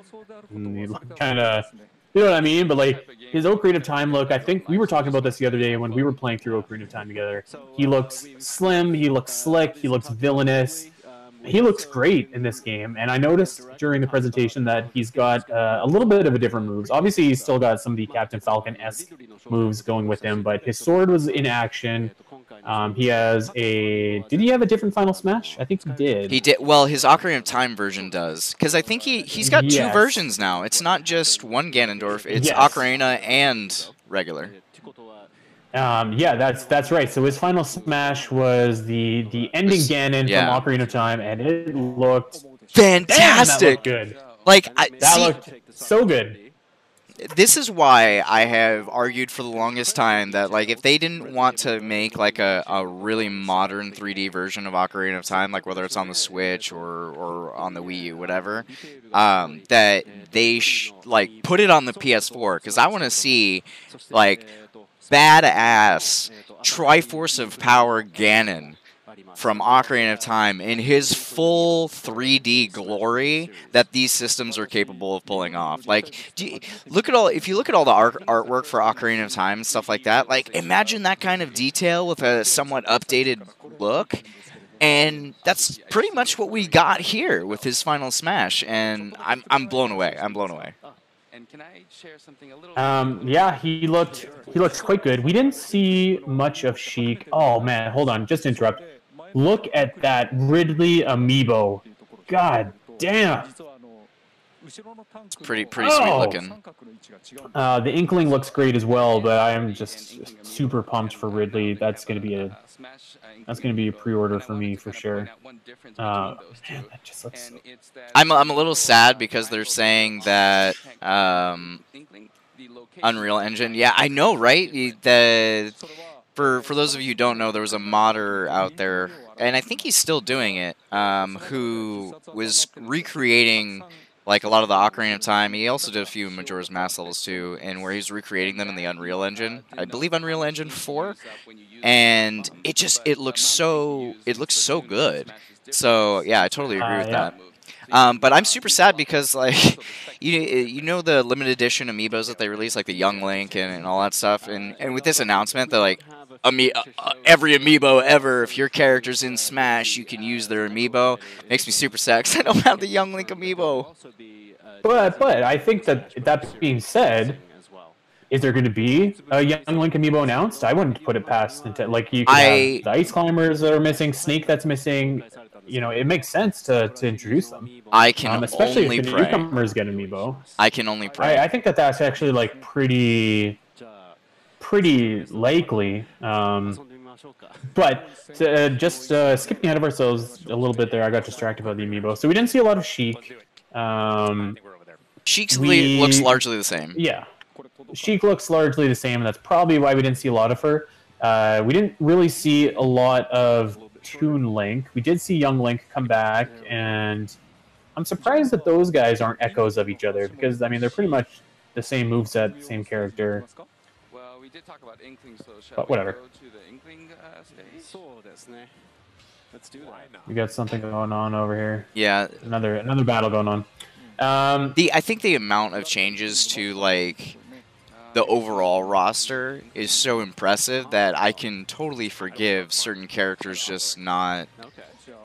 And he kind of, you know what I mean. But like his Ocarina of Time look. I think we were talking about this the other day when we were playing through Ocarina of Time together. He looks slim. He looks slick. He looks villainous. He looks great in this game, and I noticed during the presentation that he's got uh, a little bit of a different moves. Obviously, he's still got some of the Captain Falcon esque moves going with him, but his sword was in action. Um, he has a. Did he have a different Final Smash? I think he did. He did well. His Ocarina of Time version does, because I think he he's got two versions now. It's not just one Ganondorf. It's Yes. Ocarina and regular. Um, yeah, that's that's right. So his final smash was the the ending Ganon yeah. from Ocarina of Time, and it looked Fantastic. Damn, that looked good. Like I That see, looked so good. this is why I have argued for the longest time that like if they didn't want to make like a, a really modern 3D version of Ocarina of Time, like whether it's on the Switch or, or on the Wii U, whatever, um, that they sh- like put it on the PS4 because I want to see like badass Triforce of Power Ganon from Ocarina of Time in his full 3D glory that these systems are capable of pulling off. Like, you, look at all if you look at all the art, artwork for Ocarina of Time and stuff like that. Like, imagine that kind of detail with a somewhat updated look. And that's pretty much what we got here with his final smash, and I'm I'm blown away. I'm blown away. And can I share something a little? Um, yeah, he looked he looks quite good. We didn't see much of Sheik. (laughs) Oh man, hold on, just interrupt. Look at that Ridley amiibo. God damn. It's pretty pretty sweet Oh. looking. Uh, the Inkling looks great as well, but I am just super pumped for Ridley. That's gonna be a that's gonna be a pre-order for me for sure. Uh, man, that just looks so I'm I'm a little sad because they're saying that um, Unreal Engine. Yeah, I know, right? The- The for for those of you who don't know, there was a modder out there, and I think he's still doing it, um, who was recreating like a lot of the Ocarina of Time. He also did a few Majora's Mask levels too, and where he's recreating them in the Unreal Engine. I believe Unreal Engine 4, and it just it looks so it looks so good. So yeah, I totally agree Uh, with yeah. that. Um, but I'm super sad because like (laughs) you you know the limited edition amiibos that they release like the Young Link and, and all that stuff and, and with this announcement they're like Ami- uh, uh, every amiibo ever if your character's in Smash you can use their amiibo makes me super sad 'cause I don't have the Young Link amiibo. But but I think that that being said, is there going to be a Young Link amiibo announced? I wouldn't put it past Nintendo. Like you could I- have the Ice Climbers that are missing, Snake that's missing. You know, it makes sense to, to introduce them. I can um, especially only if the pray. newcomers get amiibo. I can only pray. I, I think that that's actually like pretty pretty likely. Um, but uh, just uh, skipping ahead of ourselves a little bit there, I got distracted by the amiibo. So we didn't see a lot of Sheik. Um, Sheik's we- looks largely the same. Yeah, Sheik looks largely the same, and that's probably why we didn't see a lot of her. Uh, we didn't really see a lot of Toon Link. We did see Young Link come back, and I'm surprised that those guys aren't echoes of each other because I mean they're pretty much the same moveset, same character. Well, we did talk about Inkling, so shall But we whatever. go to the Inkling uh, stage? We got something going on over here. Yeah. Another another battle going on. Um, the I think the amount of changes to like the overall roster is so impressive that I can totally forgive certain characters just not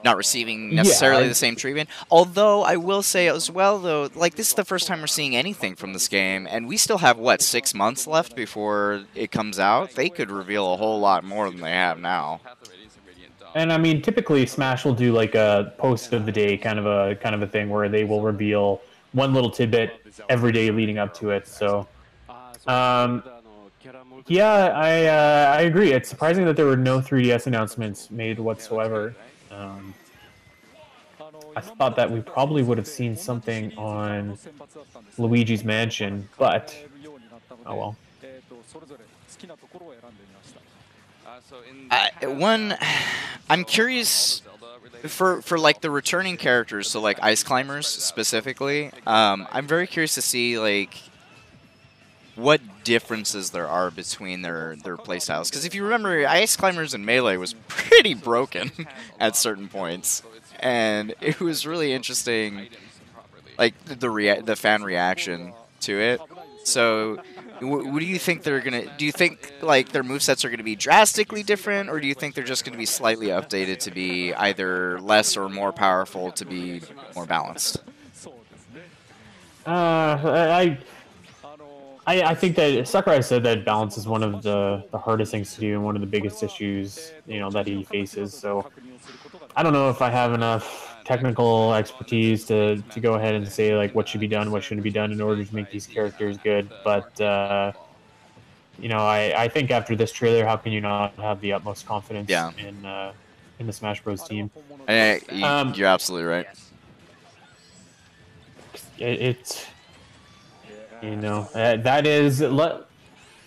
not receiving necessarily Yeah, I- the same treatment. Although I will say as well though, like this is the first time we're seeing anything from this game and we still have what, 6 months left before it comes out. They could reveal a whole lot more than they have now. And I mean, typically Smash will do like a post of the day kind of a kind of a thing where they will reveal one little tidbit every day leading up to it. So, um, yeah, I uh, I agree. It's surprising that there were no 3DS announcements made whatsoever. Um, I thought that we probably would have seen something on Luigi's Mansion, but oh well. I, one, I'm curious for for like the returning characters, so like ice climbers specifically. Um, I'm very curious to see like what differences there are between their their playstyles. Because if you remember, ice climbers and melee was pretty broken (laughs) at certain points, and it was really interesting, like the rea- the fan reaction to it. So, wh- what do you think they're gonna? Do you think like their move sets are gonna be drastically different, or do you think they're just gonna be slightly updated to be either less or more powerful to be more balanced? Uh, I, I, I think that Sakurai said that balance is one of the, the hardest things to do and one of the biggest issues you know that he faces. So I don't know if I have enough technical expertise to, to go ahead and say like what should be done, what shouldn't be done in order to make these characters good. But uh, you know, I, I think after this trailer, how can you not have the utmost confidence Yeah. in uh, in the Smash Bros. team? Eh, you, Um, you're absolutely right. it, it's you know uh, that is let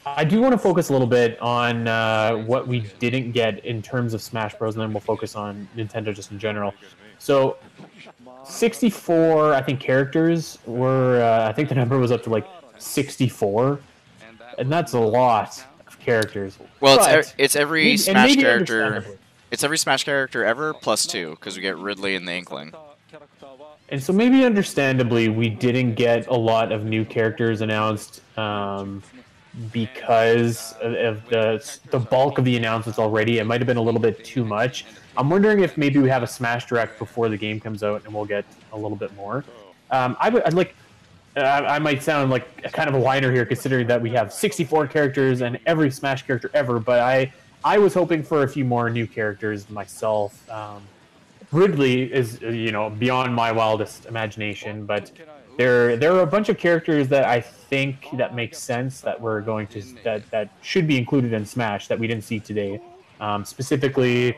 I do want to focus a little bit on uh, what we didn't get in terms of Smash Bros, and then we'll focus on Nintendo just in general. So, 64, I think characters were. Uh, I think the number was up to like 64, and that's a lot of characters. Well, it's But- e- it's every maybe- Smash character. It's every Smash character ever plus two because we get Ridley and the Inkling. And so maybe understandably, we didn't get a lot of new characters announced um, because of, the the bulk of the announcements already. It might have been a little bit too much. I'm wondering if maybe we have a Smash Direct before the game comes out, and we'll get a little bit more. Um, I would like. Uh, I might sound like a kind of a whiner here, considering that we have 64 characters and every Smash character ever. But I, I was hoping for a few more new characters myself. Um, Ridley is uh, you know beyond my wildest imagination, but there there are a bunch of characters that I think that make sense that we're going to that that should be included in Smash that we didn't see today. Um, specifically,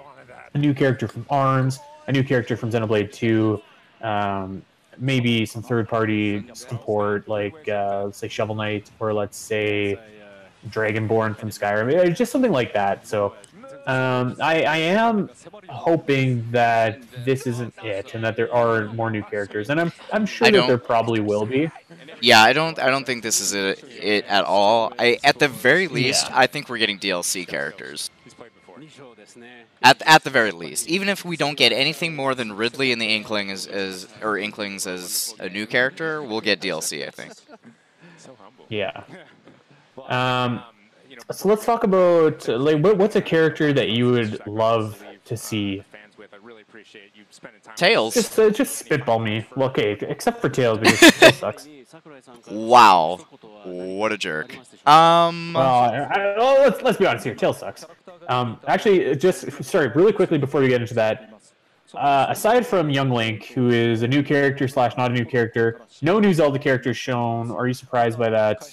a new character from Arms, a new character from Xenoblade Two, um, maybe some third party support like uh, let's say Shovel Knight or let's say Dragonborn from Skyrim, just something like that. So um, I, I am hoping that this isn't it, and that there are more new characters, and I'm I'm sure that there probably will be. Yeah, I don't. I don't think this is it, it at all. I, at the very least, Yeah. I think we're getting DLC characters. At, at the very least, even if we don't get anything more than Ridley and the Inkling as, as or Inklings as a new character, we'll get DLC. I think. Yeah. Um, so let's talk about like what, what's a character that you would love to see. Tails. Just uh, just spitball me. Well, okay, except for Tails because (laughs) Tails sucks. Wow, what a jerk. Um. Well, I, I, well, let's let's be honest here. Tails sucks. Um, actually, just sorry, really quickly before we get into that. Uh, aside from Young Link, who is a new character slash not a new character, no new Zelda characters shown. Are you surprised by that?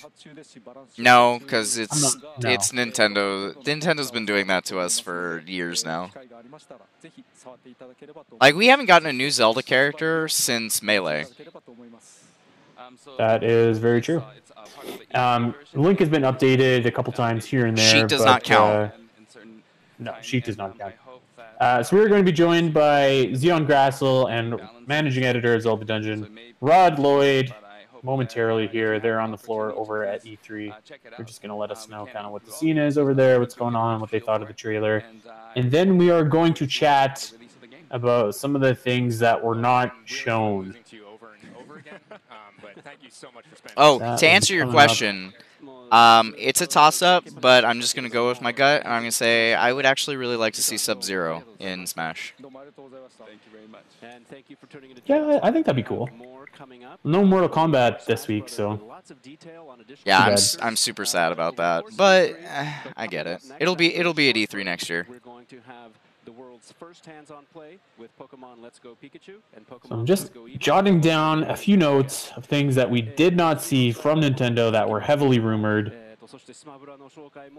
No, because it's not- no. it's Nintendo. Nintendo's been doing that to us for years now. Like we haven't gotten a new Zelda character since Melee. That is very true. Um, Link has been updated a couple times here and there. Sheik does but, not count. Uh, no, Sheik does not count. Uh, so we're going to be joined by Zion Grassl and managing editor of Zelda Dungeon, Rod Lloyd, momentarily here. They're on the floor over at E3. They're just going to let us know kind of what the scene is over there, what's going on, what they thought of the trailer. And then we are going to chat about some of the things that were not shown. (laughs) but thank you so much for spending. Oh, to answer your question, up. Um, it's a toss-up, but I'm just gonna go with my gut, and I'm gonna say I would actually really like to see Sub-Zero in Smash. Thank you very much. And thank you for tuning in to Yeah, I think that'd be cool. No Mortal Kombat this week, so Yeah, I'm I'm super sad about that, but eh, I get it. It'll be it'll be at E3 next year the world's first hands-on play with Pokemon Let's Go Pikachu and Pokemon. So I'm just jotting down a few notes of things that we did not see from Nintendo that were heavily rumored.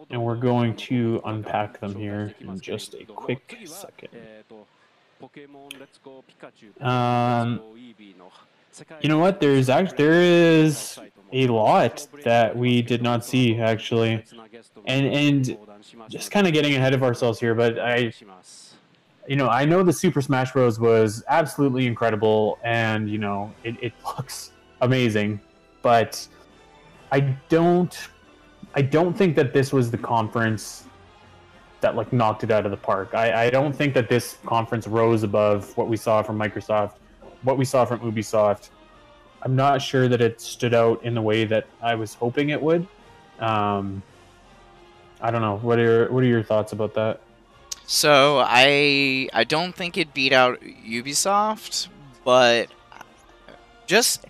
And we're going to unpack them here in just a quick second. Uh, um, you know what? There's actually there is a lot that we did not see actually, and and just kind of getting ahead of ourselves here, but I, you know, I know the Super Smash Bros was absolutely incredible, and you know, it, it (laughs) looks amazing, but I don't, I don't think that this was the conference that like knocked it out of the park. I, I don't think that this conference rose above what we saw from Microsoft, what we saw from Ubisoft. I'm not sure that it stood out in the way that I was hoping it would. Um, I don't know. What are your, what are your thoughts about that? So I I don't think it beat out Ubisoft, but just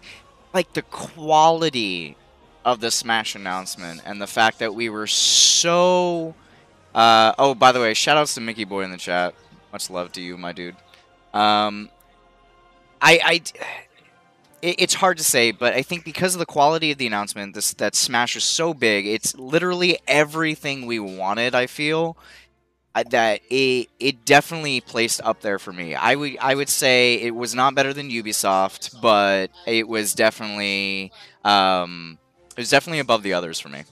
like the quality of the Smash announcement and the fact that we were so uh, oh by the way, shout outs to Mickey Boy in the chat. Much love to you, my dude. Um, I I it, it's hard to say, but I think because of the quality of the announcement, this that Smash is so big, it's literally everything we wanted. I feel that it it definitely placed up there for me. I would I would say it was not better than Ubisoft, but it was definitely um, it was definitely above the others for me.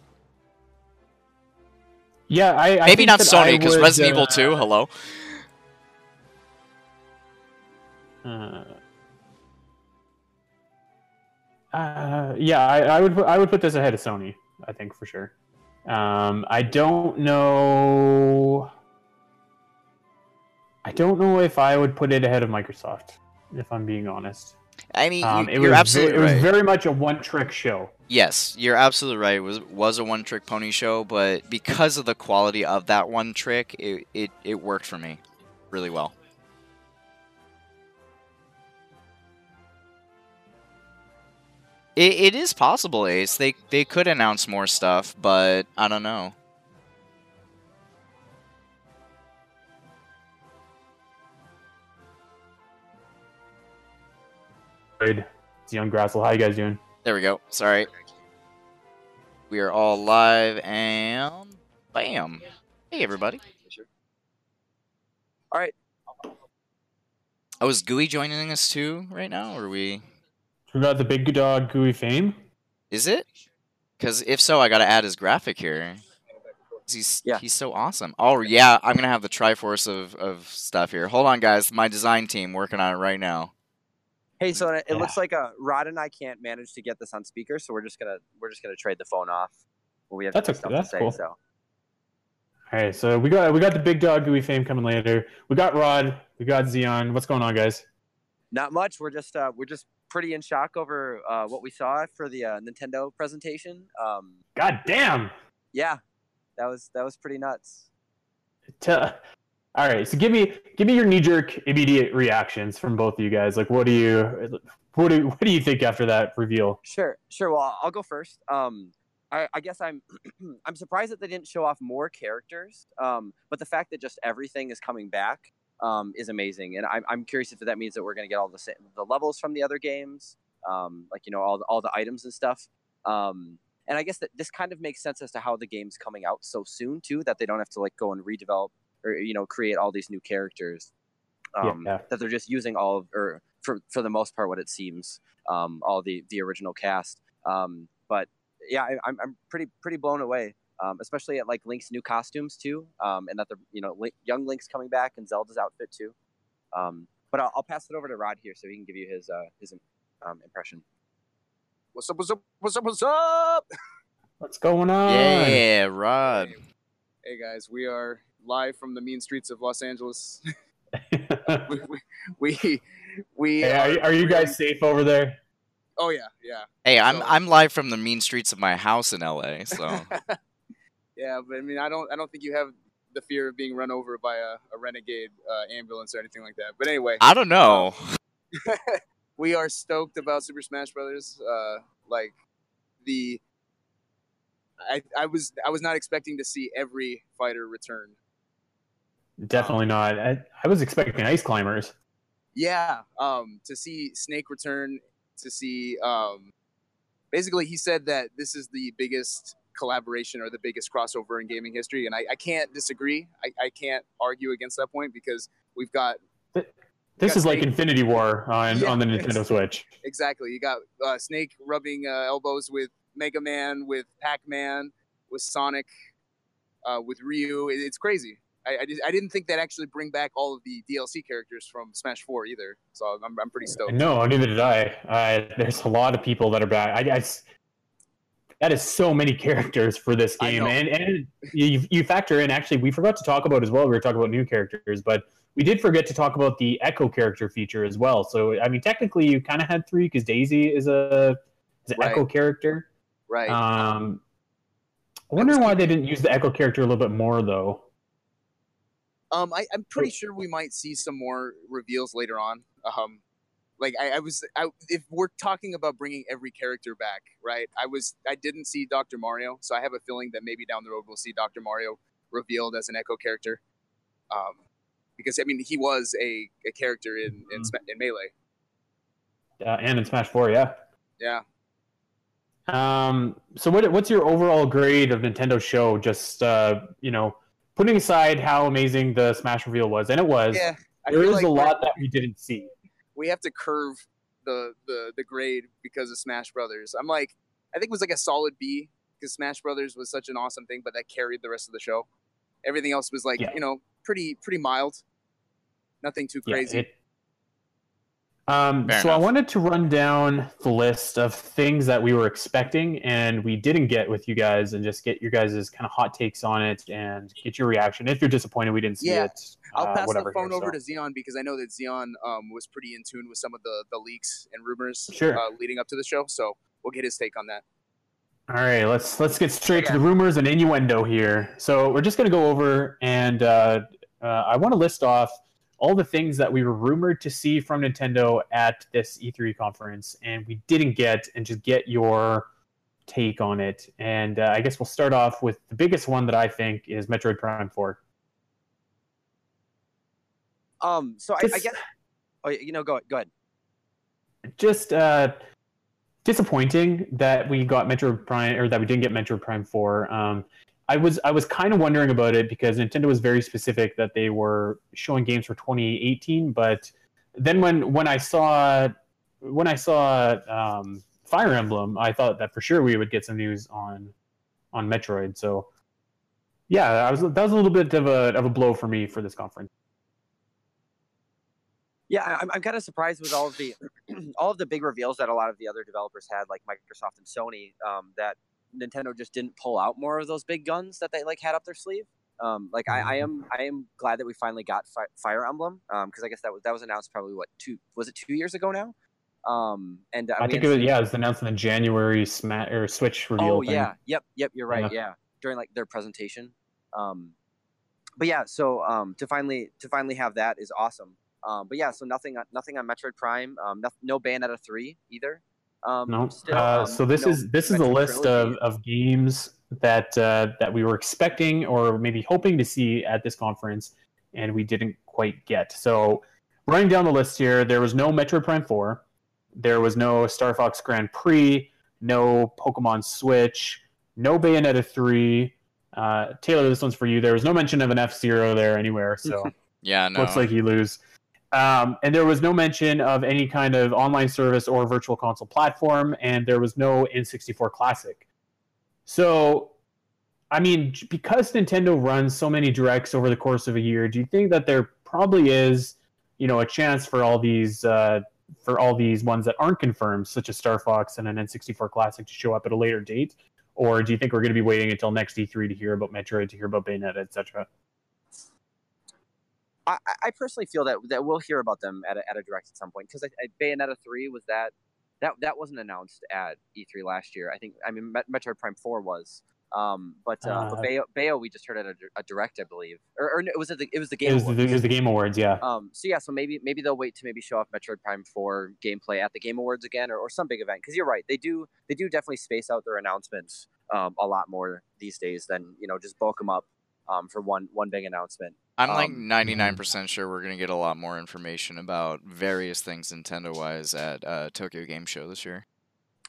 Yeah, I, I Maybe think not Sony because would, Resident Evil uh, 2. Hello. Uh, uh, yeah, I, I would put, I would put this ahead of Sony. I think for sure. Um, I don't know. I don't know if I would put it ahead of Microsoft. If I'm being honest. I mean, Um, you- it you're was absolutely it was very much a one-trick show. Yes, you're absolutely right. It was was a one trick pony show, but because of the quality of that one trick, it it, it worked for me really well. It, it is possible, Ace. They they could announce more stuff, but I don't know. Good. It's young Grassl. How you guys doing? There we go. Sorry. We are all live and bam. Hey everybody. All right. Oh, is Gooey joining us too right now? Or are we? We got the big dog Gooey Fame. Is it? Because if so, I gotta add his graphic here. He's he's so awesome. Oh yeah, I'm gonna have the Triforce of, of stuff here. Hold on, guys. My design team working on it right now. Hey, so it, it Yeah. looks like uh, Rod and I can't manage to get this on speaker, so we're just gonna we're just gonna trade the phone off when we have That's stuff okay, that's to say. cool. So All right, so we got we got the big dog Gooey Fame coming later. We got Rod. We got Zion. What's going on, guys? not much. We're just uh, we're just pretty in shock over uh, what we saw for the uh, Nintendo presentation. Um, God damn. yeah, that was that was pretty nuts. All right, so give me give me your knee jerk immediate reactions from both of you guys. Like, what do you what do what do you think after that reveal? Sure, sure. Well, I'll go first. Um, I, I guess I'm (clears throat) I'm surprised that they didn't show off more characters. Um, but the fact that just everything is coming back um, is amazing, and I'm I'm curious if that means that we're gonna get all the sa- the levels from the other games, um, like you know all the, all the items and stuff. Um, and I guess that this kind of makes sense as to how the game's coming out so soon too, that they don't have to like go and redevelop or you know create all these new characters. Yeah, Um, yeah. That they're just using all of, or for for the most part, what it seems, um, all the the original cast. Um, but yeah, I, I'm I'm pretty pretty blown away, um, especially at like Link's new costumes too, um, and that the you know Link, young Link's coming back and Zelda's outfit too. Um, but I'll, I'll pass it over to Rod here so he can give you his uh, his um, impression. What's up? What's up? What's up? What's up? (laughs) What's going on? Yeah, Rod. Hey guys, we are live from the mean streets of Los Angeles. (laughs) we, we, we, we Hey, are, you- are you guys safe over there? Oh yeah, yeah. Hey, I'm So- I'm live from the mean streets of my house in LA, so (laughs) Yeah, but I mean, I don't, I don't think you have the fear of being run over by a, a renegade uh, ambulance or anything like that. But anyway, I don't know. (laughs) we are stoked about Super Smash Brothers. Uh, like the, I, I was, I was not expecting to see every fighter return. Definitely not. I, I was expecting ice climbers. Yeah, um, to see Snake return, to see, um, basically, he said that this is the biggest collaboration or the biggest crossover in gaming history, and I, I can't disagree. I, I can't argue against that point because we've got This got is like Infinity War on, Yeah, on the Nintendo (laughs) Switch. Exactly. You got uh, Snake rubbing uh, elbows with Mega Man, with Pac Man, with Sonic, uh, with Ryu. It- it's crazy. I, I, just, I didn't think they'd actually bring back all of the DLC characters from Smash 4 either. So I'm, I'm pretty stoked. No, neither did I. Uh, there's a lot of people that are back. I, I that is so many characters for this game, and and you, you factor in. Actually, we forgot to talk about as well. We were talking about new characters, but we did forget to talk about the Echo character feature as well. So I mean, technically, you kind of had three because Daisy is a is an Right. Echo character. Right. Um, I wonder why they didn't use the Echo character a little bit more though. Um, I, I'm pretty sure we might see some more reveals later on. Um, like I, I was, I, if we're talking about bringing every character back, right? I was, I didn't see Dr. Mario, so I have a feeling that maybe down the road we'll see Dr. Mario revealed as an Echo character. Um, because I mean, he was a, a character in in, Sma- in Melee. Uh, and in Smash Four, yeah. Yeah. Um, so what, what's your overall grade of Nintendo show? Just uh, you know, putting aside how amazing the Smash reveal was, and it was. Yeah, there is like a lot that we didn't see. We have to curve the the the grade because of Smash Brothers. I'm like, I think it was like a solid B because Smash Brothers was such an awesome thing, but that carried the rest of the show. Everything else was like, Yeah. you know, pretty pretty mild. Nothing too Yeah, crazy. it- Um, Fair so I wanted to run down the list of things that we were expecting and we didn't get with you guys, and just get your guys' kind of hot takes on it and get your reaction. If you're disappointed we didn't see Yeah. it, I'll uh, pass whatever the phone here, over so. to Zion because I know that Zion um, was pretty in tune with some of the, the leaks and rumors Sure. uh, leading up to the show. So we'll get his take on that. All right, let's let's get straight to the rumors and innuendo here. So we're just going to go over and uh, uh, I want to list off all the things that we were rumored to see from Nintendo at this E3 conference, and we didn't get, and just get your take on it. And uh, I guess we'll start off with the biggest one that I think is Metroid Prime Four. Um, so I, I guess. Oh, you know, go go ahead. just uh, disappointing that we got Metroid Prime or that we didn't get Metroid Prime Four. Um, I was I was kind of wondering about it because Nintendo was very specific that they were showing games for 2018, but then when when I saw when I saw um, Fire Emblem, I thought that for sure we would get some news on on Metroid. So yeah, I was that was a little bit of a of a blow for me for this conference. Yeah, I'm, I'm kind of surprised with all of the (clears throat) all of the big reveals that a lot of the other developers had, like Microsoft and Sony, um, that Nintendo just didn't pull out more of those big guns that they like had up their sleeve. Um, like I, I am I am glad that we finally got Fi- Fire Emblem because I guess that was that was announced probably what two was it two years ago now. Um, and uh, I we think it was yeah, it was announced in the January Smash or Switch reveal. Oh thing. yeah, yep, yep. You're right. Yeah. Yeah, during like their presentation. Um, but yeah, so um, to finally to finally have that is awesome. Um, but yeah, so nothing on nothing on Metroid Prime. Um, no, no Bayonetta three either. Um, No. still, uh, um, so this no is this is a list Trilogy. of, of games that uh, that we were expecting or maybe hoping to see at this conference, and we didn't quite get. So running down the list here, there was no Metroid Prime Four, there was no Star Fox Grand Prix, no Pokemon Switch, no Bayonetta three. Uh, Taylor, this one's for you. There was no mention of an F Zero there anywhere, so (laughs) Yeah, no. looks like you lose. Um, and there was no mention of any kind of online service or virtual console platform, and there was no N64 Classic. So, I mean, because Nintendo runs so many directs over the course of a year, do you think that there probably is, you know, a chance for all these uh, for all these ones that aren't confirmed, such as Star Fox and an N64 Classic, to show up at a later date? Or do you think we're going to be waiting until next E3 to hear about Metroid, to hear about Bayonetta, etc.? I, I personally feel that that we'll hear about them at a, at a direct at some point because I, I, Bayonetta three was that that that wasn't announced at E3 last year. I think I mean Met- Metroid Prime four was, um, but uh, Uh, but Bayo, Bayo we just heard at a, a direct, I believe, or, or no, it was the it was the game. It was, the, Awards. it was the Game Awards, yeah. Um, so yeah, so maybe maybe they'll wait to maybe show off Metroid Prime Four gameplay at the Game Awards again, or, or some big event. Because you're right, they do they do definitely space out their announcements um, a lot more these days than you know just bulk them up um, for one one big announcement. I'm like Um, 99% sure we're gonna get a lot more information about various things Nintendo wise at uh, Tokyo Game Show this year.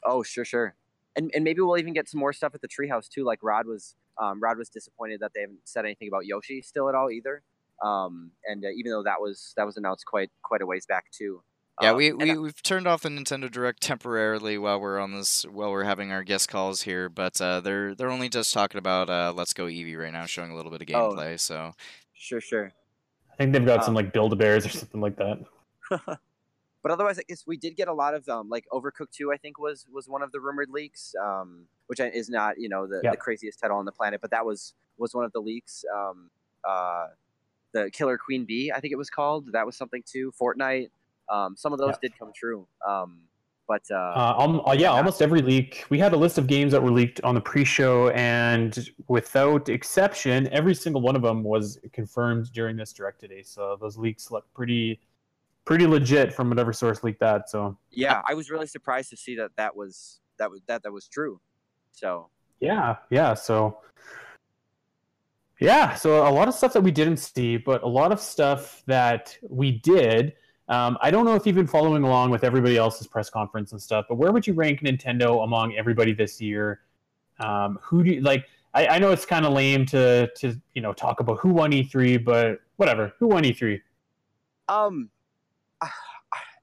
Oh, sure, sure. And and maybe we'll even get some more stuff at the treehouse too. Like Rod was um, Rod was disappointed that they haven't said anything about Yoshi still at all either. Um, and uh, even though that was that was announced quite quite a ways back too. Yeah, Um, we, and we I- we've turned off the Nintendo Direct temporarily while we're on this while we're having our guest calls here, but uh, they're they're only just talking about uh, Let's Go Eevee right now, showing a little bit of Oh. gameplay. So sure, sure. I think they've got some Um, like Build a Bears or something like that. (laughs) but otherwise, I guess we did get a lot of um, like Overcooked Two. I think was was one of the rumored leaks, um, which is not you know the, Yeah. the craziest title on the planet, but that was was one of the leaks. Um, uh, the Killer Queen Bee, I think it was called. That was something too. Fortnite. Um, some of those Yeah. did come true. Um, but uh, Uh, um, uh, yeah, almost every leak. We had a list of games that were leaked on the pre-show, and without exception, every single one of them was confirmed during this direct today. So those leaks look pretty, pretty legit from whatever source leaked that. So yeah, I was really surprised to see that that was that was that that was true. So yeah, yeah. So yeah, so a lot of stuff that we didn't see, but a lot of stuff that we did. Um, I don't know if you've been following along with everybody else's press conference and stuff, but where would you rank Nintendo among everybody this year? Um, who do you like? I, I know it's kind of lame to to you know talk about who won E3, but whatever. Who won E E3? Um, (sighs)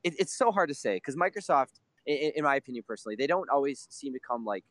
it, it's so hard to say because Microsoft, in, in my opinion personally, they don't always seem to come like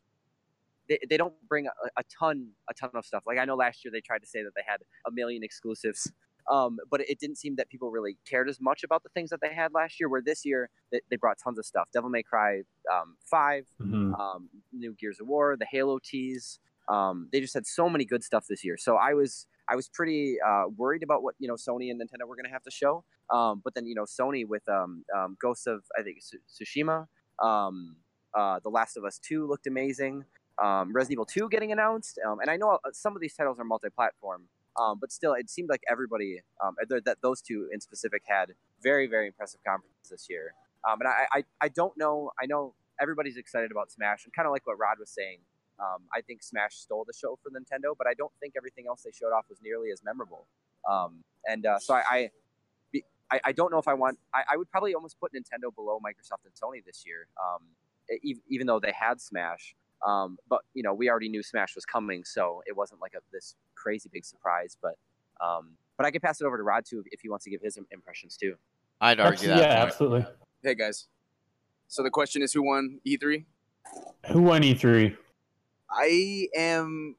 they, they don't bring a, a ton a ton of stuff. Like I know last year they tried to say that they had a million exclusives, um, but it didn't seem that people really cared as much about the things that they had last year. Where this year they, they brought tons of stuff: Devil May Cry um, 5 Mhm. um, new Gears of War, the Halo tease. Um, they just had so many good stuff this year. So I was I was pretty uh, worried about what you know Sony and Nintendo were going to have to show. Um, but then you know Sony with um, um, Ghosts of I think Tsushima, um, uh, The Last of Us Two looked amazing. Um, Resident Evil Two getting announced, um, and I know uh, some of these titles are multi-platform, um, but still it seemed like everybody um, that those two in specific had very very impressive conferences this year. Um, and I, I I don't know I know everybody's excited about Smash, and kind of like what Rod was saying. Um, I think Smash stole the show for Nintendo, but I don't think everything else they showed off was nearly as memorable. Um, and uh, so I, I, I, don't know if I want. I, I would probably almost put Nintendo below Microsoft and Sony this year, um, even though they had Smash. Um, but you know, we already knew Smash was coming, so it wasn't like a, this crazy big surprise. But um, but I can pass it over to Rod too if he wants to give his impressions too. I'd argue yeah, that. point. absolutely. Hey guys. So the question is who won E E3? Who won E E3? I am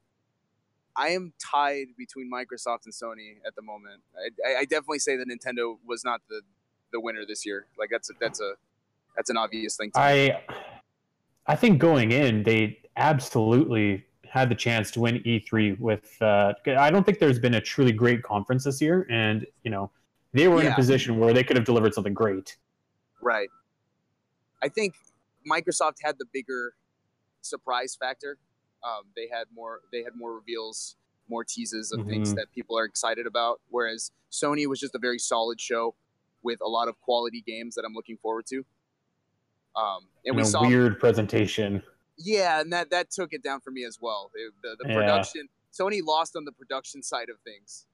I am tied between Microsoft and Sony at the moment. I, I, I definitely say that Nintendo was not the, the winner this year. Like that's a, that's a that's an obvious thing. To me. I think going in, they absolutely had the chance to win E3 with. Uh, I don't think there's been a truly great conference this year, and you know they were in a position where they could have delivered something great. Right. I think Microsoft had the bigger surprise factor. Um, they had more. They had more reveals, more teases of things Mhm. that people are excited about. Whereas Sony was just a very solid show with a lot of quality games that I'm looking forward to. Um, and And we a saw, weird presentation. yeah, and that that took it down for me as well. It- the the Yeah. production, Sony lost on the production side of things.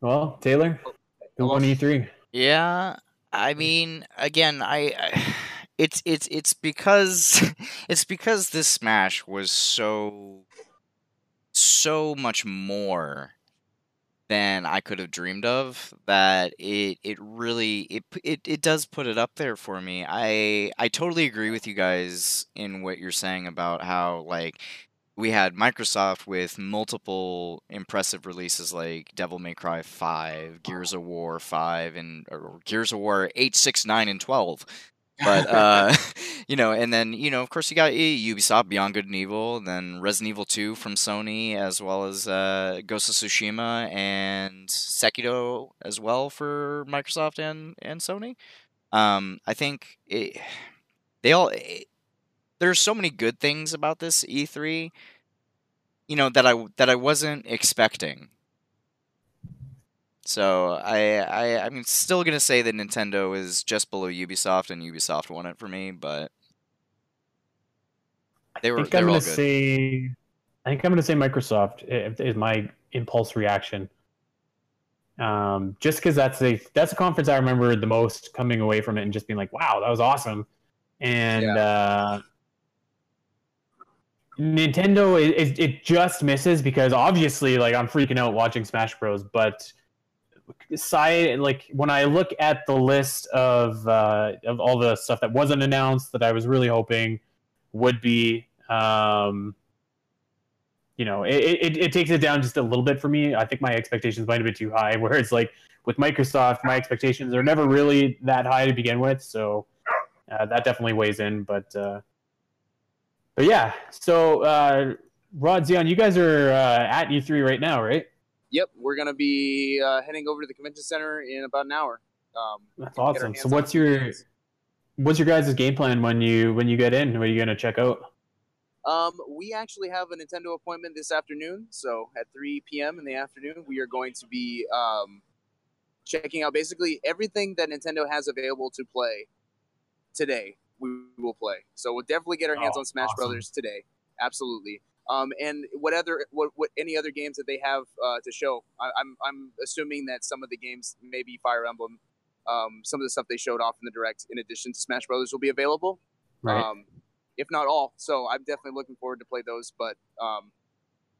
Well, Taylor, who won E E3? Yeah, I mean, again, I, I it's it's it's because (laughs) it's because this Smash was so so much more than I could have dreamed of that it it really it it it does put it up there for me. I I totally agree with you guys in what you're saying about how like we had Microsoft with multiple impressive releases like Devil May Cry 5, Gears of War 5 and or Gears of War 8, 6, 9 and 12. But (laughs) uh, (laughs) you know, and then you know, of course, you got E- Ubisoft Beyond Good and Evil, and then Resident Evil Two from Sony, as well as uh, Ghost of Tsushima and Sekiro as well for Microsoft and and Sony. Um, I think it, (sighs) they all. It, there's so many good things about this E3, you know, that I that I wasn't expecting. So I I I'm still gonna say that Nintendo is just below Ubisoft and Ubisoft won it for me, but they were. I think I'm gonna good. say. I think I'm gonna say Microsoft is my impulse reaction. Um, just because that's a that's a conference I remember the most coming away from it and just being like, "Wow, that was awesome," and uh, Nintendo it, it just misses because obviously like I'm freaking out watching Smash Bros. But side like when I look at the list of uh, of all the stuff that wasn't announced that I was really hoping would be um, you know it, it, it takes it down just a little bit for me. I think my expectations might have been too high. (laughs) Where it's like with Microsoft, my expectations are never really that high to begin with, so uh, that definitely weighs in. But uh, but yeah, so uh, Rod Zion, you guys are uh, at E3 right now, right? Yep, we're gonna be uh, heading over to the convention center in about an hour. Um, That's awesome. So what's your what's your guys' game plan when you when you get in? What are you gonna check out? Um, we actually have a Nintendo appointment this afternoon. So at 3 p.m. in the afternoon, we are going to be um, checking out basically everything that Nintendo has available to play today. We will play. So we'll definitely get our hands Oh, on Smash awesome. Brothers today. Absolutely. Um, and what other what, what any other games that they have uh, to show? I, I'm I'm assuming that some of the games, maybe Fire Emblem, um, some of the stuff they showed off in the direct, in addition to Smash Brothers, will be available Right. um, if not all. So I'm definitely looking forward to play those. But um,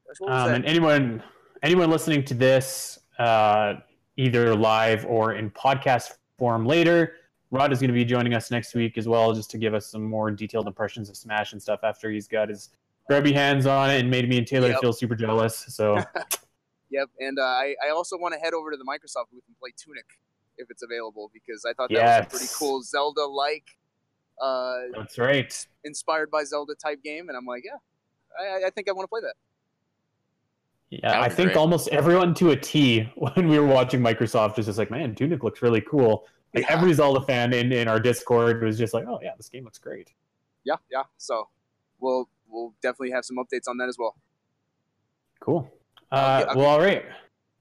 that's what we'll Um, and anyone anyone listening to this uh, either live or in podcast form later, Rod is going to be joining us next week as well, just to give us some more detailed impressions of Smash and stuff after he's got his grubby hands on it and made me and Taylor Yep. feel super jealous. So (laughs) yep. And uh, I, I also want to head over to the Microsoft booth and play Tunic if it's available because I thought that was a pretty cool Zelda-like, uh, that's right. inspired by Zelda type game. And I'm like, yeah, I, I- I think I want to play that. Yeah, That I think great. almost everyone to a T (laughs) when we were watching Microsoft was just like, man, Tunic looks really cool. Like Yeah. every Zelda fan in, in our Discord was just like, oh yeah, this game looks great. Yeah, yeah. So we'll we'll definitely have some updates on that as well. Cool. Uh, gi- I'll well, all right.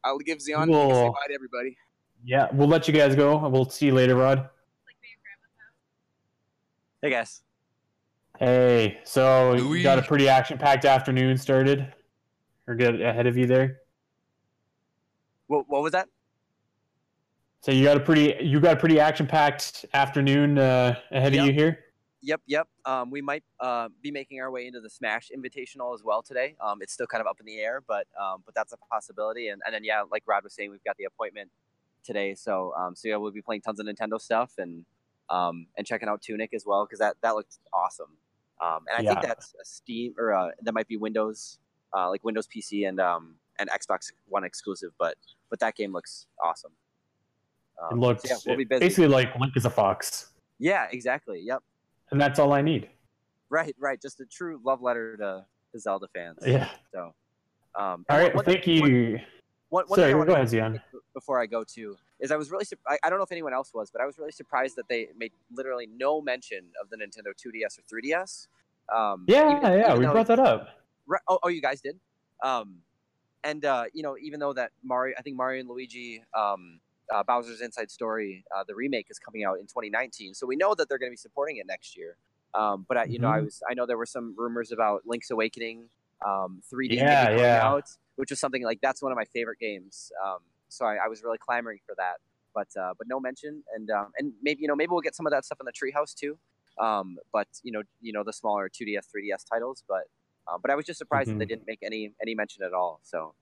I'll give Zion he can say bye to everybody. Yeah, we'll let you guys go. We'll see you later, Rod. Hey guys. Hey, so you got a pretty action-packed afternoon started, or get ahead of you there. What, what was that? So you got a pretty you got a pretty action-packed afternoon uh, ahead Yep. of you here. Yep, yep. Um, we might uh, be making our way into the Smash Invitational as well today. Um, it's still kind of up in the air, but um, but that's a possibility. And, and then yeah, like Rod was saying, we've got the appointment today, so um, so yeah, we'll be playing tons of Nintendo stuff and um, and checking out Tunic as well because that that looked awesome. Um, and I Yeah. think that's a Steam or uh, that might be Windows, uh, like Windows PC and um, and Xbox One exclusive, but but that game looks awesome. It Um, so looks yeah, we'll be busy. basically like Link is a fox, Yeah, exactly. Yep. And that's all I need. Right, right. Just a true love letter to, the Zelda fans. Yeah. So, um, All right. one- Well, thank you. One, one Sorry, go ahead, to Zion. Before I go to is I was really I, I don't know if anyone else was, but I was really surprised that they made literally no mention of the Nintendo 2DS or 3DS. Um, Yeah, even- yeah, even we brought that up. Right. Oh, oh, you guys did. Um, and uh, you know, even though that Mario, I think Mario and Luigi, um, uh, Bowser's Inside Story, uh, the remake is coming out in 2019, so we know that they're going to be supporting it next year. Um, but I, you know, I Mhm. was, I know there were some rumors about Link's Awakening, um, 3D Yeah, coming yeah. out, which was something like that's one of my favorite games. Um, so I, I was really clamoring for that, but uh, but no mention, and um, and maybe you know maybe we'll get some of that stuff in the Treehouse too. Um, but you know, you know the smaller 2DS, 3DS titles, but uh, but I was just surprised that they Mhm. didn't make any any mention at all. So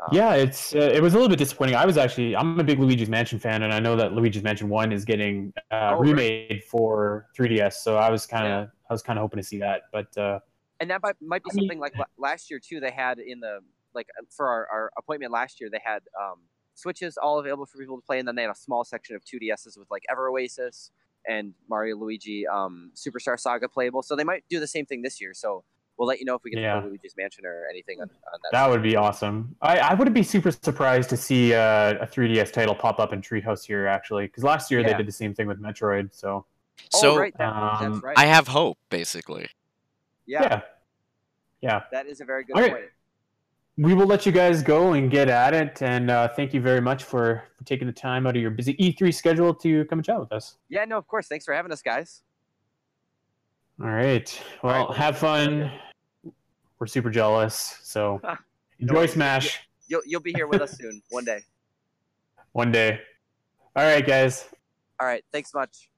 um, Yeah, it's uh, it was a little bit disappointing. I was actually I'm a big Luigi's Mansion fan, and I know that Luigi's Mansion One is getting uh, Oh, right. remade for 3DS. So I was kind of I was kind of hoping to see that, but uh, and that might, might be I mean- something like last year too. They had in the like uh, for our, our appointment last year, they had um, switches all available for people to play, and then they had a small section of 2DSs with like Ever Oasis, and Mario Luigi um, Superstar Saga playable. So they might do the same thing this year. So we'll let you know if we get Yeah. to Luigi's Mansion or anything on, on that. That would be awesome. I, I would be super surprised to see uh, a 3DS title pop up in Treehouse here, actually, because last year they did the same thing with Metroid. So, So right, that- um, that's right. I have hope, basically. yeah, yeah, yeah. that is a very good Okay. point. We will let you guys go and get at it, and uh, thank you very much for, for taking the time out of your busy E3 schedule to come and chat with us. Yeah, no, of course. Thanks for having us, guys. All right. Well, have fun. We're super jealous. So (laughs) enjoy. Smash You'll you'll be here with us soon, one day. (laughs) one day. All right, guys. All right, thanks much.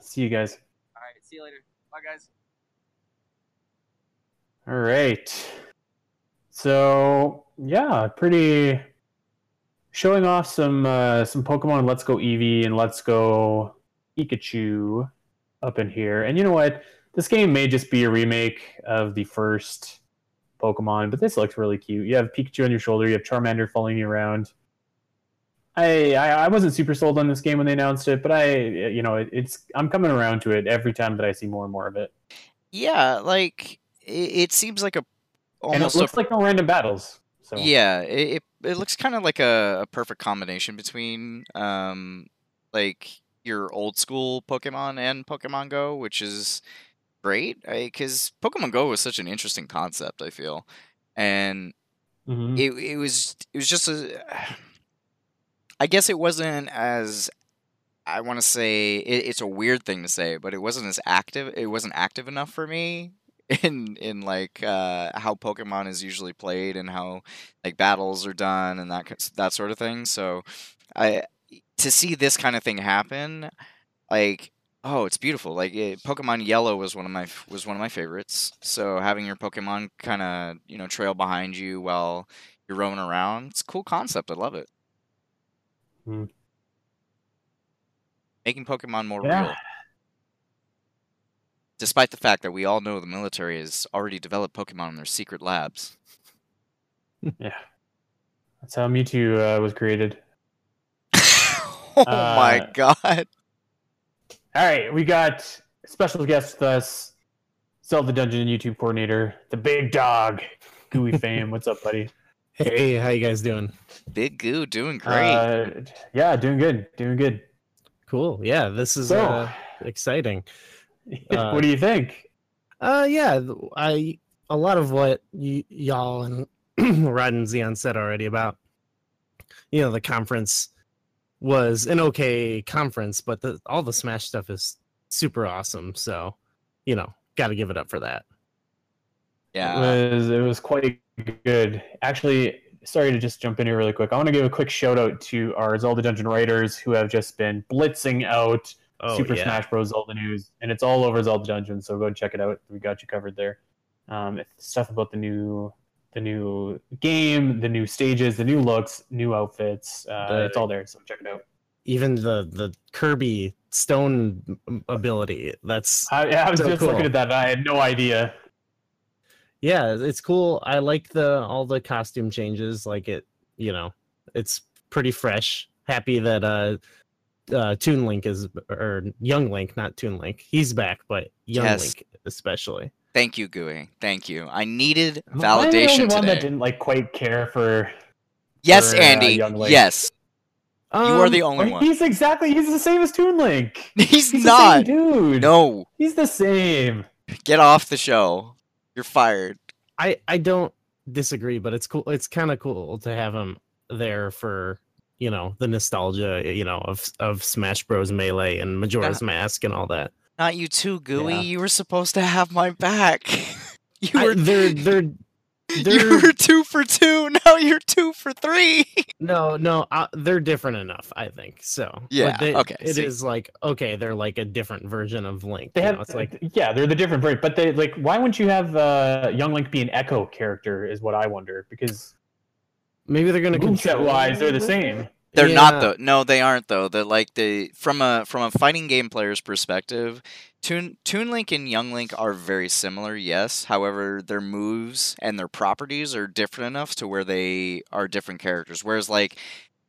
See you guys. All right, see you later. Bye, guys. All right. So yeah, pretty showing off some uh, some Pokemon Let's Go Eevee and Let's Go Pikachu up in here. And you know what? This game may just be a remake of the first Pokemon, but this looks really cute. You have Pikachu on your shoulder. You have Charmander following you around. I, I I wasn't super sold on this game when they announced it, but I you know it, it's I'm coming around to it every time that I see more and more of it. Yeah, like it, it seems like a and it almost looks a, like no random battles. So yeah, it it, it looks kind of like a, a perfect combination between um like your old school Pokemon and Pokemon Go, which is great because Pokemon Go was such an interesting concept. I feel, and Mhm. it it was it was just a. (sighs) I guess it wasn't as I want to say it, it's a weird thing to say, but it wasn't as active. It wasn't active enough for me (laughs) in in like uh, how Pokemon is usually played and how like battles are done and that that sort of thing. So I to see this kind of thing happen, like oh, it's beautiful. Like it, Pokemon Yellow was one of my was one of my favorites. So having your Pokemon kind of you know trail behind you while you're roaming around, it's a cool concept. I love it. Hmm. Making Pokemon more Yeah. real. Despite the fact that we all know the military has already developed Pokemon in their secret labs. (laughs) Yeah. That's how Mewtwo uh, was created. (laughs) Oh my Uh, god. All right, we got special guest with us, Zelda Dungeon YouTube coordinator, the big dog, Gooey (laughs) Fame. What's up, buddy? Hey, how you guys doing? Big Goo doing great. Uh, yeah, doing good, doing good. Cool. Yeah, this is So- uh, exciting. Uh, (laughs) what do you think? Uh, yeah, I a lot of what y- y'all and (clears throat) Rod and Zion said already about you know the conference was an okay conference, but the, all the Smash stuff is super awesome. So you know, got to give it up for that. Yeah. It was it was quite good. Actually, sorry to just jump in here really quick. I want to give a quick shout out to our Zelda Dungeon writers who have just been blitzing out Oh, Super yeah. Smash Bros. Zelda news, and it's all over Zelda Dungeon. So go check it out. We got you covered there. Um, stuff about the new the new game, the new stages, the new looks, new outfits. Uh, The- it's all there. So check it out. Even the the Kirby stone ability. That's I, yeah, I was so just cool. looking at that. and I had no idea. yeah it's cool i like the all the costume changes like it you know it's pretty fresh happy that uh uh toon link is or young link not toon link he's back but young Yes. link especially Thank you, Gooey. Thank you. I needed Am I the only validation one that didn't like quite care for. Yes, for, uh, Andy. Young Link? yes. you are the Um, only one. He's exactly he's the same as Toon Link. (laughs) He's, He's not. the same dude. No. He's the same. Get off the show. You're fired. i i don't disagree but it's cool it's kind of cool to have him there for you know the nostalgia you know of of smash bros melee and majora's mask and all that Not you too, Gooey. Yeah. You were supposed to have my back. (laughs) You I- were they're (laughs) they're they're were two for two. (laughs) Now you're two for three. No, no, uh, they're different enough. I think so. Like, Yeah, they- okay, It is see. like okay, they're like a different version of Link. They you have know, it's like yeah, they're the different breed. But they like why wouldn't you have uh, Young Link be an Echo character? Is what I wonder because maybe they're gonna moveset wise they're the same. They're Yeah. not though. No, they aren't though. They're like the from a from a fighting game player's perspective, Toon Toon Link and Young Link are very similar, yes. However, their moves and their properties are different enough to where they are different characters. Whereas like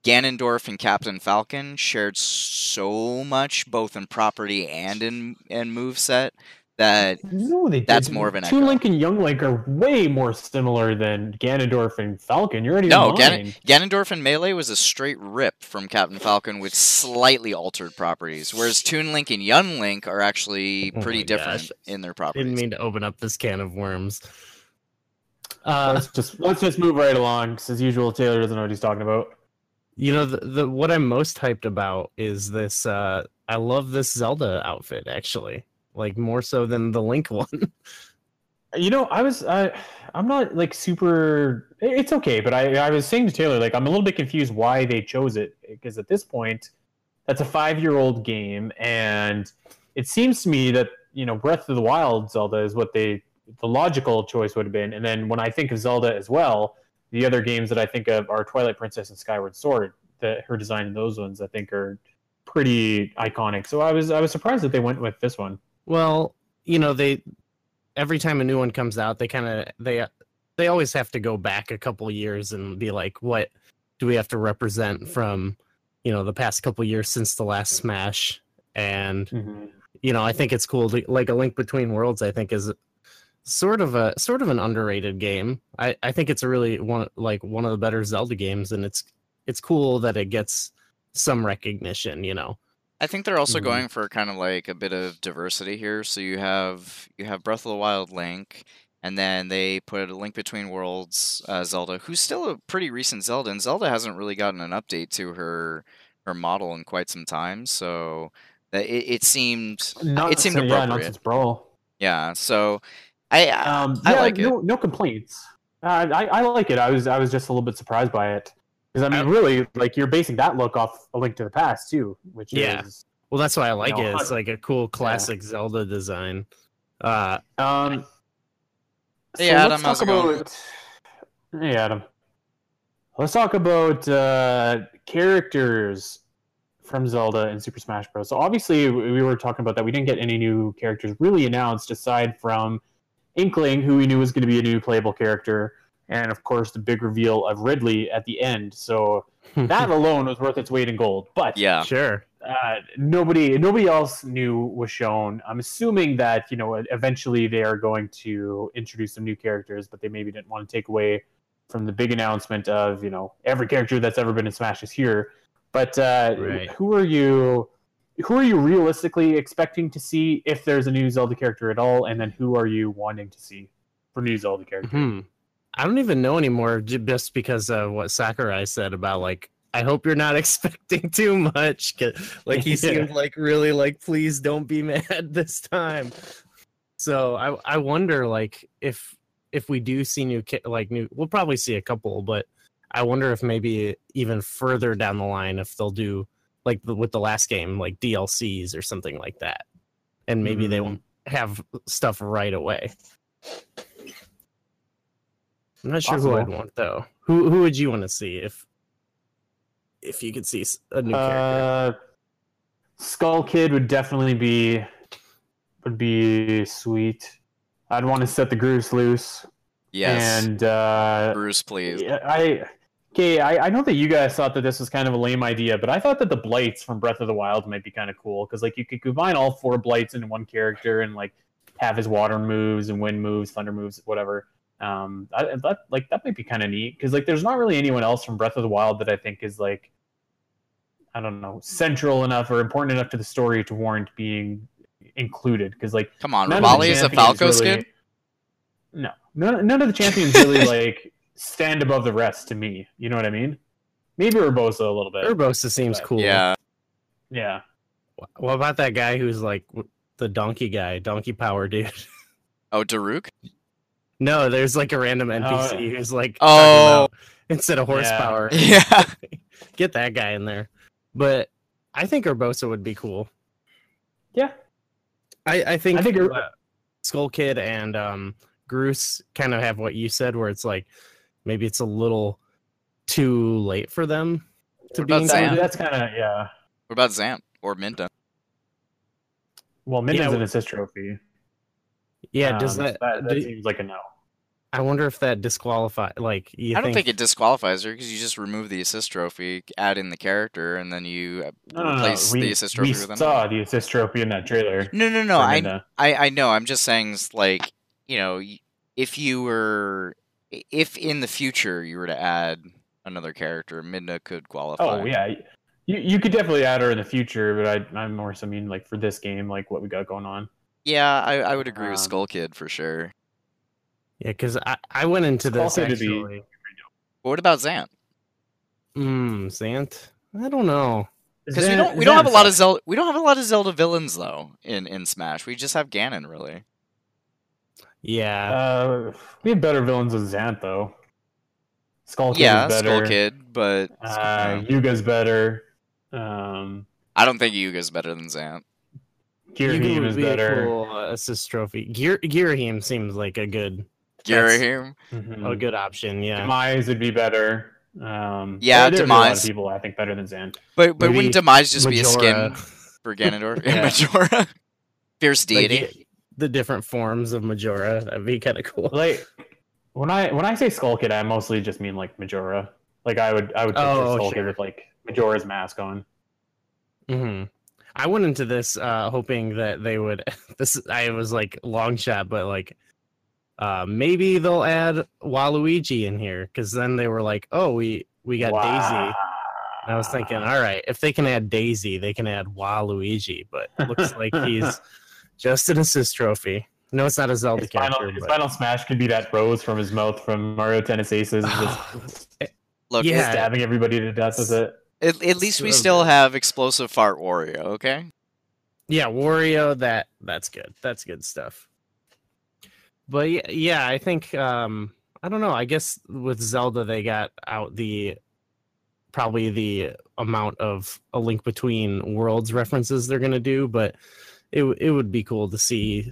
Ganondorf and Captain Falcon shared so much, both in property and in and move set, that No, they that's did. more of an Toon echo. Link and Young Link are way more similar than Ganondorf and Falcon. You're already No. Gan- Ganondorf and Melee was a straight rip from Captain Falcon with slightly altered properties, whereas Toon Link and Young Link are actually Oh pretty my different gosh. in their properties. Didn't mean to open up this can of worms. Uh, let's just let's just move right along. 'cause as usual, Taylor doesn't know what he's talking about. You know, the, the what I'm most hyped about is this. Uh, I love this Zelda outfit actually, like more so than the Link (laughs) one. You know, I was I I'm not like super. It's okay, but I I was saying to Taylor like I'm a little bit confused why they chose it because at this point, that's a five year old game, and it seems to me that you know Breath of the Wild Zelda is what they the logical choice would have been, and then when I think of Zelda as well, the other games that I think of are Twilight Princess and Skyward Sword. That her design in those ones I think are pretty iconic. So I was I was surprised that they went with this one. Well, you know, they every time a new one comes out, they kind of they they always have to go back a couple years and be like, what do we have to represent from you know the past couple years since the last Smash? And mm-hmm. you know, I think it's cool to like a Link Between Worlds. I think is sort of a sort of an underrated game. I I think it's a really one like one of the better Zelda games, and it's it's cool that it gets some recognition. You know. I think they're also Mhm. going for kind of like a bit of diversity here. So you have you have Breath of the Wild Link, and then they put a Link Between Worlds uh, Zelda, who's still a pretty recent Zelda, and Zelda hasn't really gotten an update to her her model in quite some time. So that it, it seemed Not it seemed so- yeah, not appropriate. since Brawl. Yeah, so I I, Um, I yeah, like it. no, no complaints. Uh, I, I like it. I was I was just a little bit surprised by it because I mean, really, like you're basing that look off a Link to the Past too, which Yeah. is Well, that's why I like know, it. It's like a cool classic Zelda design. Uh, um. Hey, Adam, let's talk about. Hey Adam, let's talk about uh, characters from Zelda and Super Smash Bros. So obviously we we were talking about that. We didn't get any new characters really announced aside from Inkling, who we knew was going to be a new playable character, and of course the big reveal of Ridley at the end. So (laughs) that alone was worth its weight in gold. But yeah, sure. uh, nobody nobody else knew was shown. I'm assuming that you know eventually they are going to introduce some new characters, but they maybe didn't want to take away from the big announcement of you know every character that's ever been in Smash is here. But uh, Right. who are you? Who are you realistically expecting to see if there's a new Zelda character at all? And then who are you wanting to see for new Zelda character? Hmm. I don't even know anymore, just because of what Sakurai said about like. I hope you're not (laughs) expecting too much. Like he (laughs) Yeah. seemed like really like, please don't be (laughs) mad this time. So I I wonder like if if we do see new like new, we'll probably see a couple, but I wonder if maybe even further down the line if they'll do like with the last game like DLCs or something like that, and maybe they Mhm. won't have stuff right away. I'm not sure who I'd want though. Who who would you want to see if if you could see a new character? Uh, Skull Kid would definitely be would be sweet. I'd want to set the Groose loose. Yes. And uh, Bruce, please. yeah, I okay. I, I know that you guys thought that this was kind of a lame idea, but I thought that the blights from Breath of the Wild might be kind of cool because like you could combine all four blights into one character and like have his water moves and wind moves, thunder moves, whatever. Um, I, that like that might be kind of neat because like there's not really anyone else from Breath of the Wild that I think is like I don't know central enough or important enough to the story to warrant being included because like Come on, none of the Revali is a Falco really- skin? No, none, none of the champions really (laughs) like stand above the rest to me. You know what I mean? Maybe Urbosa a little bit. Urbosa seems but- cool. Yeah. Yeah. What about that guy who's like the donkey guy, donkey power dude? (laughs) Oh, Daruk? No, there's like a random NPC Oh. who's like Oh. instead of horsepower. (laughs) Yeah. (laughs) Get that guy in there. But I think Urbosa would be cool. Yeah. I, I think I think Ur- uh, Skull Kid and um Groose kind of have what you said where it's like maybe it's a little too late for them to What be about Zant? That's kind of yeah. What about Zant or Midna? Well, Midna's Yeah, an assist trophy. Yeah, does Um, that, that, do- seems like a no? I wonder if that disqualify like you I don't think it disqualifies her because you just remove the assist trophy, add in the character, and then you uh, No, no, no. We, the assist we trophy with them. saw the assist trophy in that trailer. No, no, no. I, Midna. I, I know. I'm just saying, like, you know, if you were, if in the future you were to add another character, Midna could qualify. Oh yeah, you you could definitely add her in the future, but I I'm more so mean like for this game, like what we got going on. Yeah, I, I would agree with Um, Skull Kid for sure. Yeah, because I, I went into this Kid would be- actually. What about Zant? Mm, Zant. I don't know. Because we don't we don't have a lot of Zelda we don't have a lot of Zelda villains though in in Smash. We just have Ganon really. Yeah. Uh, we have better villains than Zant though. Skull Kid yeah, is better. Skull Kid, but Uh, Yuga's better. Um, I don't think Yuga's better than Zant. Yuga Girahim is a better. cool, assist trophy. Gear Girahim seems like a good Girahim? Mhm. a good option. Yeah. Demise would be better. Um, Yeah, there- there'd be a lot of Demise. people I think better than Zant. But but Maybe wouldn't Demise just be a skin for Ganondorf? (laughs) Yeah. Majora. (laughs) Fierce deity. the, the different forms of Majora. That'd be kind of cool. Like when I when I say Skull Kid, I mostly just mean like Majora. Like I would I would picture Oh, Skull Kid with like Majora's mask on. hmm I went into this uh hoping that they would. (laughs) This I was like long shot, but like uh maybe they'll add Waluigi in here because then they were like, oh, we we got Daisy. And I was thinking, all right, if they can add Daisy, they can add Waluigi. But it looks like he's (laughs) just an assist trophy. No, it's not a Zelda His final, character. his but- final smash could be that rose from his mouth from Mario Tennis Aces, just (sighs) Look, Yeah. stabbing everybody to death with it. At, at least we still have explosive fart Wario, okay? Yeah, Wario. That that's good. That's good stuff. But yeah, yeah, I think um I don't know. I guess with Zelda they got out the probably the amount of a link between worlds references they're gonna do, but it it would be cool to see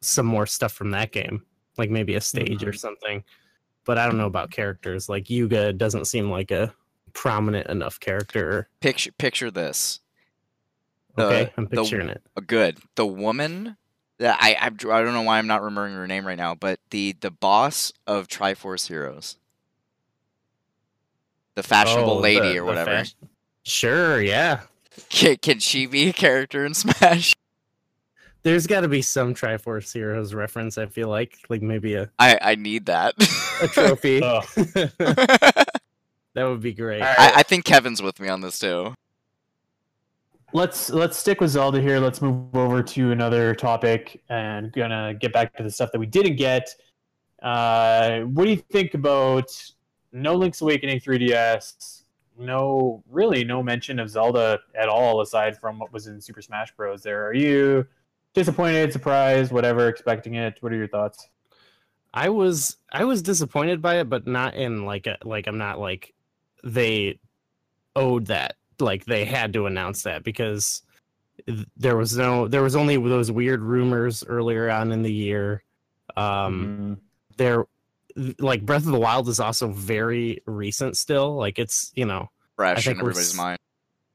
some more stuff from that game, like maybe a stage or something. But I don't know about characters. Like Yuga doesn't seem like a prominent enough character. Picture picture this. The- Okay, I'm the- picturing it. uh, Good. The woman that I, I I don't know why I'm not remembering her name right now, but the the boss of Triforce Heroes. The fashionable Oh, lady the- or whatever. fash- Sure, yeah. Can, can she be a character in (laughs) Smash? There's got to be some Triforce Heroes reference. I feel like, like maybe a, I, I need that. a trophy. Ugh. (laughs) (laughs) that would be great. I, I think Kevin's with me on this too. Let's let's stick with Zelda here. Let's move over to another topic and gonna get back to the stuff that we didn't get. Uh, what do you think about no Link's Awakening 3DS? No, really, no mention of Zelda at all, aside from what was in Super Smash Bros. There, are you disappointed, surprised, whatever, expecting it? What are your thoughts? I was I was disappointed by it, but not in like a like I'm not like they owed that like they had to announce that because there was no there was only those weird rumors earlier on in the year. Um, there like Breath of the Wild is also very recent still. Like it's you know I Fresh think in everybody's mind.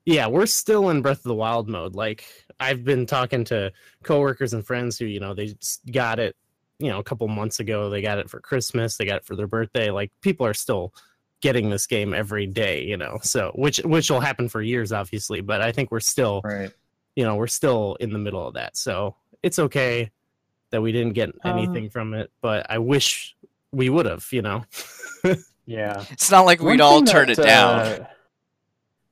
yeah, we're still in Breath of the Wild mode. Like I've been talking to coworkers and friends who, you know, they got it, you know, a couple months ago. They got it for Christmas, they got it for their birthday. Like people are still getting this game every day, you know. So which which will happen for years obviously, but I think we're still right. you know, we're still in the middle of that. So it's okay that we didn't get Um, anything from it, but I wish we would have, you know. (laughs) Yeah. It's not like we'd One all turn that, it down. uh,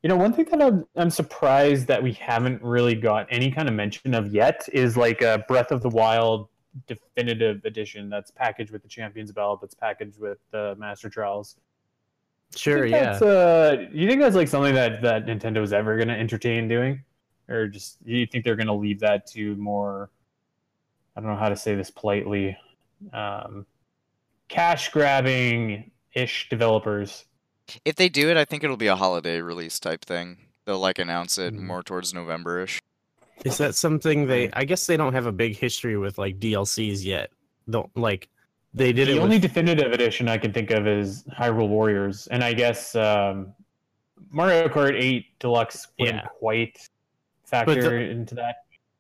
you know, one thing that I'm, I'm surprised that we haven't really got any kind of mention of yet is like a Breath of the Wild definitive edition that's packaged with the Champions Ballad, that's packaged with the Master Trials. Sure, yeah. That's, uh, do you think that's like something that that Nintendo is ever going to entertain doing, or just do you think they're going to leave that to more? I don't know how to say this politely. Um, cash grabbing ish developers. If they do it, I think it'll be a holiday release type thing. They'll like announce it Mm-hmm. more towards November-ish. Is that something they? I guess they don't have a big history with like DLCs yet. Don't like they did the it. only with, definitive edition I can think of is Hyrule Warriors, and I guess um, Mario Kart 8 Deluxe wouldn't Yeah. quite factor the- into that.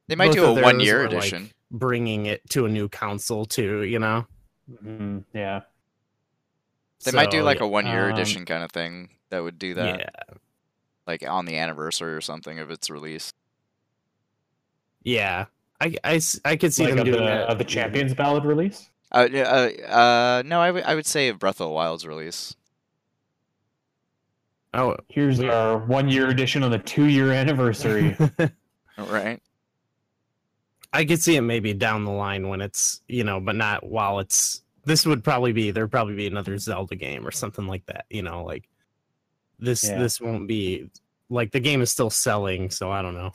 They might both do a one-year theirs were, like, edition. bringing it to a new console too. You know. Mhm, yeah. They might do like yeah, a one year um, edition kind of thing that would do that. Yeah. Like on the anniversary or something of its release. Yeah, I I, I could see Like them of doing the, that. of the Champions Ballad release. Uh, uh, uh, no, I would I would say Breath of the Wild's release. Oh, Here's our one year edition on the two year anniversary. (laughs) Right. I could see it maybe down the line when it's you know, but not while it's. This would probably be there'd probably be another Zelda game or something like that. You know, like this Yeah. this won't be like the game is still selling, so I don't know.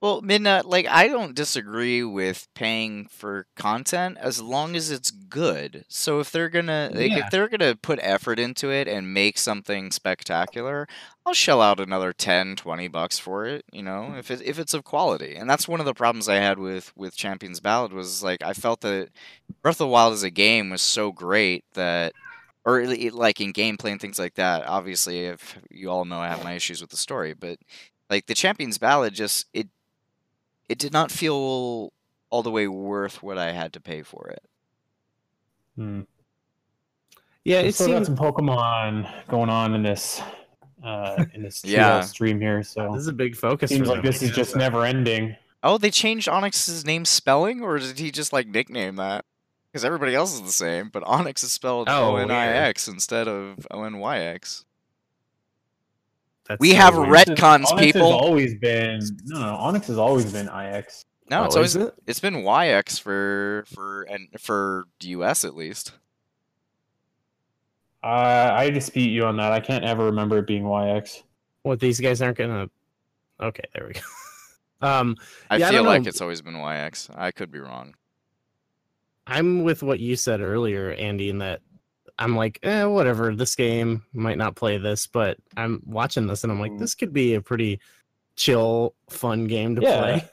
Well, Midna, like I don't disagree with paying for content as long as it's good. So if they're gonna like Yeah. if they're gonna put effort into it and make something spectacular, I'll shell out another 10, 20 bucks for it, you know, if it, if it's of quality. And that's one of the problems I had with with Champions Ballad was like I felt that Breath of the Wild as a game was so great that or like in gameplay and things like that. Obviously, if you all know I have my issues with the story, but like the Champions Ballad just it it did not feel all the way worth what I had to pay for it. Hmm. Yeah, We it still got seems some Pokemon going on in this uh in this (laughs) Yeah. yeah. stream here, so this is a big focus. seems for like this is guess. just never ending. Oh, they changed Onyx's name spelling, or did he just like nickname that? Because everybody else is the same, but Onyx is spelled Oh, O N I X instead of O N Y X. That's We so have weird. ret- Onyx Retcons, has people. always been no, no. Onyx has always been IX. No, Oh, it's always is it? it's been YX for for and for US at least. Uh, I dispute you on that. I can't ever remember it being YX. What these guys aren't gonna. Okay, there we go. (laughs) um, I Yeah, feel don't like know. it's always been YX. I could be wrong. I'm with what you said earlier, Andy, in that I'm like, eh, whatever. This game might not play this, but I'm watching this and I'm like, this could be a pretty chill, fun game to Yeah. play.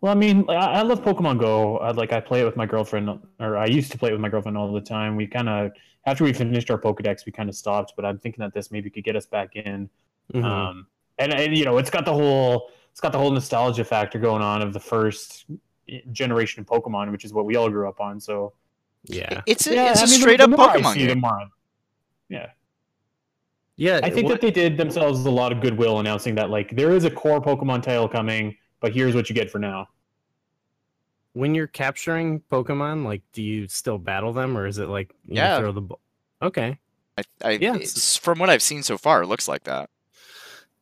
Well, I mean, I I love Pokemon Go. I, like I play it with my girlfriend, or I used to play it with my girlfriend all the time. We kind of after we finished our Pokedex, we kind of stopped. But I'm thinking that this maybe could get us back in. Mhm. Um, and, and you know, it's got the whole it's got the whole nostalgia factor going on of the first generation of Pokemon, which is what we all grew up on. So yeah, It's a, yeah, it's a I mean, straight the up Pokemon game. more I'm- Yeah. yeah. I think what- that they did themselves a lot of goodwill announcing that like there is a core Pokemon title coming, but here's what you get for now. when you're capturing Pokemon, like, do you still battle them, or is it like you Yeah. throw the ball? Okay, I, I, Yeah, it's, from what I've seen so far, it looks like that.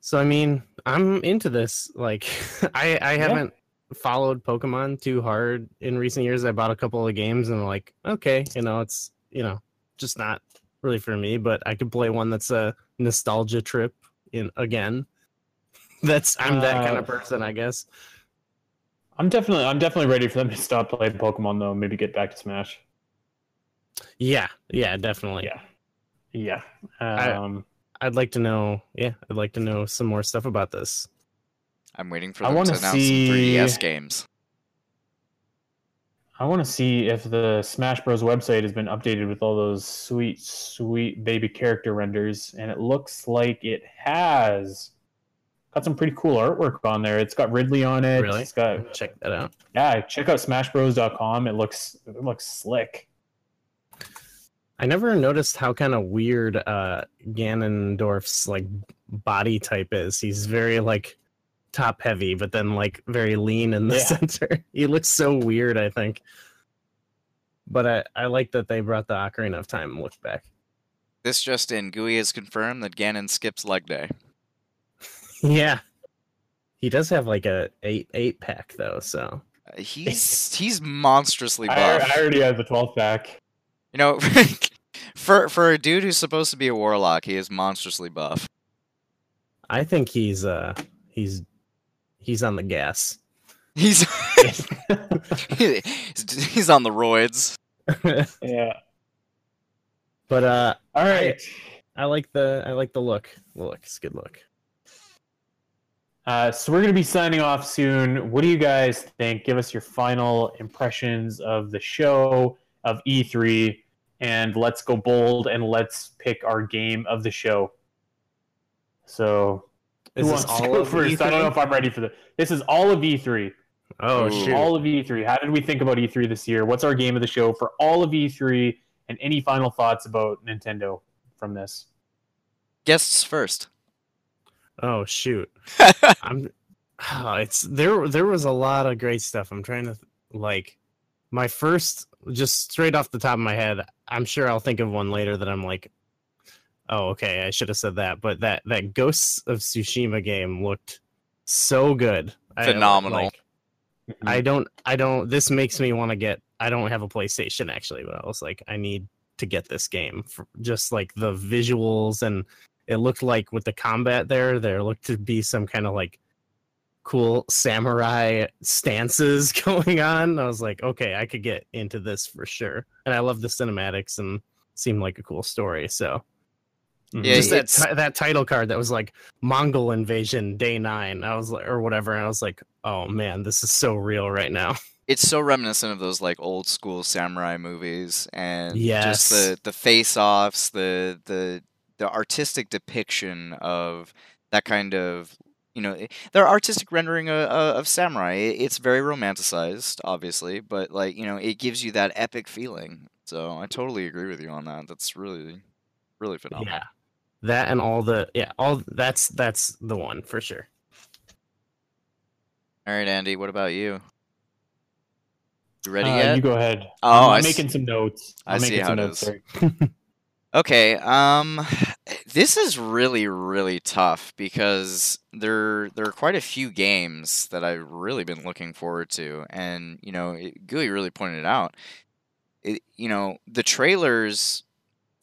so I mean, I'm into this. Like, (laughs) I I haven't followed Pokemon too hard in recent years. I bought a couple of games and I'm like, okay, you know, it's you know, just not really for me. But I could play one that's a nostalgia trip in again. (laughs) That's I'm that kind Uh, of person, I guess. I'm definitely I'm definitely ready for them to stop playing Pokemon though. Maybe get back to Smash. Yeah, yeah, definitely. Yeah, yeah. I- Um, I'd like to know. Yeah, I'd like to know some more stuff about this. I'm waiting for them to wanna announce see- some 3DS games. I want to see if the Smash Bros. website has been updated with all those sweet, sweet baby character renders, and it looks like it has. Got some pretty cool artwork on there. It's got Ridley on it. Really? It's got Check that out. yeah. Check out SmashBros.com. It looks it looks slick. I never noticed how kind of weird uh Ganondorf's like body type is. He's very like top heavy, but then like very lean in the Yeah. (laughs) center. He looks so weird, I think. But I, I like that they brought the Ocarina of Time look back. This just in, Gooey has confirmed that Ganon skips leg day. (laughs) Yeah. He does have like a eight eight pack though, so Uh, (laughs) He's he's monstrously I, buff. I already have the twelve pack. You know, for for a dude who's supposed to be a warlock, he is monstrously buff. I think he's uh he's he's on the gas. He's (laughs) (laughs) he's on the roids. (laughs) Yeah. But uh All right. I, I like the I like the look. The look, it's a good look. Uh, so we're going to be signing off soon. What do you guys think? Give us your final impressions of the show of E3, and let's go bold and let's pick our game of the show. So, who Is this wants to all go of first? I don't know if I'm ready for this. This is all of E3. Oh, Ooh. shoot. All of E3. How did we think about E3 this year? What's our game of the show for all of E3? And any final thoughts about Nintendo from this? Guests first. Oh shoot. (laughs) I'm oh, it's there there was a lot of great stuff. I'm trying to like my first just straight off the top of my head, I'm sure I'll think of one later that I'm like oh okay, I should have said that, but that that Ghosts of Tsushima game looked so good. I, Phenomenal. like, mm-hmm. I don't I don't this makes me want to get I don't have a PlayStation actually, but I was like I need to get this game for just like the visuals and it looked like with the combat there there looked to be some kind of like cool samurai stances (laughs) going on. I was like, okay, I could get into this for sure. And I love the cinematics and seemed like a cool story. So Mm-hmm. Yeah, just that it's- ti- that title card that was like Mongol invasion day nine. I was like, or whatever. And I was like, oh man, this is so real right now. (laughs) it's so reminiscent of those like old school samurai movies and Yes. just the the face offs the the the artistic depiction of that kind of you know i- their artistic rendering of, of samurai it's very romanticized obviously but like you know it gives you that epic feeling so i totally agree with you on that that's really really phenomenal Yeah. That and all the yeah, all that's that's the one for sure. all right andy what about you you ready Uh, yet You go ahead. oh I'm, I I'm s- making some notes. I I'm see making how some it notes. is. (laughs) Okay, um this is really really tough because there there are quite a few games that I've really been looking forward to and you know, it, Gooey really pointed it out. It, you know, the trailers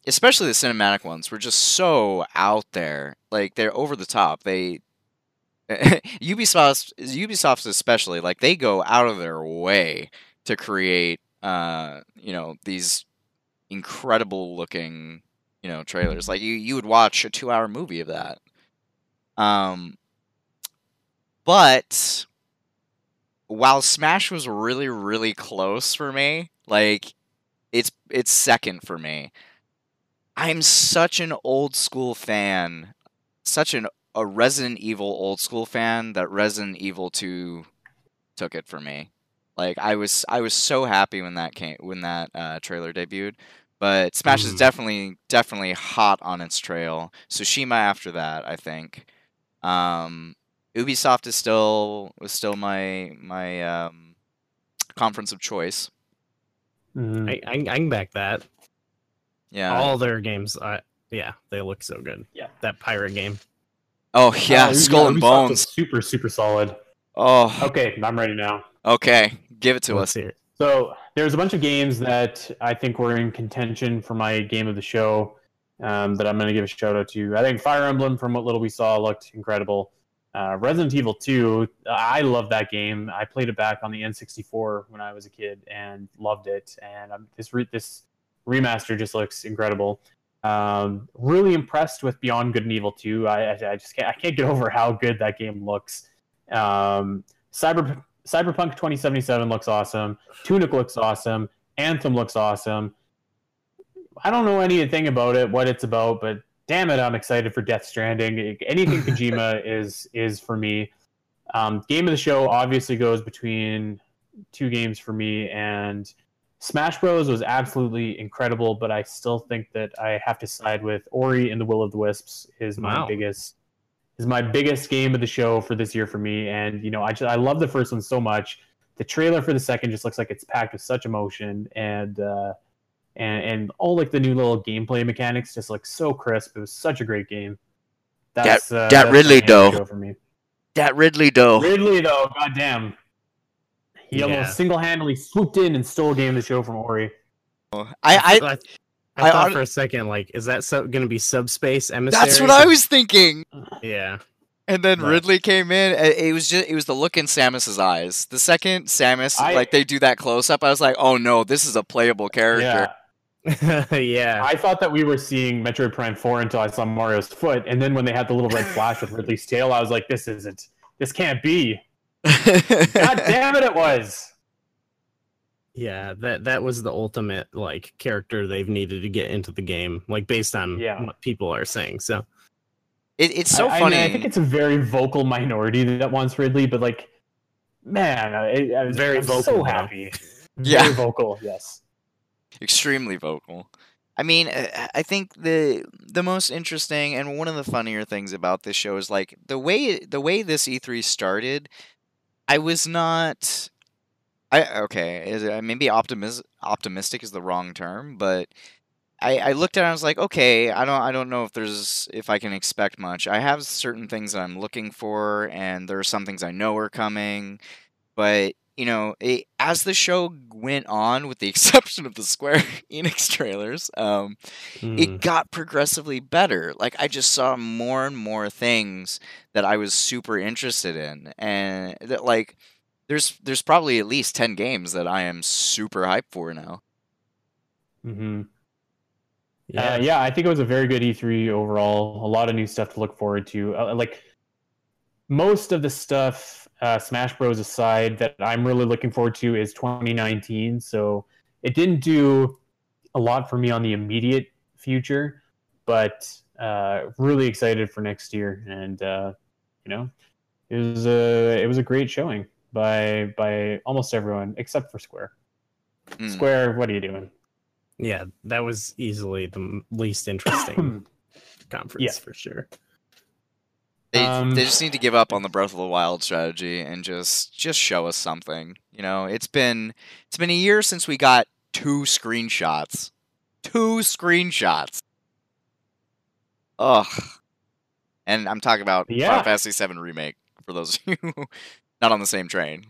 especially the cinematic ones were just so out there. Like they're over the top. They (laughs) Ubisoft Ubisoft especially like they go out of their way to create uh you know these incredible looking you know trailers like you you would watch a 2 hour movie of that um but while smash was really really close for me like it's it's second for me i'm such an old school fan such an a resident evil old school fan that resident evil 2 took it for me like I was I was so happy when that came when that uh, trailer debuted. But Smash is Mhm. definitely definitely hot on its trail. Tsushima after that, I think. Um, Ubisoft is still was still my my um, conference of choice. Mhm. I, I, I can back that. Yeah. All their games, uh, yeah, they look so good. Yeah. That pirate game. Oh yeah, Uh, Skull and Bones. Super, super solid. Oh, Okay, I'm ready now. okay. Give it to Let's us. hear it. So there's a bunch of games that I think were in contention for my game of the show um, that I'm going to give a shout out to. I think Fire Emblem, from what little we saw, looked incredible. Uh, Resident Evil 2, I love that game. I played it back on the N64 when I was a kid and loved it. And um, this re- this remaster just looks incredible. Um, really impressed with Beyond Good and Evil 2. I, I, I just can't, I can't get over how good that game looks. Um, Cyber Cyberpunk 2077 looks awesome. Tunic looks awesome. Anthem looks awesome. I don't know anything about it, what it's about, but damn it, I'm excited for Death Stranding. (laughs) Anything Kojima is is for me. Um, game of the show obviously goes between two games for me, and Smash Bros was absolutely incredible, but I still think that I have to side with Ori and the Will of the Wisps is my Wow. biggest is my biggest game of the show for this year for me. And you know, I just I love the first one so much. The trailer for the second just looks like it's packed with such emotion and uh, and and all like the new little gameplay mechanics just look so crisp. It was such a great game. That's uh, that that's Ridley game of the dough. for me. That Ridley dough. Ridley though, goddamn, he Yeah. almost single-handedly swooped in and stole game of the show from Ori. I I, I, I thought hon- for a second, like, is that so, going to be subspace emissary? that's what I was thinking. Yeah. And then But- Ridley came in. and It was just it was the look in Samus's eyes. The second Samus I- like they do that close up, I was like, oh no, this is a playable character. Yeah. (laughs) yeah. I thought that we were seeing Metroid Prime 4 until I saw Mario's foot, and then when they had the little red flash with Ridley's tail, I was like, this isn't. This can't be. God damn it, it was. Yeah, that that was the ultimate like character they've needed to get into the game, like based on Yeah. what people are saying. So It, it's so I, I funny. mean, I think it's a very vocal minority that wants Ridley, but like, man, I, I was Very I'm vocal, so though. happy. (laughs) Yeah. Very vocal. Yes. extremely vocal. I mean, uh, I think the the most interesting and one of the funnier things about this show is like the way the way this E3 started. I was not. I okay, is maybe optimis- optimistic is the wrong term, but I, I looked at it and I was like, okay, I don't I don't know if there's if I can expect much. I have certain things that I'm looking for, and there are some things I know are coming, but you know, it, as the show went on, with the (laughs) exception of the Square Enix trailers, um, Hmm. it got progressively better. Like I just saw more and more things that I was super interested in, and that like there's there's probably at least ten games that I am super hyped for now. Mm-hmm. Yeah. Yeah. Uh, yeah, I think it was a very good E3 overall. A lot of new stuff to look forward to. Uh, like most of the stuff, uh, Smash Bros. aside, that I'm really looking forward to is 2019. So it didn't do a lot for me on the immediate future, but uh, really excited for next year. And uh, you know, it was a it was a great showing by by almost everyone except for Square. Mm. Square, what are you doing? Yeah, that was easily the least interesting (coughs) conference Yeah. for sure. They Um, they just need to give up on the Breath of the Wild strategy and just just show us something. You know, it's been it's been a year since we got two screenshots. Two screenshots. Ugh. And I'm talking about Yeah. Final Fantasy VII remake for those of (laughs) you not on the same train.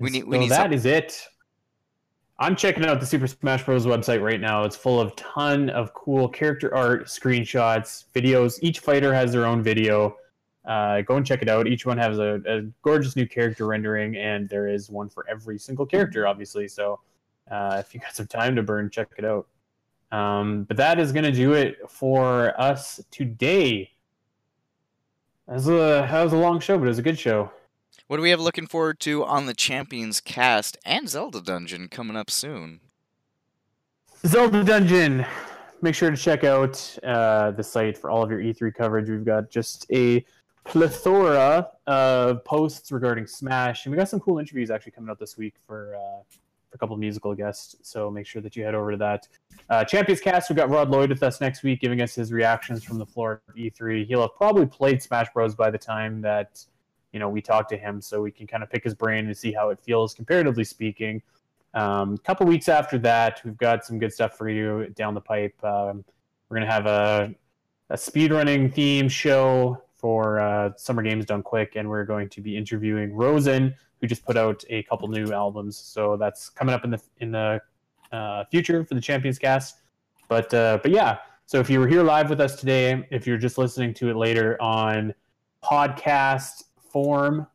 We need we so need that some- is it. I'm checking out the Super Smash Bros. website right now. It's full of ton of cool character art, screenshots, videos. Each fighter has their own video. Uh, go and check it out. Each one has a, a gorgeous new character rendering, and there is one for every single character, obviously. So uh, if you got some time to burn, check it out. Um, but that is going to do it for us today. That was, a, that was a long show, but it was a good show. What do we have looking forward to on the Champions cast and Zelda Dungeon coming up soon? Zelda Dungeon. Make sure to check out uh, the site for all of your E3 coverage. We've got just a plethora of posts regarding Smash, and we got some cool interviews actually coming out this week for, uh, for a couple of musical guests. So make sure that you head over to that. Uh, Champions Cast. We've got Rod Lloyd with us next week, giving us his reactions from the floor of E3. He'll have probably played Smash Bros by the time that you know we talk to him, so we can kind of pick his brain and see how it feels, comparatively speaking. Um, a couple weeks after that, we've got some good stuff for you down the pipe. Um, we're gonna have a a speedrunning theme show for uh, Summer Games Done Quick, and we're going to be interviewing Rozen, who just put out a couple new albums. So that's coming up in the in the uh, future for the Champions Cast. But uh, but yeah, so if you were here live with us today, if you're just listening to it later on podcast form,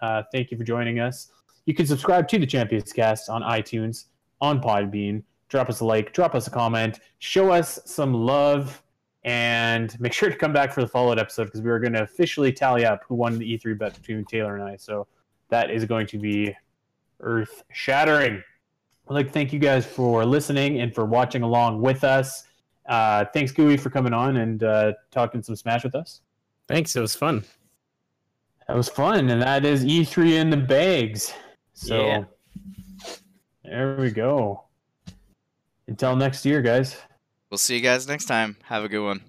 uh, thank you for joining us. You can subscribe to the Champions Cast on iTunes, on Podbean. Drop us a like, drop us a comment, show us some love, and make sure to come back for the follow-up episode because we are going to officially tally up who won the E3 bet between Taylor and I. So that is going to be earth-shattering. I'd like to thank you guys for listening and for watching along with us. Uh, thanks, Gooey, for coming on and uh, talking some Smash with us. Thanks. It was fun. That was fun, and that is E3 in the bags. So Yeah. there we go. Until next year, guys. We'll see you guys next time. Have a good one.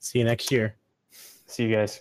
See you next year. See you guys.